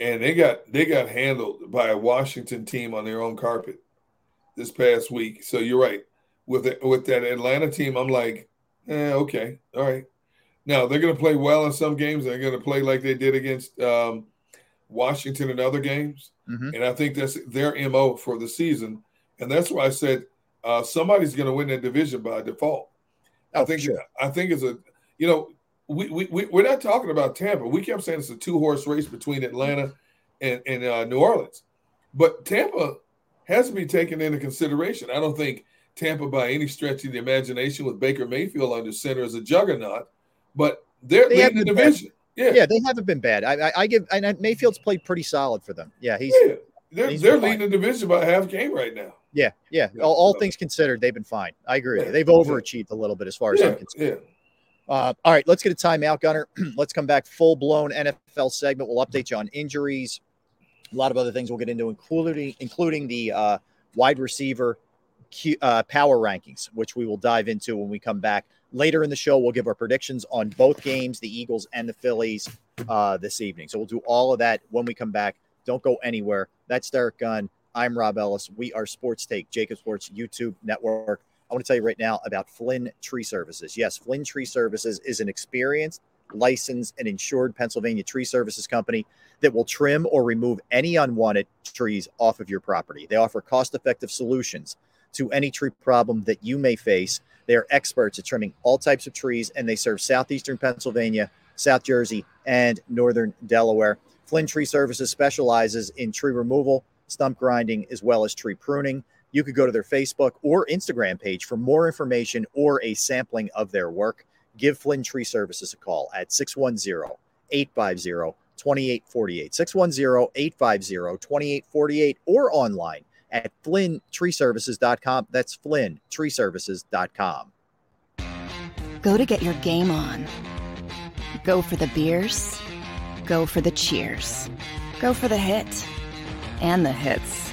and they got they got handled by a Washington team on their own carpet this past week. So you're right with the, with that Atlanta team. I'm like, eh, okay, all right. Now they're going to play well in some games. They're going to play like they did against um, Washington in other games, mm-hmm. and I think that's their mo for the season. And that's why I said uh, somebody's going to win that division by default. Oh, I think sure. I think it's a you know we, we, we we're not talking about Tampa. We kept saying it's a two horse race between Atlanta and, and uh, New Orleans, but Tampa has to be taken into consideration. I don't think Tampa, by any stretch of the imagination, with Baker Mayfield under center, is a juggernaut, but they're they leading the division. Yeah. yeah, they haven't been bad. I, I, I give and Mayfield's played pretty solid for them. Yeah, he's yeah. they're he's they're leading the division by half game right now. Yeah, yeah. All, all things considered, they've been fine. I agree. Yeah. They've overachieved a little bit as far as yeah. I'm concerned. Uh, all right, let's get a timeout, Gunner. let's come back full blown NFL segment. We'll update you on injuries, a lot of other things we'll get into, including including the uh, wide receiver Q, uh, power rankings, which we will dive into when we come back later in the show. We'll give our predictions on both games, the Eagles and the Phillies, uh, this evening. So we'll do all of that when we come back. Don't go anywhere. That's Derrick Gunn. I'm Rob Ellis. We are Sports Take, JAKIB Sports YouTube Network. I want to tell you right now about Flynn Tree Services. Yes, Flynn Tree Services is an experienced, licensed, and insured Pennsylvania tree services company that will trim or remove any unwanted trees off of your property. They offer cost effective solutions to any tree problem that you may face. They are experts at trimming all types of trees, and they serve southeastern Pennsylvania, South Jersey, and northern Delaware. Flynn Tree Services specializes in tree removal, stump grinding, as well as tree pruning. You could go to their Facebook or Instagram page for more information or a sampling of their work. Give Flynn Tree Services a call at 610 850 2848. 610 850 2848 or online at flynntreeservices.com. That's flynntreeservices.com. Go to get your game on. Go for the beers. Go for the cheers. Go for the hit and the hits.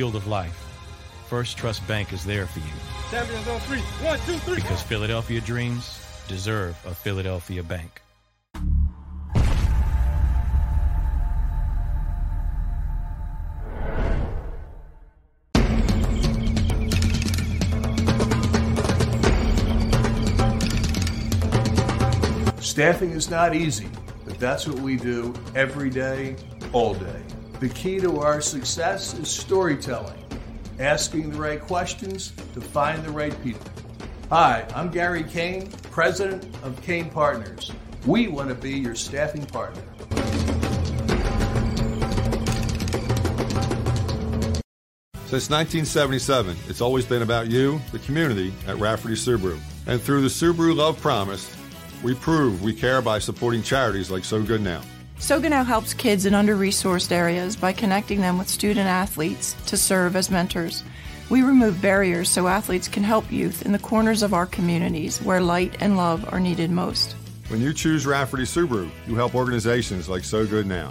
Field of life, First Trust Bank is there for you. Champions on three. One, two, three. Because Philadelphia dreams deserve a Philadelphia bank. Staffing is not easy, but that's what we do every day, all day. The key to our success is storytelling, asking the right questions to find the right people. Hi, I'm Gary Kane, president of Kane Partners. We want to be your staffing partner. Since 1977, it's always been about you, the community, at Rafferty Subaru. And through the Subaru Love Promise, we prove we care by supporting charities like So Good Now. So Good Now helps kids in under resourced areas by connecting them with student athletes to serve as mentors. We remove barriers so athletes can help youth in the corners of our communities where light and love are needed most. When you choose Rafferty Subaru, you help organizations like So Good Now.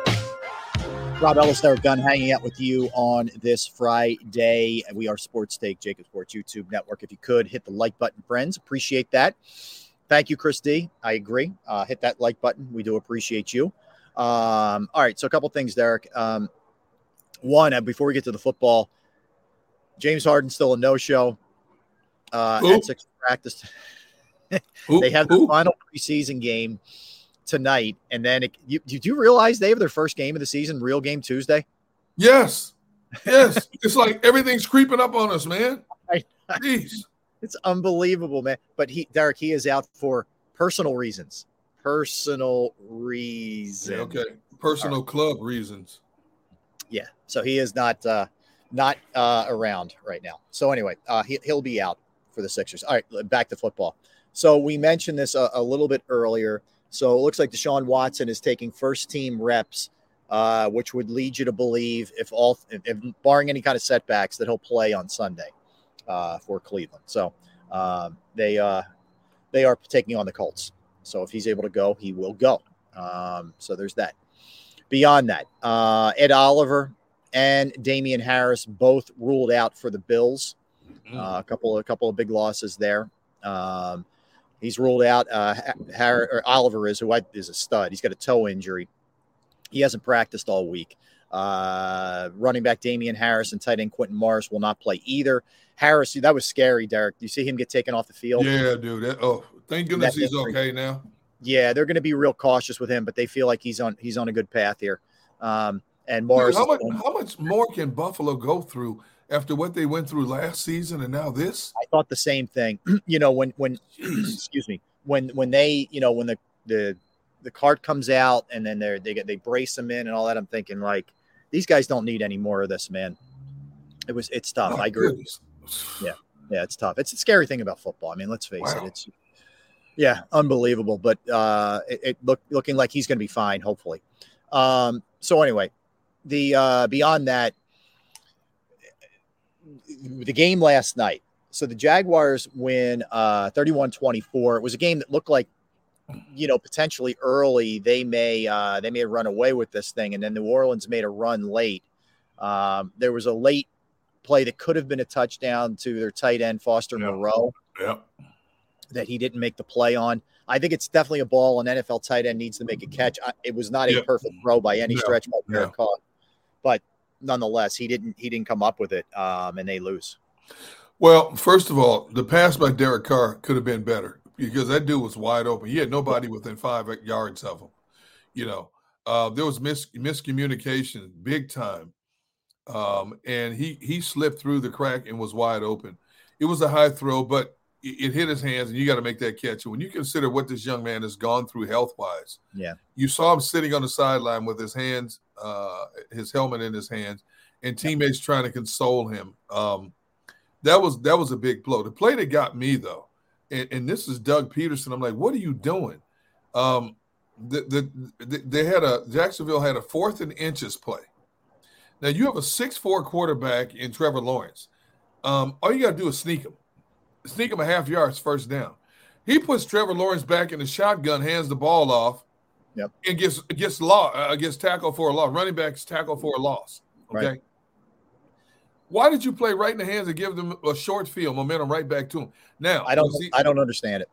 Rob Ellis there, Gunn, hanging out with you on this Friday. We are Sports Take, JAKIB Sports YouTube Network. If you could hit the like button, friends, appreciate that. Thank you, Chris D. I agree. Uh, hit that like button. We do appreciate you. Um, all right, so a couple things, Derrick. Um, one, uh, before we get to the football, James Harden still a no-show uh, at six practice. they have the final preseason game tonight, and then it, you, did you realize they have their first game of the season, real game Tuesday? Yes, yes. it's like everything's creeping up on us, man. Jeez. It's unbelievable, man. But he, Derrick, he is out for personal reasons. Personal reasons. Yeah, okay, personal club reasons. Yeah, so he is not uh, not uh, around right now. So anyway, uh, he, he'll be out for the Sixers. All right, back to football. So we mentioned this a, a little bit earlier. So it looks like Deshaun Watson is taking first team reps, uh, which would lead you to believe, if all, if, if, barring any kind of setbacks, that he'll play on Sunday uh, for Cleveland. So um, they uh, they are taking on the Colts. So if he's able to go, he will go. Um, so there's that. Beyond that, uh, Ed Oliver and Damien Harris both ruled out for the Bills. Uh, a couple a couple of big losses there. Um, He's ruled out. Uh, Harry, or Oliver is who I, is a stud. He's got a toe injury. He hasn't practiced all week. Uh, running back Damien Harris and tight end Quintin Morris will not play either. Harris, that was scary, Derrick. You see him get taken off the field? Yeah, dude. That, oh, thank goodness he's okay now. Yeah, they're going to be real cautious with him, but they feel like he's on he's on a good path here. Um, and Morris, dude, how, much, how much more can Buffalo go through after what they went through last season and now this? I thought the same thing. you know, when when excuse me, when when they, you know, when the the the card comes out and then they're, they get they brace them in and all that, I'm thinking like these guys don't need any more of this, man. It was it's tough. Oh, I agree. Yeah, yeah, it's tough. It's a scary thing about football. I mean, let's face wow. it. It's yeah, unbelievable. But uh, it, it look looking like he's going to be fine, hopefully. Um, so anyway, the uh, beyond that, the game last night. So the Jaguars win uh 31-24. It was a game that looked like you know potentially early they may uh they may run away with this thing and then New Orleans made a run late. Um, there was a late play that could have been a touchdown to their tight end Foster yeah. Moreau. Yeah. That he didn't make the play on. I think it's definitely a ball an NFL tight end needs to make a catch. I, it was not a perfect throw by any stretch by yeah. But nonetheless, he didn't he didn't come up with it, um, and they lose. Well, first of all, the pass by Derek Carr could have been better because that dude was wide open. He had nobody within five yards of him. You know, uh, there was mis- miscommunication big time, um, and he he slipped through the crack and was wide open. It was a high throw, but it, it hit his hands, and you got to make that catch. And when you consider what this young man has gone through health wise, yeah, you saw him sitting on the sideline with his hands, uh, his helmet in his hands, and teammates trying to console him. Um, that was that was a big blow. The play that got me though, and, and this is Doug Pederson. I'm like, what are you doing? Um, the, the, the, they had a Jacksonville had a fourth and inches play. Now you have a six four quarterback in Trevor Lawrence. Um, all you got to do is sneak him, sneak him a half yards first down. He puts Trevor Lawrence back in the shotgun, hands the ball off, Yep. And gets gets law uh, gets tackle for a loss. Running backs tackle for a loss. Okay. Right. Why did you play right in the hands and give them a short field momentum right back to them? Now I don't he, I don't understand it.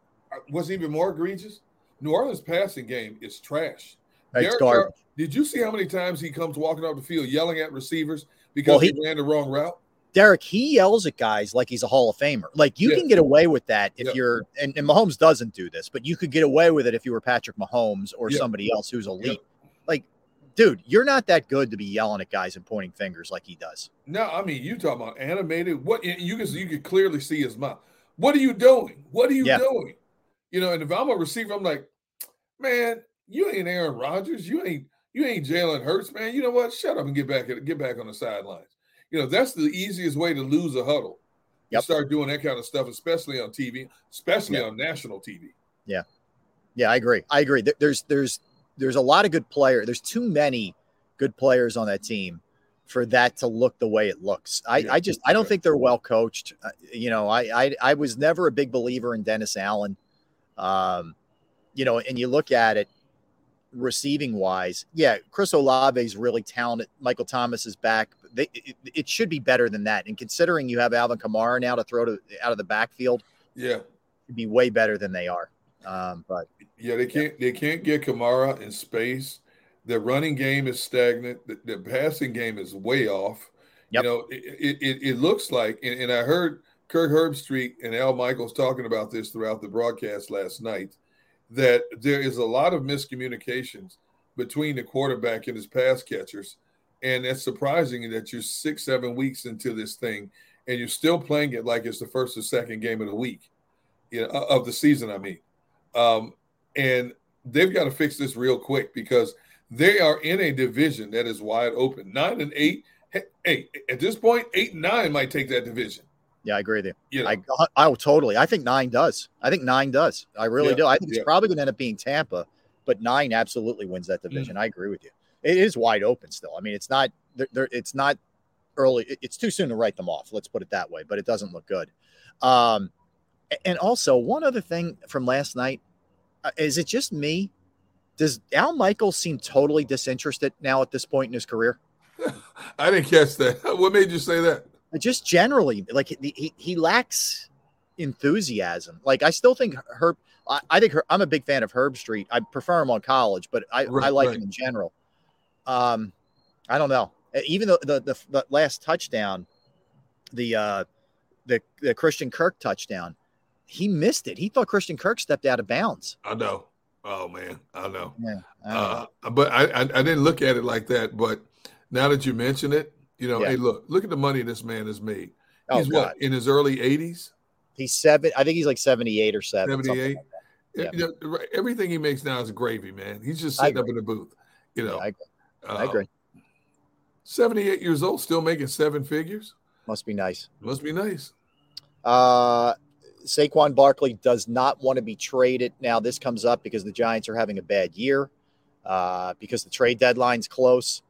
what's even more egregious? New Orleans passing game is trash. It's Derek garbage. Carr- did you see how many times he comes walking off the field yelling at receivers because Well, he, he- ran the wrong route? Derrick, he yells at guys like he's a Hall of Famer. Like you Yeah. can get away with that if Yeah. you're, and, and Mahomes doesn't do this, but you could get away with it if you were Patrick Mahomes or Yeah. somebody else who's elite. Like, dude, you're not that good to be yelling at guys and pointing fingers like he does. No, I mean you talk about animated. What you can you can clearly see his mouth. What are you doing? What are you doing? You know, and if I'm a receiver, I'm like, man, you ain't Aaron Rodgers. You ain't you ain't Jalen Hurts, man. You know what? Shut up and get back get back on the sidelines. You know, that's the easiest way to lose a huddle. You start doing that kind of stuff, especially on TV, especially on national TV. Yeah. Yeah, I agree. I agree. There's there's there's a lot of good player. There's too many good players on that team for that to look the way it looks. I, Yeah. I just I don't think they're well coached. Uh, you know, I, I I was never a big believer in Dennis Allen. Um, you know, and you look at it receiving wise, yeah, Chris Olave is really talented. Michael Thomas is back. They, it, it should be better than that. And considering you have Alvin Kamara now to throw to out of the backfield, Yeah. it'd be way better than they are. Um, but Yeah, they can't they can't get Kamara in space. Their running game is stagnant. The, the passing game is way off. Yep. You know, it, it, it, it looks like, and, and I heard Kirk Herbstreit and Al Michaels talking about this throughout the broadcast last night, that there is a lot of miscommunications between the quarterback and his pass catchers. And it's surprising that you're six, seven weeks into this thing and you're still playing it like it's the first or second game of the week, you know, of the season, I mean. Um, and they've got to fix this real quick because they are in a division that is wide open. Nine and eight. Hey, hey, at this point, eight and nine might take that division. Yeah, I agree with you. You know. I, I, oh, totally. I think nine does. I think nine does. I really Yeah, do. I think it's probably going to end up being Tampa, but nine absolutely wins that division. Mm. I agree with you. It is wide open still. I mean, it's not. There, it's not early. It's too soon to write them off. Let's put it that way. But it doesn't look good. Um, and also one other thing from last night uh, is it just me? Does Al Michaels seem totally disinterested now at this point in his career? I didn't catch that. What made you say that? just generally like he, he lacks enthusiasm like i still think herb i, I think Her- i'm a big fan of Herbstreit i prefer him on college but i, I like right. him in general um i don't know even though the, the the last touchdown the uh the the christian kirk touchdown he missed it he thought christian kirk stepped out of bounds I know. Oh man, I know. yeah I know. Uh, but I, I I didn't look at it like that. But now that you mention it, you know, Yeah. hey, look, look at the money this man has made. Oh, He's God. what in his early 80s, he's seven i think he's like 78 or 7 78. like. Yeah. You know, everything he makes now is gravy, man. He's just sitting up in the booth. You know, Yeah, I agree. I Uh, agree 78 years old, still making seven figures. must be nice Must be nice. Uh, Saquon Barkley does not want to be traded. Now, this comes up because the Giants are having a bad year, uh, because the trade deadline's close,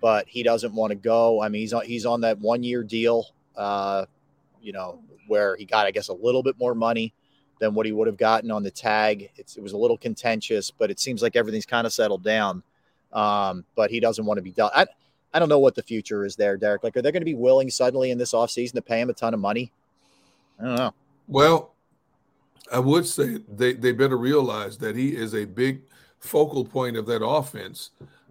but he doesn't want to go. I mean, he's on, he's on that one year deal, uh, you know, where he got, I guess, a little bit more money than what he would have gotten on the tag. It's, it was a little contentious, but it seems like everything's kind of settled down. Um, but he doesn't want to be done. I, I don't know what the future is there, Derrick. Like, are they going to be willing suddenly in this offseason to pay him a ton of money? I don't know. Well, I would say they, they better realize that he is a big focal point of that offense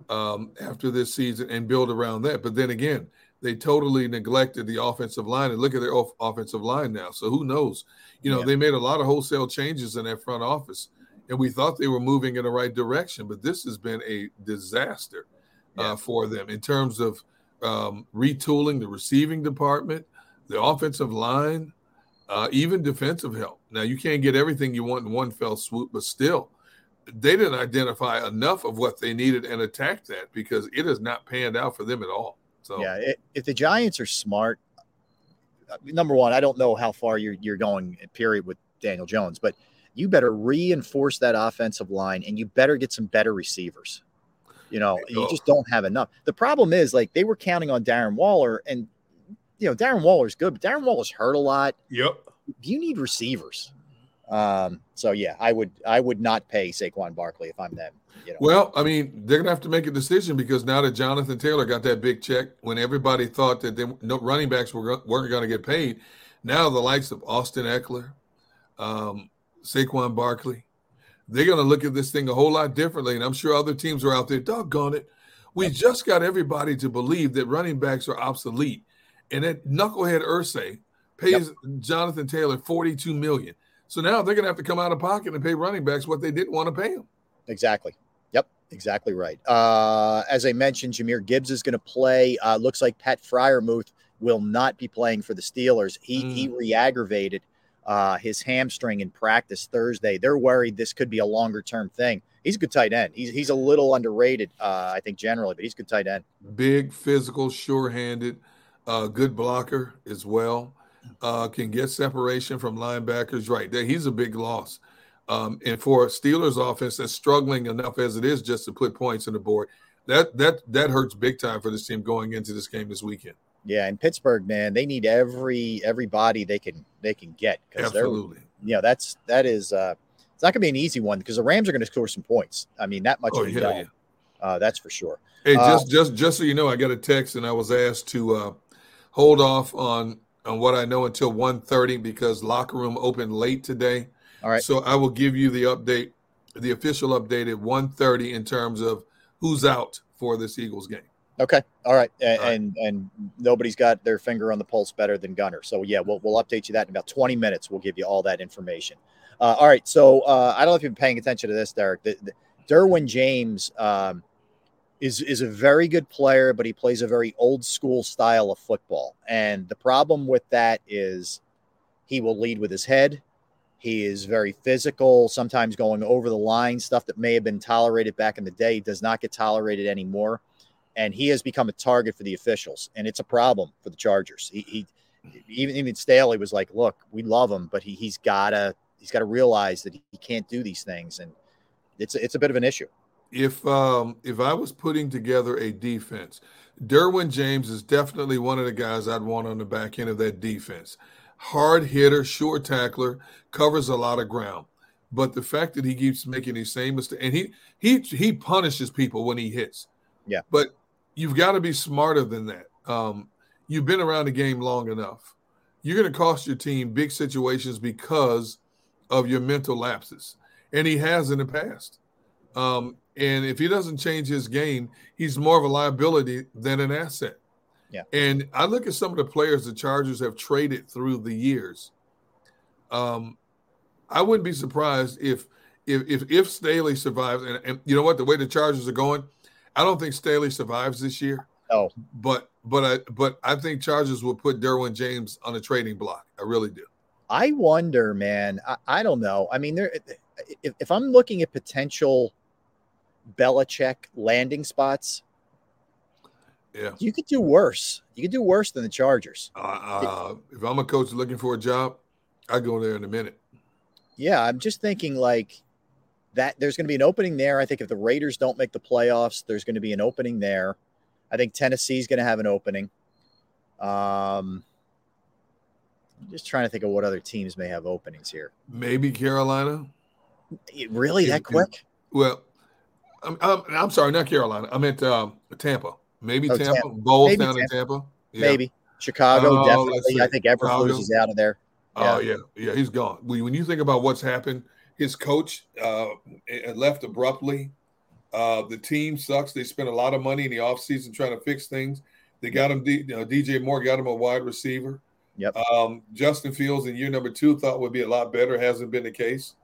um, after this season and build around that. But then again, they totally neglected the offensive line and look at their off- offensive line now. So who knows? You know, Yeah. they made a lot of wholesale changes in that front office and we thought they were moving in the right direction, but this has been a disaster uh, for them in terms of um, retooling the receiving department, the offensive line, uh, even defensive help. Now you can't get everything you want in one fell swoop, but still, they didn't identify enough of what they needed and attack that because it has not panned out for them at all. So Yeah, if the Giants are smart, uh, number one, I don't know how far you're you're going. uh, Period with Daniel Jones, but you better reinforce that offensive line, and you better get some better receivers. You know, you just don't have enough. The problem is, like they were counting on Darren Waller, and you know Darren Waller's good, but Darren Waller's hurt a lot. Yep. You need receivers. Um, so yeah, I would I would not pay Saquon Barkley if I'm them. You know, Well, I mean, they're gonna have to make a decision because now that Jonathan Taylor got that big check, when everybody thought that they, no running backs were weren't going to get paid, now the likes of Austin Ekeler, um, Saquon Barkley. They're going to look at this thing a whole lot differently. And I'm sure other teams are out there, doggone it. We just got everybody to believe that running backs are obsolete. And that knucklehead Irsay pays yep. Jonathan Taylor 42 million. So now they're going to have to come out of pocket and pay running backs what they didn't want to pay them. Exactly. Yep, exactly right. Uh, as I mentioned, Jahmyr Gibbs is going to play. Uh, looks like Pat Freiermuth will not be playing for the Steelers. He mm. he re-aggravated uh, his hamstring in practice Thursday. They're worried this could be a longer term thing. He's a good tight end. He's he's a little underrated, uh, I think, generally, but he's a good tight end. Big, physical, sure handed, uh, good blocker as well. Uh, can get separation from linebackers. Right there, he's a big loss. Um, and for Steelers offense that's struggling enough as it is just to put points on the board, that that that hurts big time for this team going into this game this weekend. Yeah, and Pittsburgh, man, they need every everybody they can they can get because absolutely. You know, that's that is uh, it's not going to be an easy one because the Rams are going to score some points. I mean, that much. Oh, yeah, yeah. Uh, that's for sure. Hey, uh, just just just so you know, I got a text and I was asked to uh, hold off on on what I know until 1.30 because locker room opened late today. All right. So I will give you the update, the official update at 1.30 in terms of who's out for this Eagles game. Okay. All right. And, All right. and, and nobody's got their finger on the pulse better than Gunner. So yeah, we'll we'll update you that in about 20 minutes. We'll give you all that information. Uh, all right. So uh, I don't know if you've been paying attention to this, Derrick. The, the, Derwin James um, is is a very good player, but he plays a very old school style of football. And the problem with that is he will lead with his head. He is very physical, sometimes going over the line, stuff that may have been tolerated back in the day does not get tolerated anymore and he has become a target for the officials, and it's a problem for the Chargers. He, he even even Staley was like, "Look, we love him, but he he's gotta he's got to realize that he can't do these things, and it's it's a bit of an issue." If um if I was putting together a defense, Derwin James is definitely one of the guys I'd want on the back end of that defense. Hard hitter, short tackler, covers a lot of ground. But the fact that he keeps making these same mistakes, and he he he punishes people when he hits. Yeah. But you've got to be smarter than that. Um, you've been around the game long enough. You're going to cost your team big situations because of your mental lapses, and he has in the past. Um, and if he doesn't change his game, he's more of a liability than an asset. Yeah. And I look at some of the players the Chargers have traded through the years. Um, I wouldn't be surprised if if if, if Staley survives, and, and you know what, the way the Chargers are going, I don't think Staley survives this year. Oh, but but I but I think Chargers will put Derwin James on a trading block. I really do. I wonder, man. I, I don't know. I mean, there. If, if I'm looking at potential Belichick landing spots, yeah, you could do worse. You could do worse than the Chargers. Uh, uh, if I'm a coach looking for a job, I go there in a minute. Yeah, I'm just thinking like that there's going to be an opening there. I think if the Raiders don't make the playoffs, there's going to be an opening there. I think Tennessee's going to have an opening. Um, I'm just trying to think of what other teams may have openings here. Maybe Carolina. Really, that quick? Well, I'm, I'm, I'm, sorry, not Carolina. I meant um, Tampa. Maybe oh, Tampa. Tampa. Maybe down Tampa. in Tampa. Yeah. Maybe Chicago. Uh, definitely. I think Eberflus is out of there. Yeah. Oh yeah, yeah, he's gone. When you think about what's happened his coach uh, left abruptly. Uh, the team sucks. They spent a lot of money in the offseason trying to fix things. They got him, you know, DJ Moore got him a wide receiver. Yep. Um, Justin Fields in year number two thought would be a lot better. Hasn't been the case.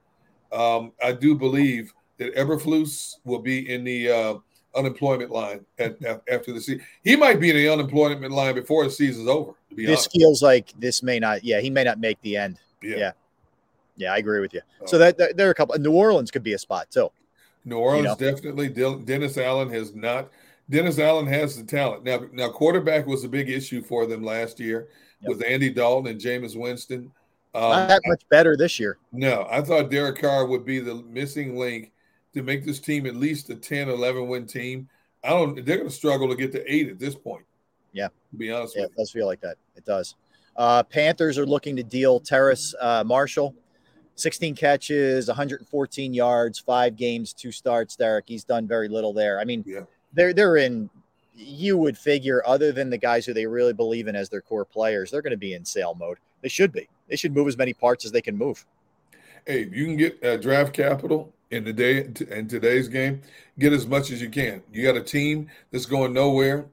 Um, I do believe that Eberflus will be in the uh, unemployment line at, at, after the season. He might be in the unemployment line before the season's over. this honest. feels like this may not. Yeah, he may not make the end. Yeah. yeah. Yeah, I agree with you. Oh. So that, that, there are a couple. New Orleans could be a spot too. New Orleans you know? definitely. Dennis Allen has not. Dennis Allen has the talent now. Now quarterback was a big issue for them last year yep. with Andy Dalton and Jameis Winston. Um, not that much better this year. No, I thought Derek Carr would be the missing link to make this team at least a 10, 11 win team. I don't. They're going to struggle to get to eight at this point. Yeah, to be honest. Yeah, it does feel like that. It does. Uh, Panthers are looking to deal Terrace uh, Marshall 16 catches, 114 yards, five games, two starts. Derrick, he's done very little there. I mean, yeah. they're they're in. You would figure, other than the guys who they really believe in as their core players, they're going to be in sale mode. They should be. They should move as many parts as they can move. Hey, if you can get uh, draft capital in the day in today's game, get as much as you can. You got a team that's going nowhere.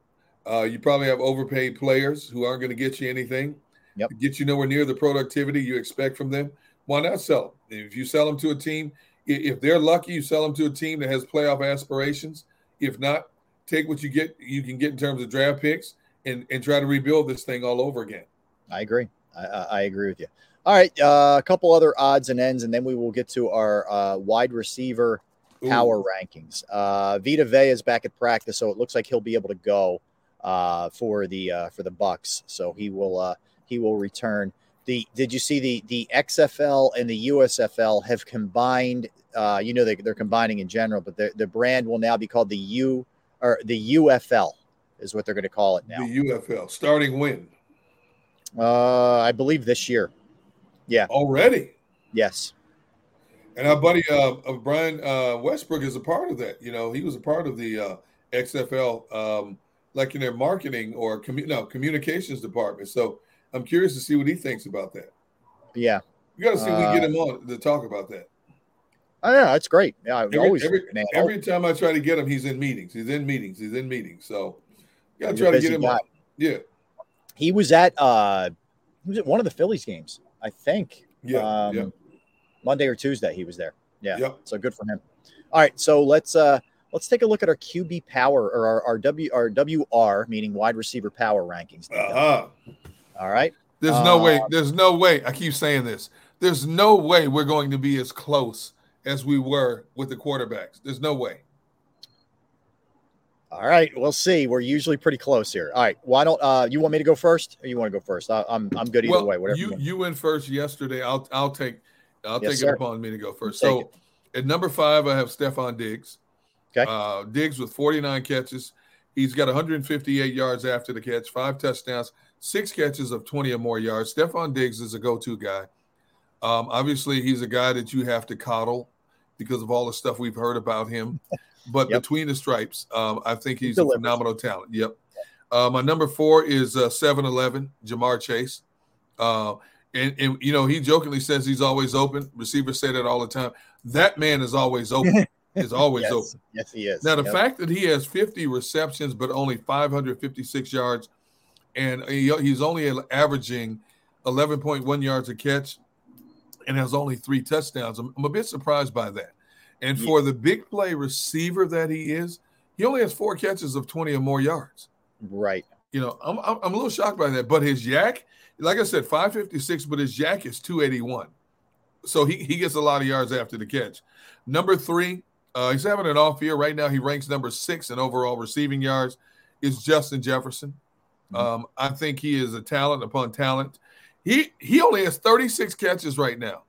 Uh, you probably have overpaid players who aren't going to get you anything. Yep. Get you nowhere near the productivity you expect from them. Why not sell them? If you sell them to a team, if they're lucky, you sell them to a team that has playoff aspirations. If not, take what you get you can get in terms of draft picks and and try to rebuild this thing all over again. I agree. I, I agree with you. All right, uh, a couple other odds and ends, and then we will get to our uh, wide receiver power Ooh. rankings. Uh, Vita Vea is back at practice, so it looks like he'll be able to go uh, for the uh, for the Bucs. So he will uh, he will return. The did you see the the XFL and the USFL have combined? Uh, you know they, they're combining in general, but the the brand will now be called the U or the UFL is what they're going to call it now. The UFL starting when? Uh, I believe this year. Yeah. Already. Yes. And our buddy uh, Brian uh, Westbrook is a part of that. You know, he was a part of the uh, XFL, um, like in their marketing or commu- no communications department. So I'm curious to see what he thinks about that. Yeah. You got to see if we get him on to talk about that. Oh yeah, that's great. Yeah, I every, always every, every time I try to get him, he's in meetings. He's in meetings. He's in meetings. So you got to try to get him guy. on. Yeah. He was at uh he was at one of the Phillies games, I think. Yeah. Um, yeah. Monday or Tuesday he was there. Yeah. Yep. So good for him. All right, so let's uh let's take a look at our QB power or our, our W our WR meaning wide receiver power rankings. Uh-huh. All right. There's uh, no way. There's no way. I keep saying this. There's no way we're going to be as close as we were with the quarterbacks. There's no way. All right, we'll see. We're usually pretty close here. All right, why don't uh, you want me to go first, or you want to go first? I, am I'm, I'm good either well, way. Whatever you you, you went first yesterday. I'll I'll take I'll Yes, take sir. it upon me to go first. Take So at number five, I have Stefon Diggs. Okay. Uh, Diggs with 49 catches. He's got 158 yards after the catch, five touchdowns, six catches of 20 or more yards. Stefon Diggs is a go-to guy. Um, obviously, he's a guy that you have to coddle because of all the stuff we've heard about him. But Yep. between the stripes, um, I think he's delivers. a phenomenal talent. Yep. Uh, my number four is uh, 7-Eleven, Ja'Marr Chase. Uh, and, and, you know, he jokingly says he's always open. Receivers say that all the time. That man is always open. is always yes, open. yes, he is. Now, the Yep. fact that he has 50 receptions but only 556 yards, and he, he's only averaging 11.1 yards a catch and has only three touchdowns, I'm, I'm a bit surprised by that. And Yeah. for the big play receiver that he is, he only has four catches of 20 or more yards. right. You know, I'm, I'm, I'm a little shocked by that. But his YAC, like I said, 556, but his YAC is 281. So he, he gets a lot of yards after the catch. Number three, uh, he's having an off year. Right now, he ranks number six in overall receiving yards, is Justin Jefferson. Um, I think he is a talent upon talent. He he only has 36 catches right now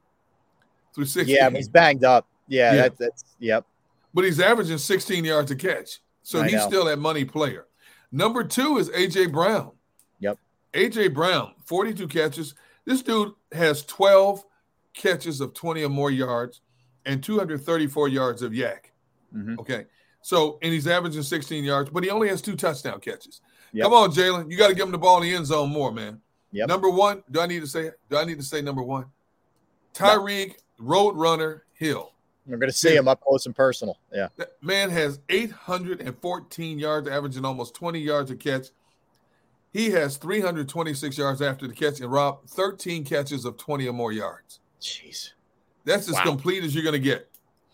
through six Yeah, he's banged up. Yeah, Yeah. That, that's yep. but he's averaging 16 yards a catch. So I he's know. still that money player. Number two is AJ Brown. Yep. AJ Brown, 42 catches. This dude has 12 catches of 20 or more yards and 234 yards of YAC. Mhm. Okay. So, and he's averaging 16 yards, but he only has two touchdown catches. Yep. Come on, Jalen. You got to give him the ball in the end zone more, man. Yep. Number one, do I need to say it? Do I need to say number one? Tyreek Roadrunner Hill. We're going to see him up close and personal. Yeah. That man has 814 yards, averaging almost 20 yards a catch. He has 326 yards after the catch, and Rob, 13 catches of 20 or more yards. Jeez. That's as Wow. complete as you're going to get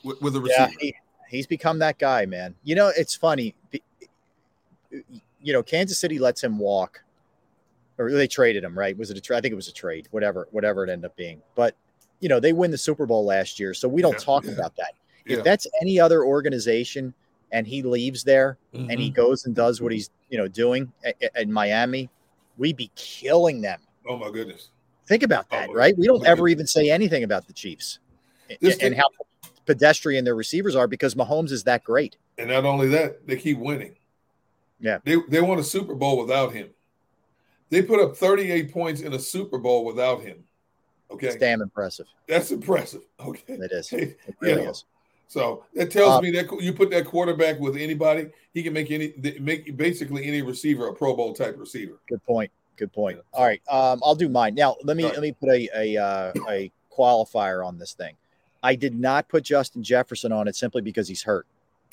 with, with a receiver. Yeah, he, he's become that guy, man. You know, it's funny. Be- You know, Kansas City lets him walk, or they traded him, right? Was it a trade? I think it was a trade, whatever, whatever it ended up being. But you know, they win the Super Bowl last year, so we don't Yeah, talk yeah. about that. Yeah. If that's any other organization and he leaves there and he Mhm. goes and does what he's you know doing in Miami, we'd be killing them. Oh, my goodness. Think about that, my right? We don't goodness. ever even say anything about the Chiefs and, This and thing- how pedestrian their receivers are because Mahomes is that great. And not only that, they keep winning. Yeah. They, they won a Super Bowl without him. They put up 38 points in a Super Bowl without him. Okay. It's damn impressive. That's impressive. Okay. It is. It really know, is. So that tells Uh, me that you put that quarterback with anybody, he can make any make basically any receiver a Pro Bowl type receiver. Good point. Good point. All right. Um, I'll do mine now. Let me right. let me put a a uh, a qualifier on this thing. I did not put Justin Jefferson on it simply because he's hurt.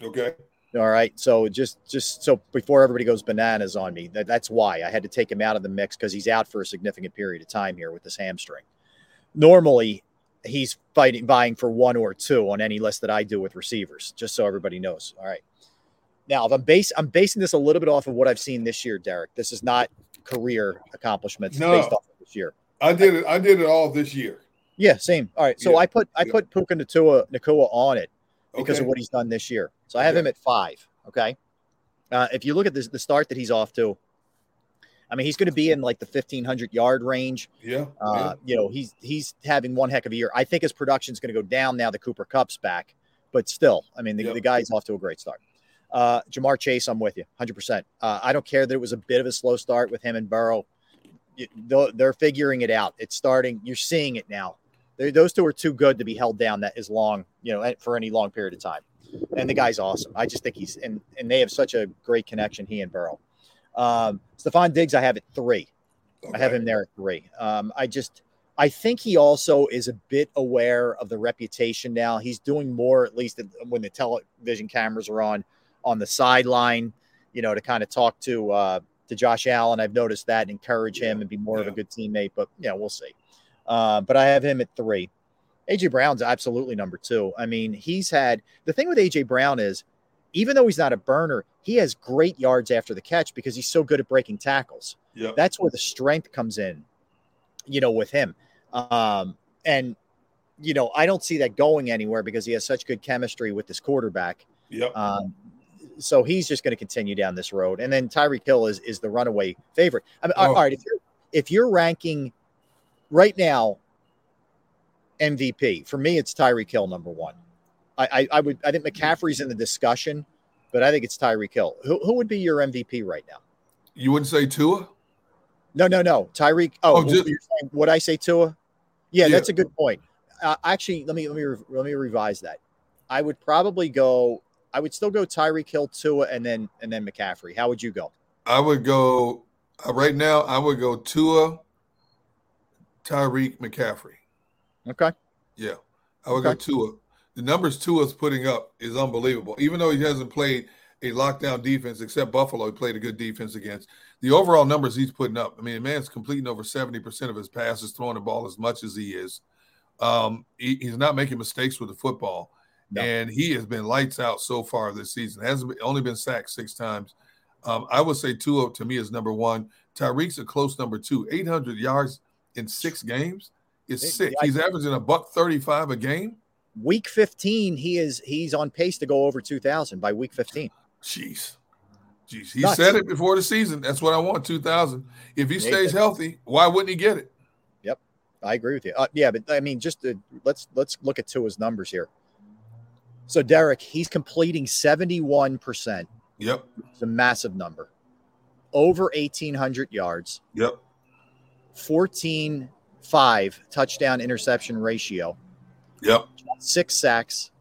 Okay. All right. So just just so before everybody goes bananas on me, that, that's why I had to take him out of the mix because he's out for a significant period of time here with this hamstring. Normally, he's fighting vying for one or two on any list that I do with receivers, just so everybody knows. All right. Now, if I'm base I'm basing this a little bit off of what I've seen this year, Derrick. This is not career accomplishments No. based off of this year. I did it. I did it all this year. Yeah, same. All right. So Yeah. I put I put Puka Nacua Nacua on it because of what he's done this year. So I have Okay. him at five. Okay. Uh, if you look at this, the start that he's off to, I mean, he's going to be in like the fifteen hundred yard range. Yeah. Uh, You know, he's he's having one heck of a year. I think his production is going to go down now The Cooper Kupp's back, but still, I mean, the, Yep. the guy's off to a great start. Uh, Ja'Marr Chase, I'm with you, hundred percent. Uh, I don't care that it was a bit of a slow start with him and Burrow. They're figuring it out. It's starting. You're seeing it now. They're, those two are too good to be held down that is long, you know, for any long period of time. And the guy's awesome. I just think he's and and they have such a great connection. He and Burrow. Um, Stefon Diggs, I have at three. I have him there at three. Um, I just I think he also is a bit aware of the reputation now. He's doing more, at least when the television cameras are on, on the sideline, you know, to kind of talk to uh, to Josh Allen. I've noticed that and encourage him and be more of a good teammate. But yeah, we'll see. Uh, but I have him at three. AJ Brown's absolutely number two. I mean, he's had the thing with AJ Brown is even though he's not a burner, he has great yards after the catch because he's so good at breaking tackles. Yeah. That's where the strength comes in, you know, with him. Um, and you know, I don't see that going anywhere because he has such good chemistry with this quarterback. Yep. Um, so he's just going to continue down this road. And then Tyreek Hill is is the runaway favorite. I mean, Oh. all right, if you're if you're ranking right now MVP for me, it's Tyreek Hill number one. I, I I would I think McCaffrey's in the discussion, but I think it's Tyreek Hill. Who who would be your MVP right now? You wouldn't say Tua? No, no, no. Tyreek. Oh, Oh, just- would I say Tua? Yeah, Yeah. that's a good point. Uh, actually, let me let me re- let me revise that. I would probably go. I would still go Tyreek Hill, Tua, and then and then McCaffrey. How would you go? I would go uh, right now. I would go Tua, Tyreek, McCaffrey. Okay. Yeah, I would go Okay. Tua. The numbers Tua's putting up is unbelievable. Even though he hasn't played a lockdown defense, except Buffalo, he played a good defense against. The overall numbers he's putting up. I mean, the man's completing over seventy percent of his passes, throwing the ball as much as he is. Um, he- he's not making mistakes with the football, and he has been lights out so far this season. Hasn't only been sacked six times. Um, I would say Tua to me is number one. Tyreek's a close number two. Eight hundred yards in six games is sick. He's averaging a buck thirty-five a game. Week 15, he is he's on pace to go over 2,000 by week 15. Jeez. Jeez, he Nuts. said it before the season. That's what I want. Two thousand. If he stays healthy, why wouldn't he get it? Yep, I agree with you. Uh, yeah, but I mean, just to, let's let's look at Tua's numbers here. So Derrick, he's completing 71 percent. Yep. It's a massive number. Over 1,800 yards. Yep. 14 5 touchdown interception ratio, Yep. six sacks,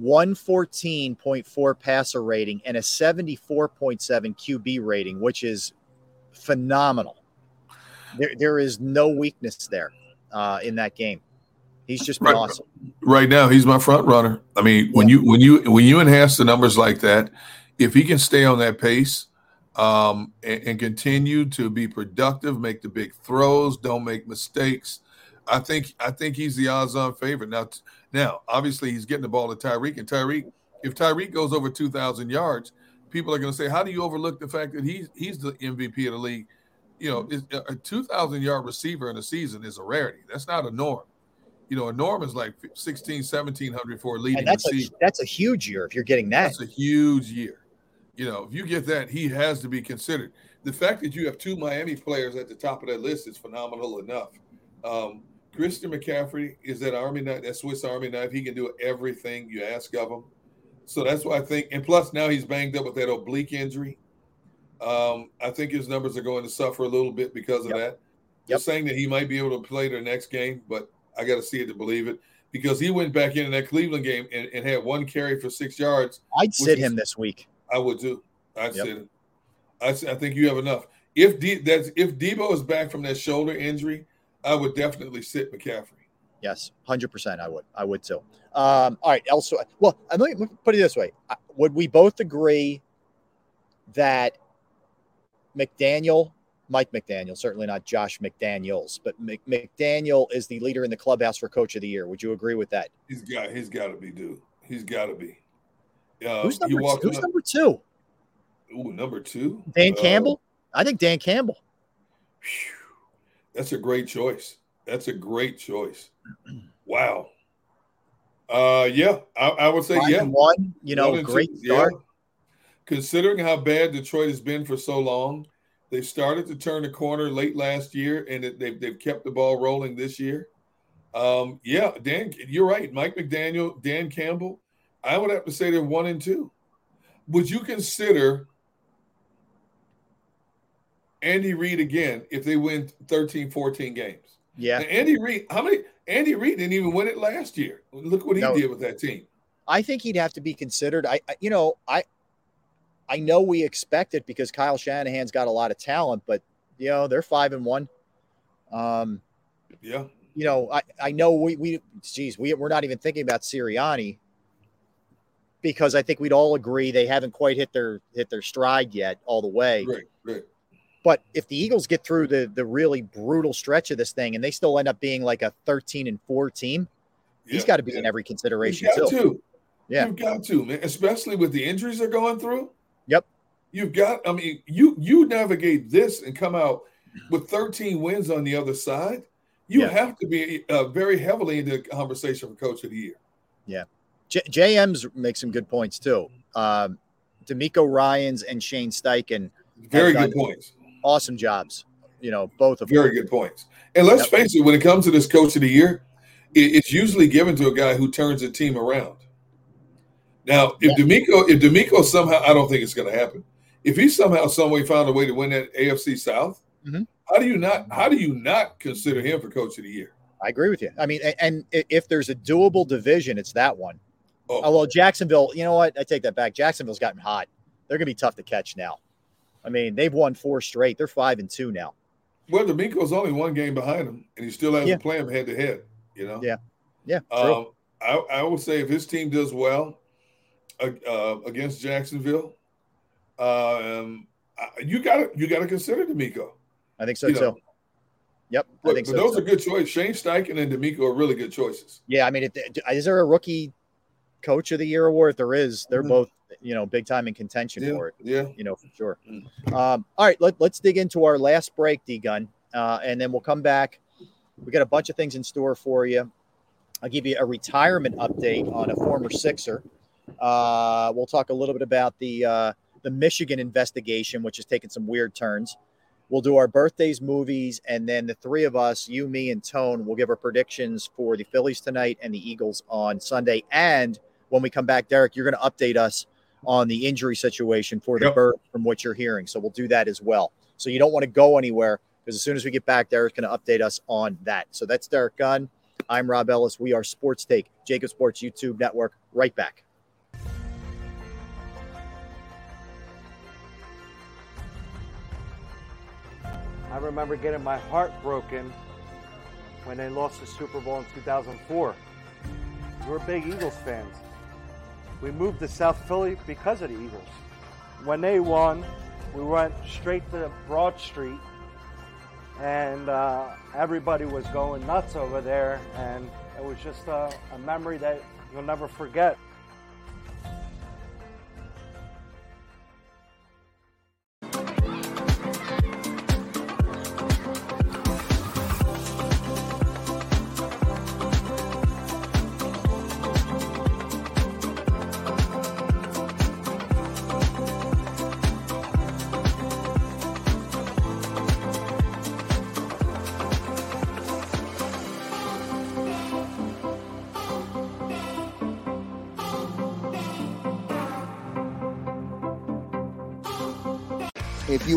114.4 passer rating, and a 74.7 QB rating, which is phenomenal. There, there is no weakness there uh, in that game. He's just been Right. awesome. Right now, he's my front runner. I mean, when you when you when you enhance the numbers like that, if he can stay on that pace um, and, and continue to be productive, make the big throws, don't make mistakes, I think I think he's the odds-on favorite. Now, t- now obviously he's getting the ball to Tyreek, and Tyreek, if Tyreek goes over two thousand yards, people are going to say, "How do you overlook the fact that he's he's the MVP of the league?" You know, a two thousand yard receiver in a season is a rarity. That's not a norm. You know, a norm is like 16, 1700 for a leading And that's a, that's a huge year if you're getting that. That's a huge year. You know, if you get that, he has to be considered. The fact that you have two Miami players at the top of that list is phenomenal enough. Um, Christian McCaffrey is that Army knife, that Swiss Army knife. He can do everything you ask of him. So that's why I think, and plus now he's banged up with that oblique injury. Um, I think his numbers are going to suffer a little bit because of that. They're saying that he might be able to play the next game, but I got to see it to believe it because he went back in in that Cleveland game and, and had one carry for six yards. I'd sit is- him this week. I would too. I'd Yep. him. I, s- I think you have enough. If D, that's if Deebo is back from that shoulder injury, I would definitely sit McCaffrey. Yes, hundred percent. I would. I would too. Um, all right. Also, well, let me, let me put it this way: Would we both agree that McDaniel, Mike McDaniel, certainly not Josh McDaniels, but Mc, McDaniel is the leader in the clubhouse for Coach of the Year? Would you agree with that? He's got he's got to be dude. He's got to be. Uh, who's number? walked Who's number two? Ooh, number two. Dan Uh, Campbell. I think Dan Campbell. That's a great choice. That's a great choice. Wow. Uh, yeah, I, I would say Five yeah. one, you know, and great two, start. Considering how bad Detroit has been for so long, they started to turn the corner late last year, and it, they've they've kept the ball rolling this year. Um, yeah, Dan, you're right. Mike McDaniel, Dan Campbell. I would have to say they're one and two. Would you consider Andy Reid again if they win 13, 14 games? Yeah. Now, Andy Reid, how many? Andy Reid didn't even win it last year. Look what he No. did with that team. I think he'd have to be considered. I, I you know, I I know we expect it because Kyle Shanahan's got a lot of talent, but you know, they're five and one. Um, Yeah. you know, I, I know we we geez, we we're not even thinking about Sirianni because I think we'd all agree they haven't quite hit their hit their stride yet all the way. Right, right. But if the Eagles get through the the really brutal stretch of this thing and they still end up being like a 13 and 4 team, he's Yeah, got to be yeah. in every consideration You've got too. to. Yeah. You've got to, man. Especially with the injuries they're going through. Yep. You've got, I mean, you you navigate this and come out with 13 wins on the other side. You Yeah. have to be uh, very heavily in the conversation for coach of the year. Yeah. J- JM's makes some good points too. Um, DeMeco Ryans and Shane Steichen. Very good points. Awesome jobs. You know, both of them. Very them. good points. And let's Yep. face it, when it comes to this coach of the year, it, it's usually given to a guy who turns a team around. Now, if DeMeco, if DeMeco somehow, I don't think it's going to happen. If he somehow, some way found a way to win that AFC South, Mhm. how do you not? How do you not consider him for coach of the year? I agree with you. I mean, and if there's a doable division, it's that one. Oh. Although Jacksonville, you know what? I take that back. Jacksonville's gotten hot. They're going to be tough to catch now. I mean, they've won four straight. They're five and two now. Well, DeMeco's only one game behind him, and he still has Yeah. to play him head to head. You know. Yeah. Yeah. Um, I, I would say if his team does well uh, uh, against Jacksonville, um, I- you got to you got to consider DeMeco. I think so you too. know. Yep. I think but so. those too. are good choices. Shane Steichen and DeMeco are really good choices. Yeah, I mean, if, is there a rookie coach of the year award? If there is, they're Mhm. both you know big time in contention Yeah, for it. yeah. Mm. you know for sure. Um, all right, let, let's dig into our last break, D Gunn, uh, and then we'll come back. We got a bunch of things in store for you. I'll give you a retirement update on a former Sixer. Uh, we'll talk a little bit about the uh, the Michigan investigation, which has taken some weird turns. We'll do our birthdays, movies, and then the three of us, you, me, and Tone, will give our predictions for the Phillies tonight and the Eagles on Sunday. And when we come back, Derrick, you're going to update us on the injury situation for the Yep. bird from what you're hearing. So we'll do that as well. So you don't want to go anywhere because as soon as we get back, Derrick's going to update us on that. So that's Derrick Gunn. I'm Rob Ellis. We are Sports Take, JAKIB Sports YouTube Network. Right back. I remember getting my heart broken when they lost the Super Bowl in 2004. We're big Eagles fans. We moved to South Philly because of the Eagles. When they won, we went straight to Broad Street, and uh, everybody was going nuts over there, and it was just a, a memory that you'll never forget.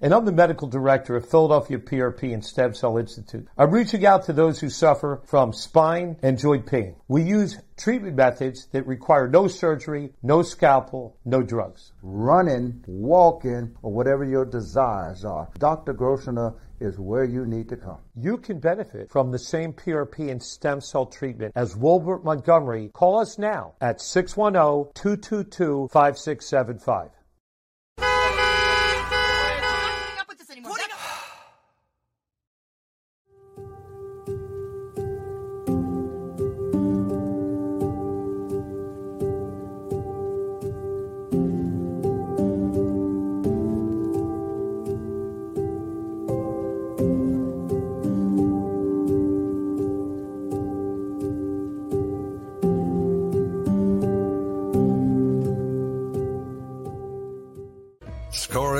and I'm the medical director of Philadelphia PRP and Stem Cell Institute. I'm reaching out to those who suffer from spine and joint pain. We use treatment methods that require no surgery, no scalpel, no drugs. Running, walking, or whatever your desires are. Dr. Grossinger is where you need to come. You can benefit from the same PRP and stem cell treatment as Wilbert Montgomery. Call us now at 610 222 5675.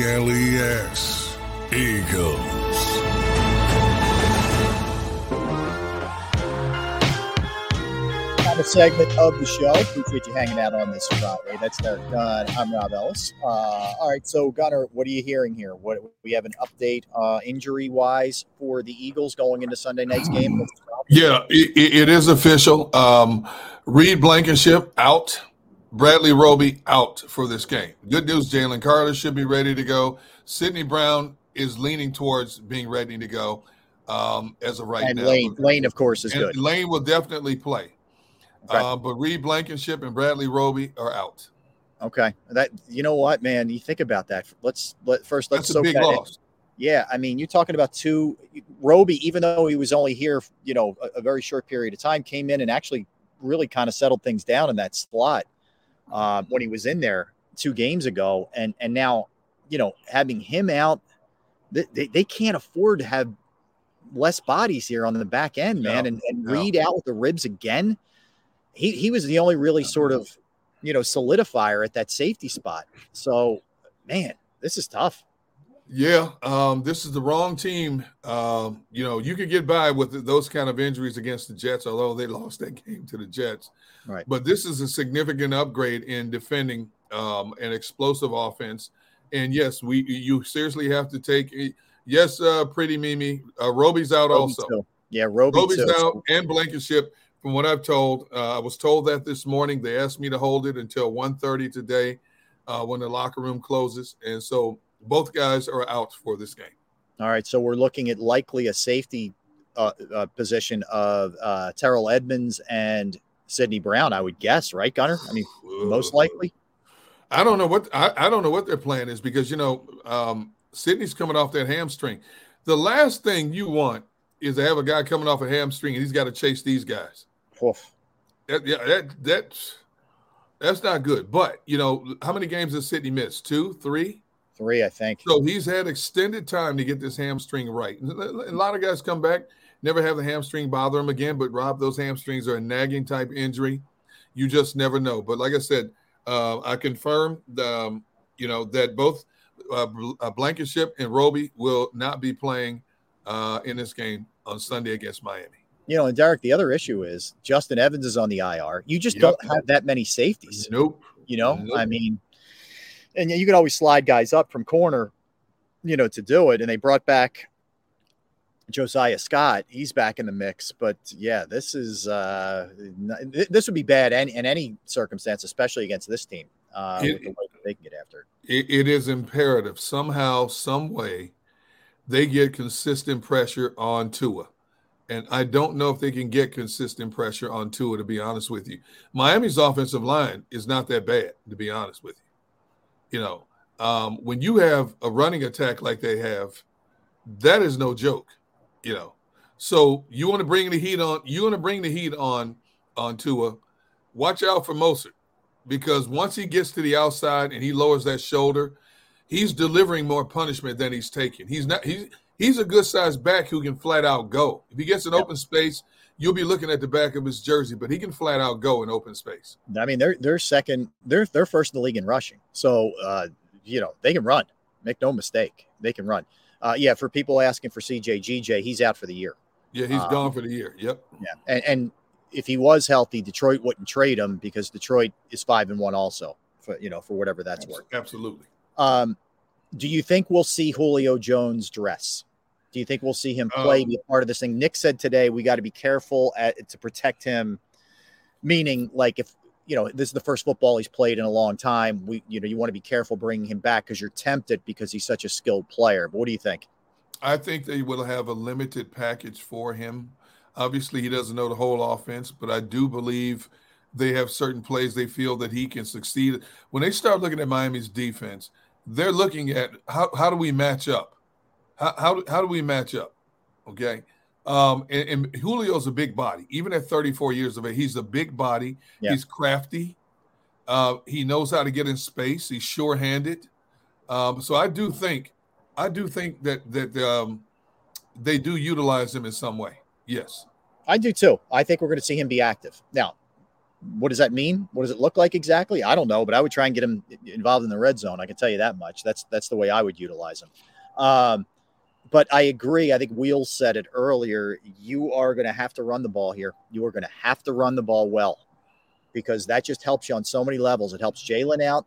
A G L E S. Eagles. Final segment of the show. Appreciate you hanging out on this Friday. That's Derrick Gunn. I'm Rob Ellis. Uh, all right, so Gunner, what are you hearing here? What we have an update uh, injury wise for the Eagles going into Sunday night's game? Yeah, it, it is official. Um, Reed Blankenship out. Bradley Roby out for this game. Good news, Jalen Carter should be ready to go. Sydney Brown is leaning towards being ready to go um, as of right and now. Lane, Lane, of course, is And good. Lane will definitely play. Uh, but Reed Blankenship and Bradley Roby are out. Okay, that you know what, man? You think about that. Let's let first. Let's That's a big that in. loss. Yeah, I mean, you're talking about two. Roby, even though he was only here, you know, a, a very short period of time, came in and actually really kind of settled things down in that slot uh, when he was in there two games ago, and and now, you know, having him out, they, they, can't afford to have less bodies here on the back end, man. No, and and no. Reed out with the ribs again. He he was the only really sort of, you know, solidifier at that safety spot. So, man, this is tough. Yeah, um, this is the wrong team. Um, you know, you could get by with those kind of injuries against the Jets, although they lost that game to the Jets. Right. But this is a significant upgrade in defending um, an explosive offense. And yes, we you seriously have to take. Yes, uh, pretty Mimi. Uh, Roby's out Roby also. too. Yeah, Roby Roby's too. out and Blankenship. From what I've told, uh, I was told that this morning. They asked me to hold it until 1.30 today uh, when the locker room closes. And so both guys are out for this game. All right, so we're looking at likely a safety uh, uh, position of uh, Terrell Edmunds and Sydney Brown. I would guess, right, Gunner? I mean, most likely. I don't know what I, I don't know what their plan is because you know um, Sydney's coming off that hamstring. The last thing you want is to have a guy coming off a hamstring and he's got to chase these guys. Oof. That, yeah, that that's that's not good. But you know how many games has Sydney missed? Two, three. Three, I think. So he's had extended time to get this hamstring right. A lot of guys come back, never have the hamstring bother them again. But Rob, those hamstrings are a nagging type injury. You just never know. But like I said, uh, I confirm, um, you know, that both uh, uh, Blankenship and Roby will not be playing uh, in this game on Sunday against Miami. You know, and Derrick, the other issue is Justin Evans is on the IR. You just Yep. don't have that many safeties. Nope. You know, Nope. I mean, and you could always slide guys up from corner, you know, to do it. And they brought back Josiah Scott. He's back in the mix. But yeah, this is uh this would be bad in, in any circumstance, especially against this team. Uh, It- the way they can get after it. it, it is imperative somehow, some way, they get consistent pressure on Tua. And I don't know if they can get consistent pressure on Tua, to be honest with you. Miami's offensive line is not that bad, to be honest with you. You know, um, when you have a running attack like they have, that is no joke, you know. So you want to bring the heat on, you want to bring the heat on on Tua. Watch out for Mostert because once he gets to the outside and he lowers that shoulder, he's delivering more punishment than he's taking. He's not he's he's a good sized back who can flat out go. If he gets an open space, you'll be looking at the back of his jersey, but he can flat out go in open space. I mean, they're they're second, they're they're first in the league in rushing. So uh, you know, they can run. Make no mistake, they can run. Uh, yeah, for people asking for CJ GJ, he's out for the year. Yeah, he's Um, gone for the year. Yep. Yeah, and, and if he was healthy, Detroit wouldn't trade him because Detroit is five and one also. For you know, for whatever that's worth. Absolutely. Um, do you think we'll see Julio Jones dress? Do you think we'll see him play, Um, be a part of this thing? Nick said today we got to be careful at, to protect him, meaning like if you know this is the first football he's played in a long time, we you know you want to be careful bringing him back because you're tempted because he's such a skilled player. But what do you think? I think they will have a limited package for him. Obviously, he doesn't know the whole offense, but I do believe they have certain plays they feel that he can succeed. When they start looking at Miami's defense, they're looking at how, how do we match up? How, how, do- how do we match up? Okay. Um, and, and Julio's a big body. Even at 34 years of age, he's a big body. Yeah. He's crafty. Uh, he knows how to get in space. He's sure-handed. Um, so I do think, I do think that that um, they do utilize him in some way. Yes. I do too. I think we're going to see him be active. Now, what does that mean? What does it look like exactly? I don't know, but I would try and get him involved in the red zone. I can tell you that much. That's that's the way I would utilize him. Um, but I agree. I think Wheels said it earlier. You are going to have to run the ball here. You are going to have to run the ball well because that just helps you on so many levels. It helps Jalen out.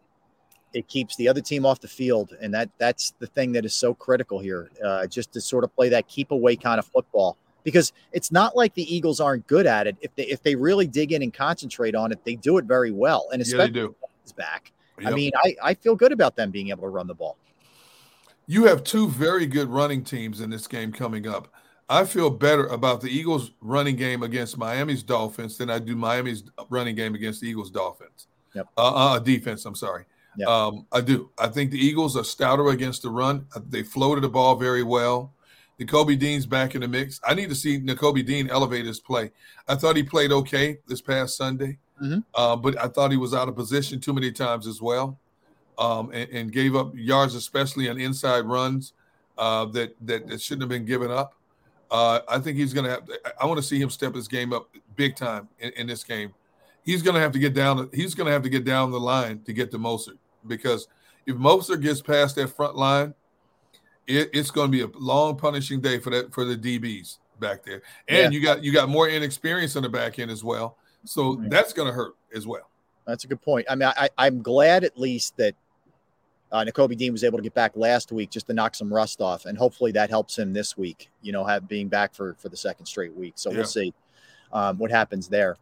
It keeps the other team off the field, and that that's the thing that is so critical here. Uh, just to sort of play that keep away kind of football because it's not like the Eagles aren't good at it. If they if they really dig in and concentrate on it, they do it very well. And Yeah, especially is back. I Yep. mean, I, I feel good about them being able to run the ball. You have two very good running teams in this game coming up. I feel better about the Eagles' running game against Miami's Dolphins than I do Miami's running game against the Eagles' Dolphins. Yep. Uh, uh, defense. I'm sorry. Yep. Um, I do. I think the Eagles are stouter against the run. Uh, They floated the ball very well. Nakobe Dean's back in the mix. I need to see Nakobe Dean elevate his play. I thought he played okay this past Sunday, Mhm. uh, but I thought he was out of position too many times as well, um, and, and gave up yards, especially on inside runs uh, that, that that shouldn't have been given up. Uh, I think he's going to have. I want to see him step his game up big time in, in this game. He's going to have to get down. He's going to have to get down the line to get to Mostert because if Mostert gets past that front line, it, it's going to be a long punishing day for that for the DBs back there. And Yeah. you got you got more inexperience on the back end as well, so that's going to hurt as well. That's a good point. I mean, I, I'm glad at least that uh, Nakobe Dean was able to get back last week just to knock some rust off, and hopefully that helps him this week. You know, have being back for for the second straight week. So Yeah. we'll see um, what happens there.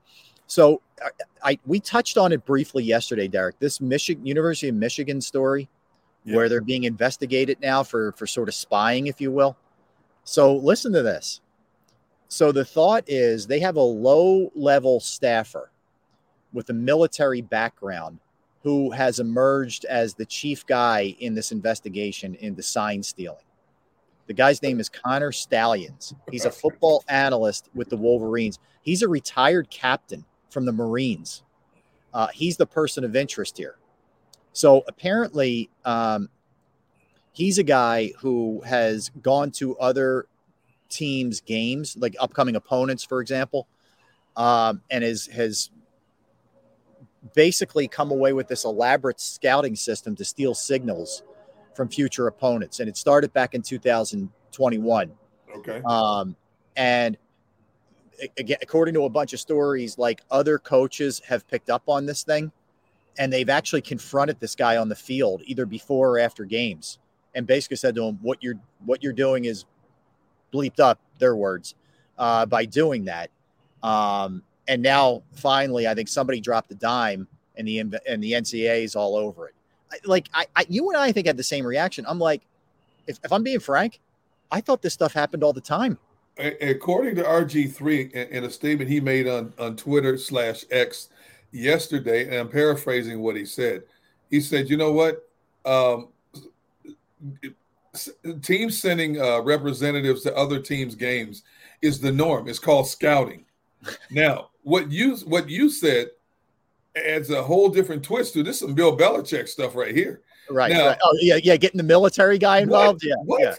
So I, I we touched on it briefly yesterday, Derrick. This Michigan University of Michigan story, where they're being investigated now for for sort of spying, if you will. So listen to this. So the thought is they have a low level staffer with a military background who has emerged as the chief guy in this investigation into sign stealing. The guy's name is Connor Stalions. He's a football analyst with the Wolverines. He's a retired captain from the Marines. Uh, he's the person of interest here. So apparently, um, he's a guy who has gone to other teams' games, like upcoming opponents, for example, um, and is has basically come away with this elaborate scouting system to steal signals from future opponents. And it started back in 2021. Okay. Um, and again, according to a bunch of stories, like other coaches have picked up on this thing, and they've actually confronted this guy on the field either before or after games, and basically said to him, "What you're what you're doing is bleeped up." Their words uh, by doing that. Um, and now finally, I think somebody dropped the dime, and the and the NCAA is all over it. Like I, I, you and I, I think had the same reaction. I'm like, if, if I'm being frank, I thought this stuff happened all the time. According to RG3, in a statement he made on, on Twitter slash X yesterday, and I'm paraphrasing what he said, he said, you know what? Um, teams sending uh, representatives to other teams' games is the norm. It's called scouting. Now, what you what you said adds a whole different twist to this. Some Bill Belichick stuff right here. Right. Now, right. Oh yeah, yeah. Getting the military guy involved. What? Yeah. What? Yeah.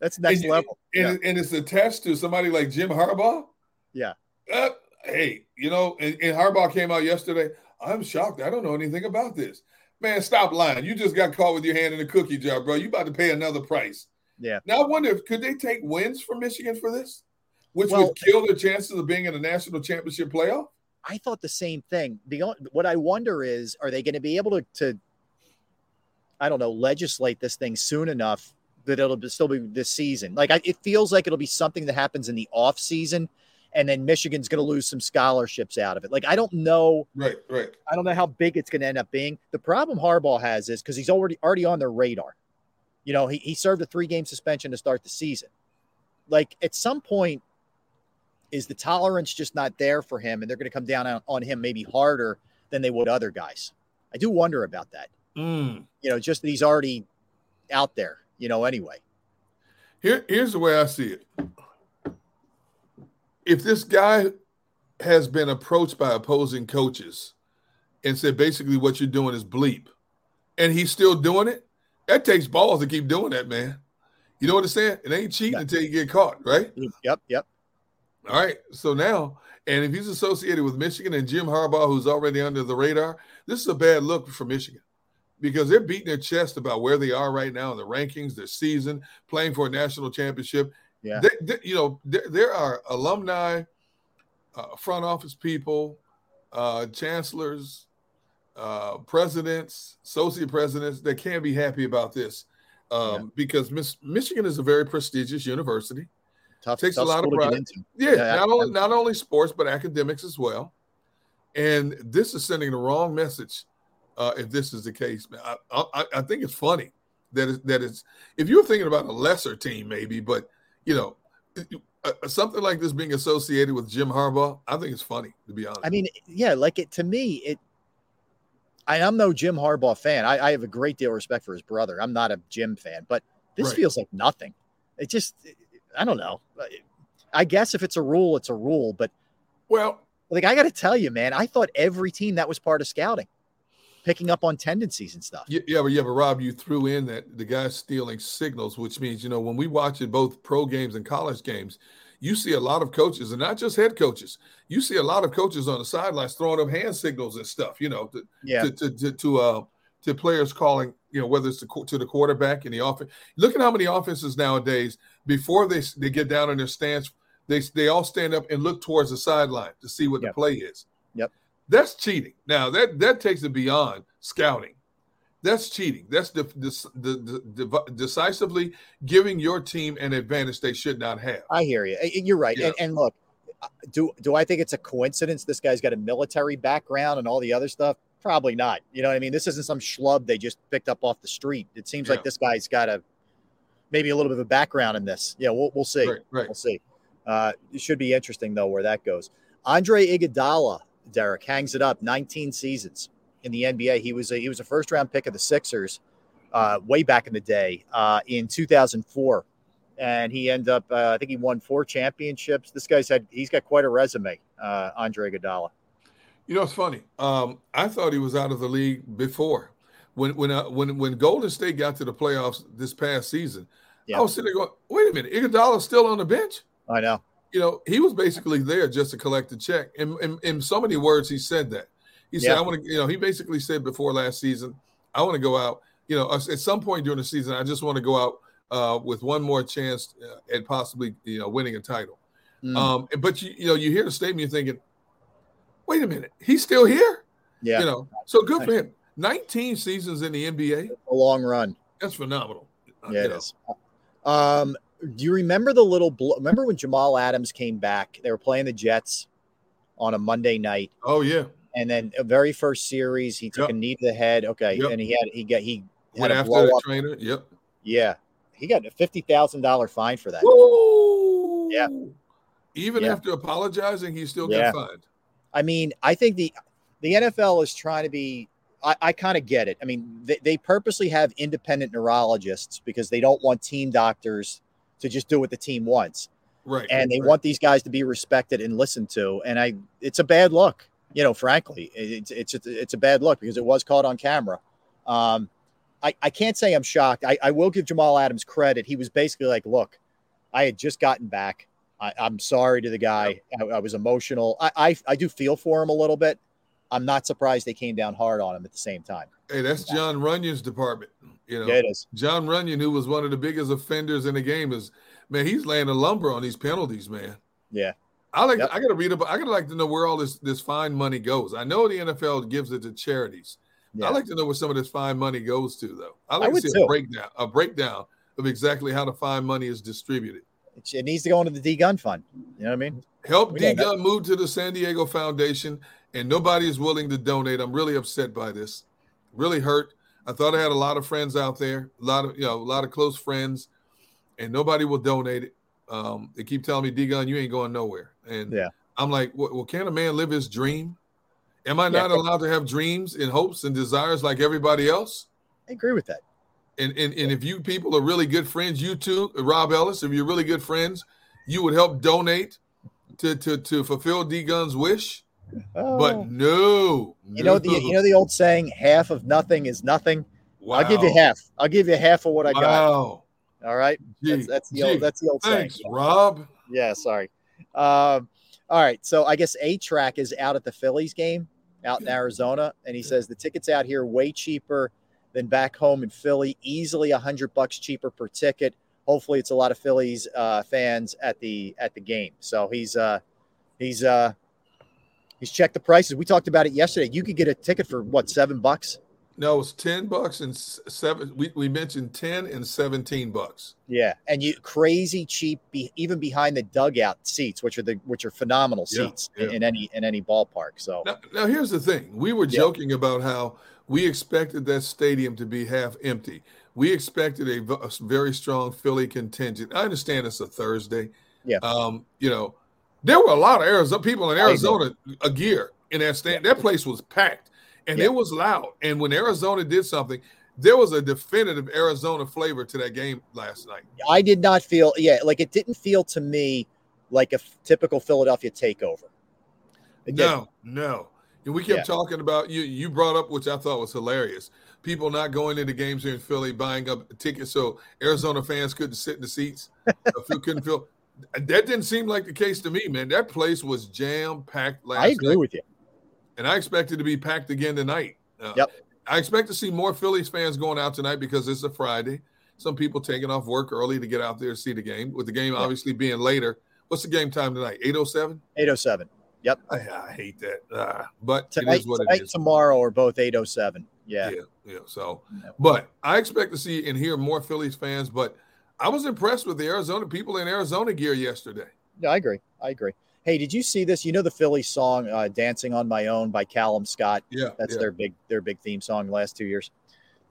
That's next and, level. And, yeah. and it's attached to somebody like Jim Harbaugh. Yeah. Uh, hey, you know, and, and Harbaugh came out yesterday. I'm shocked. I don't know anything about this. Man, stop lying. You just got caught with your hand in a cookie jar, bro. You about to pay another price. Yeah. Now I wonder if could they take wins from Michigan for this, which well, would kill their chances of being in a national championship playoff. I thought the same thing. The what I wonder is, are they going to be able to, to, I don't know, legislate this thing soon enough that it'll still be this season? Like I, it feels like it'll be something that happens in the off season, and then Michigan's going to lose some scholarships out of it. Like I don't know. Right, right. I don't know how big it's going to end up being. The problem Harbaugh has is because he's already already on their radar. You know, he, he served a three game suspension to start the season. Like at some point, is the tolerance just not there for him and they're going to come down on, on, him maybe harder than they would other guys? I do wonder about that. Mm. You know, just that he's already out there, you know, anyway. Here, here's the way I see it. If this guy has been approached by opposing coaches and said basically what you're doing is bleep, and he's still doing it, that takes balls to keep doing that, man. You know what I'm saying? It ain't cheating until you get caught, right? Yep, yep. All right. So now, and if he's associated with Michigan and Jim Harbaugh, who's already under the radar, this is a bad look for Michigan because they're beating their chest about where they are right now in the rankings, their season, playing for a national championship. Yeah. They, they, you know, there, there are alumni, uh, front office people, uh, chancellors, uh, presidents, associate presidents that can't be happy about this um, yeah. because Miss, Michigan is a very prestigious university. Tough, takes tough a lot of pride. Yeah, yeah, not only not only sports but academics as well. And this is sending the wrong message uh, if this is the case. I, I, I think it's funny that it's, that it's if you're thinking about a lesser team maybe, but you know uh, something like this being associated with Jim Harbaugh, I think it's funny to be honest. I mean, yeah, like it to me, it. I, am no Jim Harbaugh fan. I, I, have a great deal of respect for his brother. I'm not a Jim fan, but this right. feels like nothing. It just, I don't know. I guess if it's a rule, it's a rule. But well, like I got to tell you, man, I thought every team that was part of scouting, picking up on tendencies and stuff. Yeah, but yeah, but Rob, you threw in that the guy's stealing signals, which means you know when we watch it both pro games and college games, you see a lot of coaches, and not just head coaches. You see a lot of coaches on the sidelines throwing up hand signals and stuff. You know, to, yeah, to to to, to uh to players calling, you know, whether it's to, to the quarterback in the offense. Look at how many offenses nowadays, before they, they get down in their stance, they, they all stand up and look towards the sideline to see what yep. the play is. Yep. That's cheating. Now, that, that takes it beyond scouting. That's cheating. That's the, the, the, the, decisively giving your team an advantage they should not have. I hear you. You're right. Yeah. And, and look, uh, do do I think it's a coincidence this guy's got a military background and all the other stuff? Probably not. You know what I mean? This isn't some schlub they just picked up off the street. It seems yeah. like this guy's got a maybe a little bit of a background in this. Yeah, we'll we'll see. Right, right. We'll see. Uh, it should be interesting though where that goes. Andre Iguodala, Derrick hangs it up. 19 seasons in the NBA. He was a, he was a first round pick of the Sixers uh, way back in the day uh, in 2004, and he ended up. Uh, I think he won four championships. This guy's had he's got quite a resume. Uh, Andre Iguodala. You know, it's funny. Um, I thought he was out of the league before. When when uh, when when Golden State got to the playoffs this past season, yeah. I was sitting there going, "Wait a minute, Iguodala's still on the bench." I know. You know, he was basically there just to collect a check. And in, in, in, so many words, he said that. He said, "I want to." You know, he basically said before last season, "I want to go out." You know, at some point during the season, I just want to go out uh, with one more chance uh, at possibly you know winning a title. Mm. Um, but you you know you hear the statement, you're thinking, wait a minute, he's still here. Yeah. You know, so good for him. 19 seasons in the NBA. A long run. That's phenomenal. Uh, Yeah, it know. is. Um, do you remember the little? Blo- remember when Jamal Adams came back? They were playing the Jets on a Monday night, Oh yeah. and then a very first series, he took Yep. a knee to the head. Okay, Yep. and he had he got he Went had after the up. trainer. Yep. Yeah, he got a fifty thousand dollar fine for that. Woo! Yeah. Even Yeah. after apologizing, he still Yeah. got fined. I mean, I think the the NFL is trying to be. I, I kind of get it. I mean, they, they purposely have independent neurologists because they don't want team doctors to just do what the team wants, Right. and they right. want these guys to be respected and listened to. And I, it's a bad look, you know. Frankly, it's it's it's a bad look because it was caught on camera. Um, I I can't say I'm shocked. I, I will give Jamal Adams credit. He was basically like, "Look, I had just gotten back. I, I'm sorry to the guy. I, I was emotional. I, I I do feel for him a little bit. I'm not surprised they came down hard on him at the same time. Hey, that's Jon Runyan's department. You know, Yeah, it is. Jon Runyan, who was one of the biggest offenders in the game, is man, he's laying a lumber on these penalties, man. Yeah. I like. Yep. I got to read about. I got to like to know where all this this fine money goes. I know the NFL gives it to charities. Yeah. I like to know where some of this fine money goes to, though. I like I to see too. a breakdown, a breakdown of exactly how the fine money is distributed. It, needs to go into the D gun fund. You know what I mean? Help D Gun move to the San Diego Foundation, and nobody is willing to donate. I'm really upset by this. Really hurt. I thought I had a lot of friends out there, a lot of you know, a lot of close friends, and nobody will donate it. Um, they keep telling me, D Gun, you ain't going nowhere. And Yeah. I'm like, well, can a man live his dream? Am I Yeah. not allowed to have dreams and hopes and desires like everybody else? I agree with that. And, and and if you people are really good friends, you too, Rob Ellis, if you're really good friends, you would help donate to to to fulfill D Gun's wish. Oh. But no, You know the you know the old saying, half of nothing is nothing. I'll give you half. I'll give you half of what I got. Wow. All right. That's, that's the gee, old that's the old Thanks, saying. Rob. Yeah, sorry. Um, all right. So I guess A track is out at the Phillies game out in Arizona. And he says the tickets out here way cheaper than back home in Philly, easily a hundred bucks cheaper per ticket. Hopefully it's a lot of Phillies uh, fans at the at the game. So he's uh he's uh he's checked the prices. We talked about it yesterday. You could get a ticket for what seven bucks? No, it's ten bucks and seven. We, we mentioned ten and seventeen bucks. Yeah, and you crazy cheap, be, even behind the dugout seats, which are the which are phenomenal Yeah, seats in, yeah. in any in any ballpark. So Now, now here's the thing: we were Yeah. joking about how we expected that stadium to be half empty. We expected a very strong Philly contingent. I understand it's a Thursday. Yeah. Um, you know, there were a lot of Arizona people in Arizona a gear in that stand. That place was packed and Yeah. it was loud. And when Arizona did something, there was a definitive Arizona flavor to that game last night. I did not feel, yeah, like it didn't feel to me like a f- typical Philadelphia takeover. Didn't. No, no. And we kept Yeah. talking about you. You brought up, which I thought was hilarious. People not going into games here in Philly, buying up tickets so Arizona fans couldn't sit in the seats. you couldn't feel that didn't seem like the case to me, man. That place was jam packed last night. I agree night, with you. and I expect it to be packed again tonight. Uh, Yep. I expect to see more Phillies fans going out tonight because it's a Friday. Some people taking off work early to get out there to see the game. With the game obviously being later, what's the game time tonight? Eight oh seven. 807. Yep. I, I hate that, uh, but Tonight, it is what tonight it is. tomorrow are both 807. Yeah. Yeah, yeah. So, but I expect to see and hear more Phillies fans. But I was impressed with the Arizona people in Arizona gear yesterday. Yeah, I agree. I agree. Hey, did you see this? You know the Philly song uh, "Dancing on My Own" by Callum Scott. Yeah, that's yeah. their big their big theme song the last two years.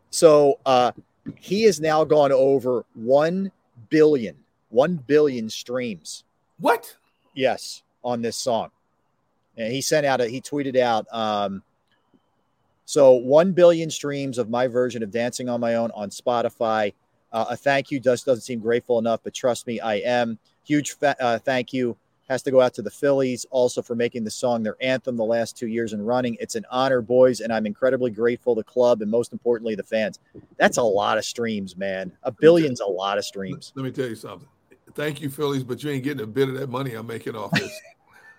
So uh, he has now gone over one billion, one billion streams. What? Yes, on this song, and he sent out a he tweeted out. Um, so one billion streams of my version of "Dancing on My Own" on Spotify. Uh, a thank you just doesn't seem grateful enough, but trust me, I am. Huge fa- uh, thank you has to go out to the Phillies also for making the song their anthem the last two years in running. It's an honor, boys, and I'm incredibly grateful to the club and most importantly the fans. That's a lot of streams, man. A billion's a lot of streams. Let me tell you something. Thank you, Phillies, but you ain't getting a bit of that money I'm making off this.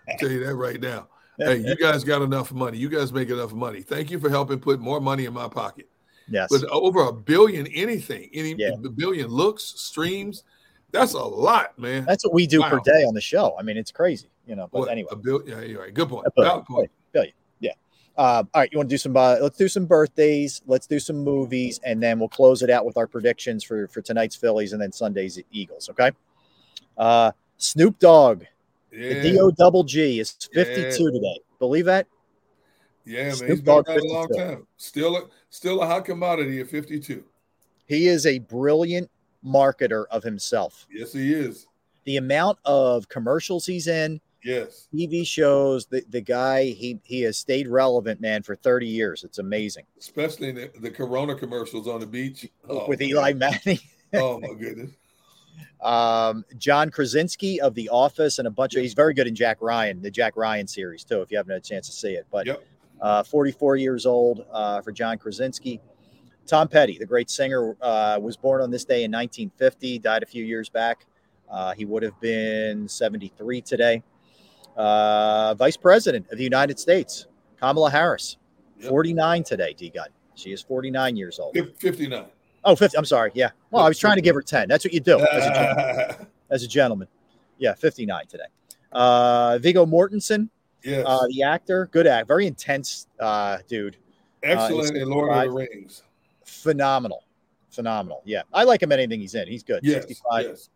I'll tell you that right now. Hey, you guys got enough money. You guys make enough money. Thank you for helping put more money in my pocket. Yes. But over a billion anything, any Yeah. a billion looks, streams, That's a lot, man. That's what we do per day on the show. I mean, it's crazy, you know. But What, anyway, a bill, yeah, you're right. Good point. A billion, point. billion, yeah. Uh, all right, you want to do some? Uh, let's do some birthdays. Let's do some movies, and then we'll close it out with our predictions for for tonight's Phillies and then Sunday's Eagles. Okay. Uh, Snoop Dogg, the Yeah. Do Double G is fifty two Yeah. today. Believe that? Yeah, man. Snoop He's been around a long time. Still, a, still a hot commodity at 52. He is a brilliant marketer of himself. Yes, he is. The amount of commercials he's in, Yes. TV shows, the, the guy, he he has stayed relevant, man, for 30 years. It's amazing. Especially the, the Corona commercials on the beach. Oh, With Eli Manning. oh my goodness. Um, John Krasinski of The Office and a bunch of he's very good in Jack Ryan, the Jack Ryan series too, if you haven't had a chance to see it. But uh, 44 years old uh, for John Krasinski. Tom Petty, the great singer, uh, was born on this day in 1950, died a few years back. Uh, he would have been 73 today. Uh, Vice President of the United States, Kamala Harris, 49 today, D Gun. She is 49 years old. 59. Oh, 50. I'm sorry. Yeah. Well, I was trying to give her 10. That's what you do as a gentleman. as a gentleman. Yeah, 59 today. Uh, Viggo Mortensen, Yes. uh, the actor, good act, very intense uh, dude. Uh, Excellent in Lord of the Rings. Phenomenal. Phenomenal. Yeah. I like him in anything he's in. He's good. Yes. 65. Yes.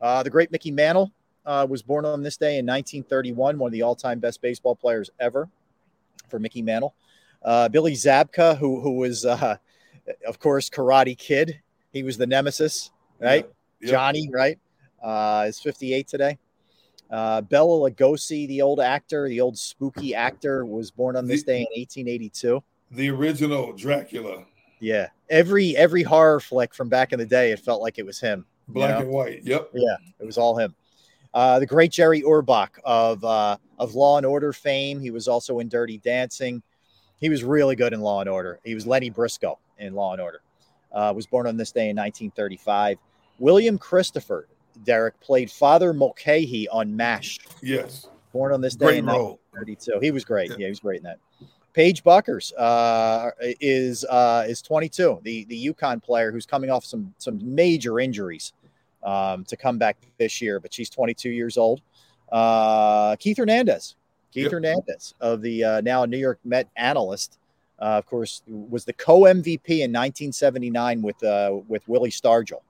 Uh, the great Mickey Mantle uh, was born on this day in 1931, one of the all time best baseball players ever for Mickey Mantle. Uh, Billy Zabka, who, who was, uh, of course, Karate Kid. He was the nemesis, right? Yeah. Johnny, right? Uh, is 58 today. Uh, Bela Lugosi, the old actor, the old spooky actor, was born on this day in 1882. The original Dracula, Yeah, every every horror flick from back in the day, it felt like it was him. you black know? and white. Yep. Yeah, it was all him. Uh, the great Jerry Orbach of uh, of Law and Order fame. He was also in Dirty Dancing. He was really good in Law and Order. He was Lennie Briscoe in Law and Order. Uh, was born on this day in 1935. William Christopher Derrick played Father Mulcahy on MASH. Yes. Born on this day Great in role. 1932. He was great. Yeah, he was great in that. Paige Bueckers uh, is uh, is 22, the the UConn player who's coming off some some major injuries um, to come back this year, but she's 22 years old. Uh, Keith Hernandez, Keith Yep. Hernandez of the uh, now New York Met analyst, uh, of course, was the co MVP in 1979 with uh, with Willie Stargell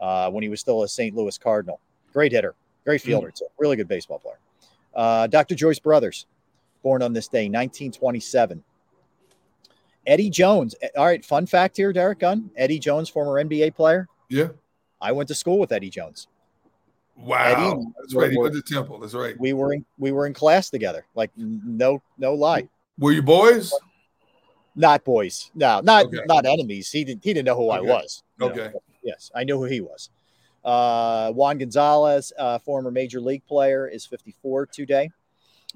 uh, when he was still a St. Louis Cardinal. Great hitter, great fielder, too. Really good baseball player. Uh, Dr. Joyce Brothers, born on this day, 1927. Eddie Jones. eh, All right, fun fact here, Derrick Gunn. Eddie Jones, former NBA player. Yeah. I went to school with Eddie Jones. Wow. Eddie That's right. He went to Temple. That's right. We were in we were in class together. Like no no lie. Were you boys? Not boys. No, not Okay. not enemies. He didn't he didn't know who I was. you know, Okay. yes, I knew who he was. Uh, Juan Gonzalez, uh, former major league player, is 54 today.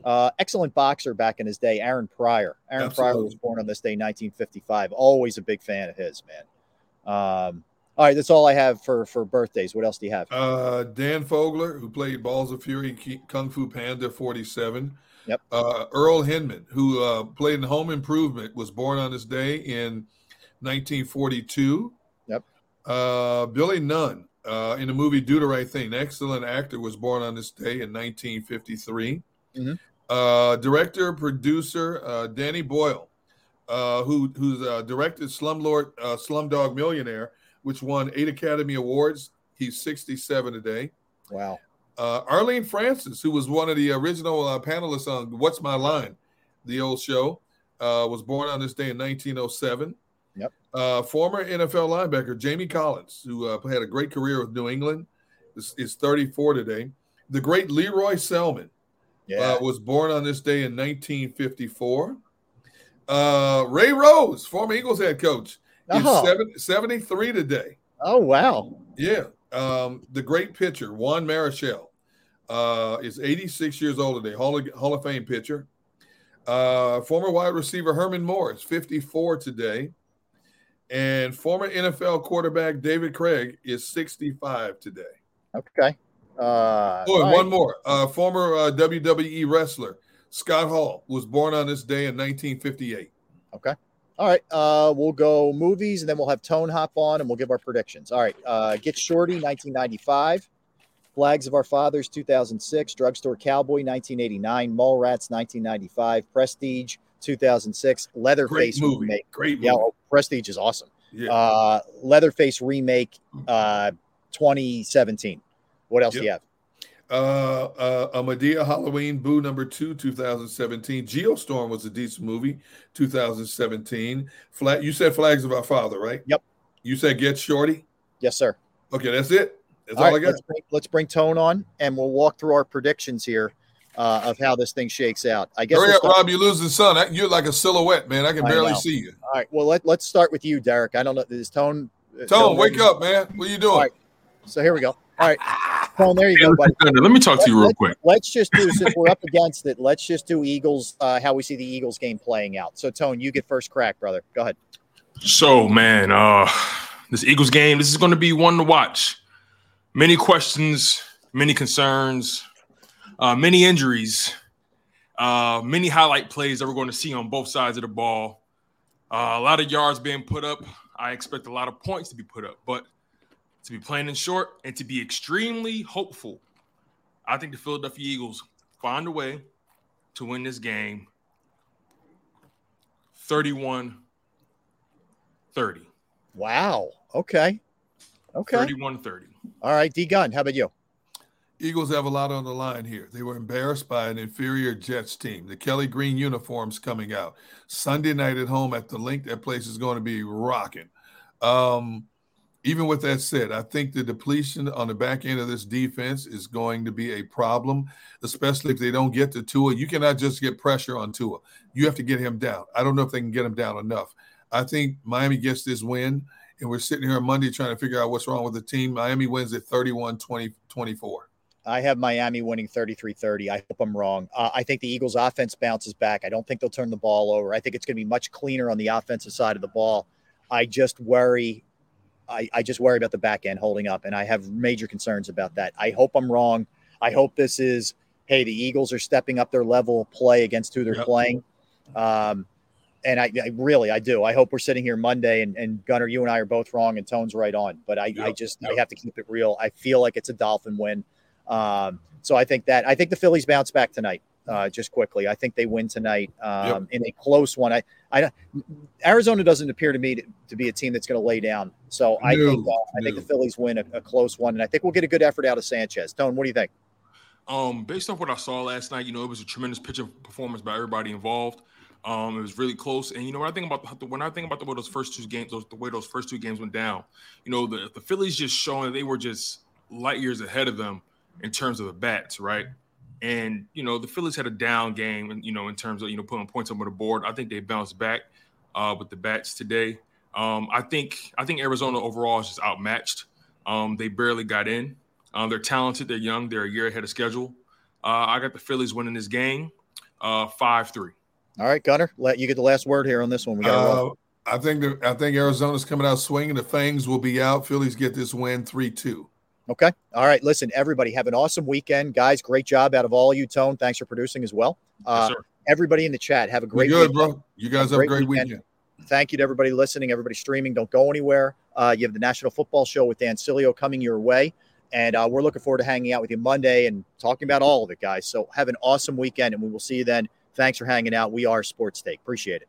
Uh, excellent boxer back in his day, Aaron Pryor. Aaron Pryor was born on this day, 1955. Always a big fan of his, man. Um, all right, that's all I have for for birthdays. What else do you have? Uh, Dan Fogler, who played Balls of Fury Kung Fu Panda 47. Yep. Uh, Earl Hindman, who uh, played in Home Improvement, was born on this day in 1942. Yep. Uh, Billy Nunn, uh, in the movie Do the Right Thing, excellent actor, was born on this day in 1953. Mhm. Uh, director, producer, uh, Danny Boyle, uh, who who's uh, directed Slumlord, uh, Slumdog Millionaire, which won eight Academy Awards. He's 67 today. Wow. Uh, Arlene Francis, who was one of the original uh, panelists on What's My Line, the old show, uh, was born on this day in 1907. Yep. Uh, former NFL linebacker Jamie Collins, who uh, had a great career with New England, is, is 34 today. The great Lee Roy Selmon Yeah. uh, was born on this day in 1954. Uh, Ray Rhodes, former Eagles head coach, is seven, 73 today. oh wow. Yeah. Um, the great pitcher, Juan Marichal, uh, is 86 years old today, Hall of, Hall of Fame pitcher. Uh, former wide receiver Herman Morris, 54 today. And former NFL quarterback David Craig is 65 today. Okay. Uh, Oh, and one right. more. Uh, former uh, WWE wrestler Scott Hall was born on this day in 1958. Okay. All right. Uh, we'll go movies and then we'll have Tone hop on and we'll give our predictions. All right. Uh, Get Shorty, 1995. Flags of Our Fathers, 2006. Drugstore Cowboy, 1989. Mallrats, 1995. Prestige, 2006. Leatherface Great movie. remake. Great Yeah, movie. oh, Prestige is awesome. Yeah. Uh, Leatherface remake, uh, 2017. What else do you have? Uh, uh, a Madea Halloween Boo number two, 2017. Geostorm was a decent movie, 2017. Flat, you said Flags of Our Father, right? Yep. You said Get Shorty? Yes, sir. Okay, that's it. That's All all, right, I got. let's bring, let's bring Tone on and we'll walk through our predictions here uh, of how this thing shakes out. I guess Hurry we'll up, start- Rob. You're losing the sun. You're like a silhouette, man. I can I barely know. see you. All right. Well, let, let's start with you, Derrick. I don't know. Is Tone? uh, Tone, wake ready? up, man. What are you doing? All right. So here we go. All right. Tone, there you Hey, go, buddy. let me talk to you real Let's- quick. Let's just do, since we're up against it, let's just do Eagles, uh, how we see the Eagles game playing out. So, Tone, you get first crack, brother. Go ahead. So, man, uh, this Eagles game, this is going to be one to watch. Many questions, many concerns, uh, many injuries, uh, many highlight plays that we're going to see on both sides of the ball. Uh, a lot of yards being put up. I expect a lot of points to be put up, but to be playing in short and to be extremely hopeful, I think the Philadelphia Eagles find a way to win this game 31 30. Wow. Okay. Okay. 31 30. All right. D Gun, how about you? Eagles have a lot on the line here. They were embarrassed by an inferior Jets team. The Kelly Green uniforms coming out Sunday night at home at the link. That place is going to be rocking. Um, even with that said, I think the depletion on the back end of this defense is going to be a problem, especially if they don't get to Tua. You cannot just get pressure on Tua. You have to get him down. I don't know if they can get him down enough. I think Miami gets this win, and we're sitting here on Monday trying to figure out what's wrong with the team. Miami wins at 31 20, 24. I have Miami winning 33 30. I hope I'm wrong. Uh, I think the Eagles' offense bounces back. I don't think they'll turn the ball over. I think it's going to be much cleaner on the offensive side of the ball. I just worry. I, I just worry about the back end holding up, and I have major concerns about that. I hope I'm wrong. I hope this is, hey, the Eagles are stepping up their level of play against who they're Yep. playing. Um, and I, I really, I do. I hope we're sitting here Monday and, and Gunner, you and I are both wrong and Tone's right on. But I, I Yep. just, I have to keep it real. I feel like it's a Dolphin win. Um, so I think that I think the Phillies bounce back tonight. Uh, just quickly, I think they win tonight um, in a close one. I, I, Arizona doesn't appear to me to, to be a team that's going to lay down. So I No, think uh, I think the Phillies win a, a close one, and I think we'll get a good effort out of Sanchez. Tone, what do you think? Um, based off what I saw last night, you know, it was a tremendous pitching performance by everybody involved. Um, it was really close, and you know, when I think about the, when I think about the way those first two games, those, the way those first two games went down, you know, the the Phillies just showing they were just light years ahead of them in terms of the bats, right? And you know, the Phillies had a down game, and you know, in terms of you know putting points on the board. I think they bounced back uh, with the bats today. Um, I think I think Arizona overall is just outmatched. Um, they barely got in. Um, they're talented. They're young. They're a year ahead of schedule. Uh, I got the Phillies winning this game, uh, five three. All right, Gunner, let you get the last word here on this one. We got. Uh, I think the, I think Arizona's coming out swinging. The Fangs will be out. Phillies get this win three two. Okay. All right. Listen, everybody, have an awesome weekend, guys. Great job out of all you, Tone. Thanks for producing as well. Uh, sir. everybody in the chat, have a We great good, weekend. bro. You guys have a great weekend. Thank you to everybody listening, everybody streaming. Don't go anywhere. Uh, you have the National Football Show with Dan Sileo coming your way. And uh, we're looking forward to hanging out with you Monday and talking about all of it, guys. So have an awesome weekend, and we will see you then. Thanks for hanging out. We are Sports Take. Appreciate it.